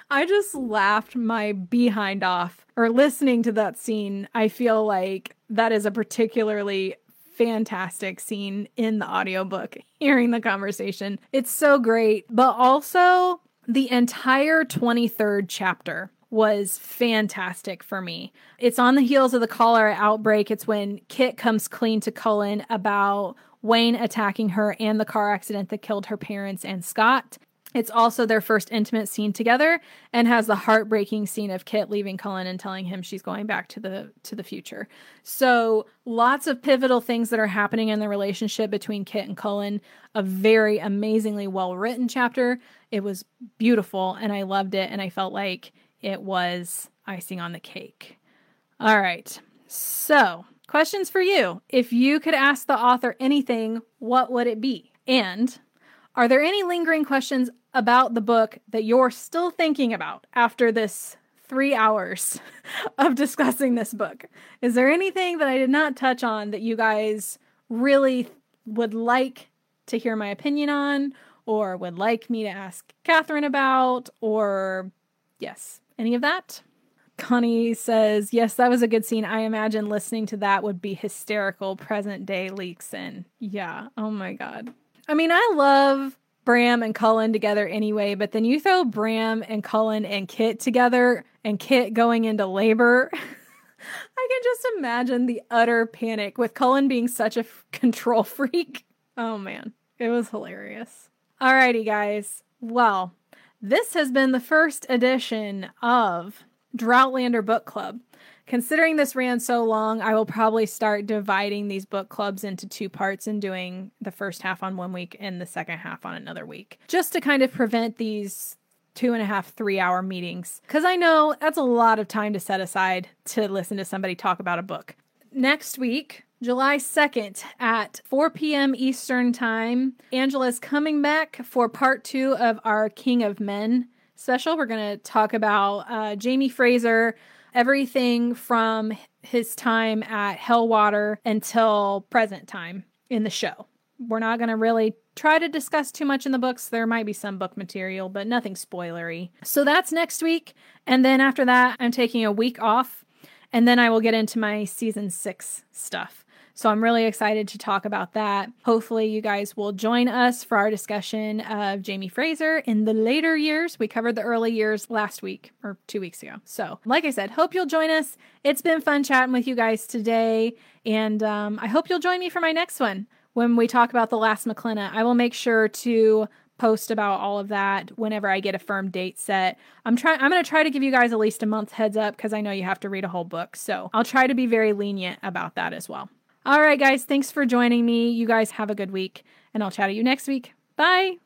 I just laughed my behind off. Or listening to that scene, I feel like that is a particularly fantastic scene in the audiobook, <laughs> hearing the conversation. It's so great. But also, the entire 23rd chapter was fantastic for me. It's on the heels of the cholera outbreak. It's when Kit comes clean to Cullen about Wayne attacking her and the car accident that killed her parents and Scott. It's also their first intimate scene together and has the heartbreaking scene of Kit leaving Cullen and telling him she's going back to the to the future. So, lots of pivotal things that are happening in the relationship between Kit and Cullen. A very amazingly well-written chapter. It was beautiful and I loved it and I felt like it was icing on the cake. All right. So, questions for you. If you could ask the author anything, what would it be? And are there any lingering questions about the book that you're still thinking about after this three hours <laughs> of discussing this book? Is there anything that I did not touch on that you guys really would like to hear my opinion on, or would like me to ask Katherine about, or yes, any of that? Connie says, Yes, that was a good scene. I imagine listening to that would be hysterical. Present day leaks in. Yeah. Oh my God. I mean, I love Bram and Cullen together anyway, but then you throw Bram and Cullen and Kit together and Kit going into labor. <laughs> I can just imagine the utter panic with Cullen being such a f- control <laughs> freak. Oh man, it was hilarious. Alrighty, guys. Well, this has been the first edition of Droughtlander Book Club. Considering this ran so long, I will probably start dividing these book clubs into two parts and doing the first half on one week and the second half on another week, just to kind of prevent these two and a half, three hour meetings. Because I know that's a lot of time to set aside to listen to somebody talk about a book. Next week, July 2nd at 4 p.m. Eastern Time, Angela's coming back for part two of our King of Men special. We're going to talk about uh, Jamie Fraser everything from his time at Helwater until present time in the show. We're not going to really try to discuss too much in the books. There might be some book material, but nothing spoilery. So that's next week. And then after that, I'm taking a week off. And then I will get into my season six stuff. So I'm really excited to talk about that. Hopefully, you guys will join us for our discussion of Jamie Fraser in the later years. We covered the early years last week or two weeks ago. So, like I said, hope you'll join us. It's been fun chatting with you guys today. And um, I hope you'll join me for my next one when we talk about the last MacKlenna. I will make sure to post about all of that whenever I get a firm date set. I'm trying I'm going to try to give you guys at least a month heads up cuz I know you have to read a whole book. So, I'll try to be very lenient about that as well. All right, guys, thanks for joining me. You guys have a good week, and I'll chat to you next week. Bye.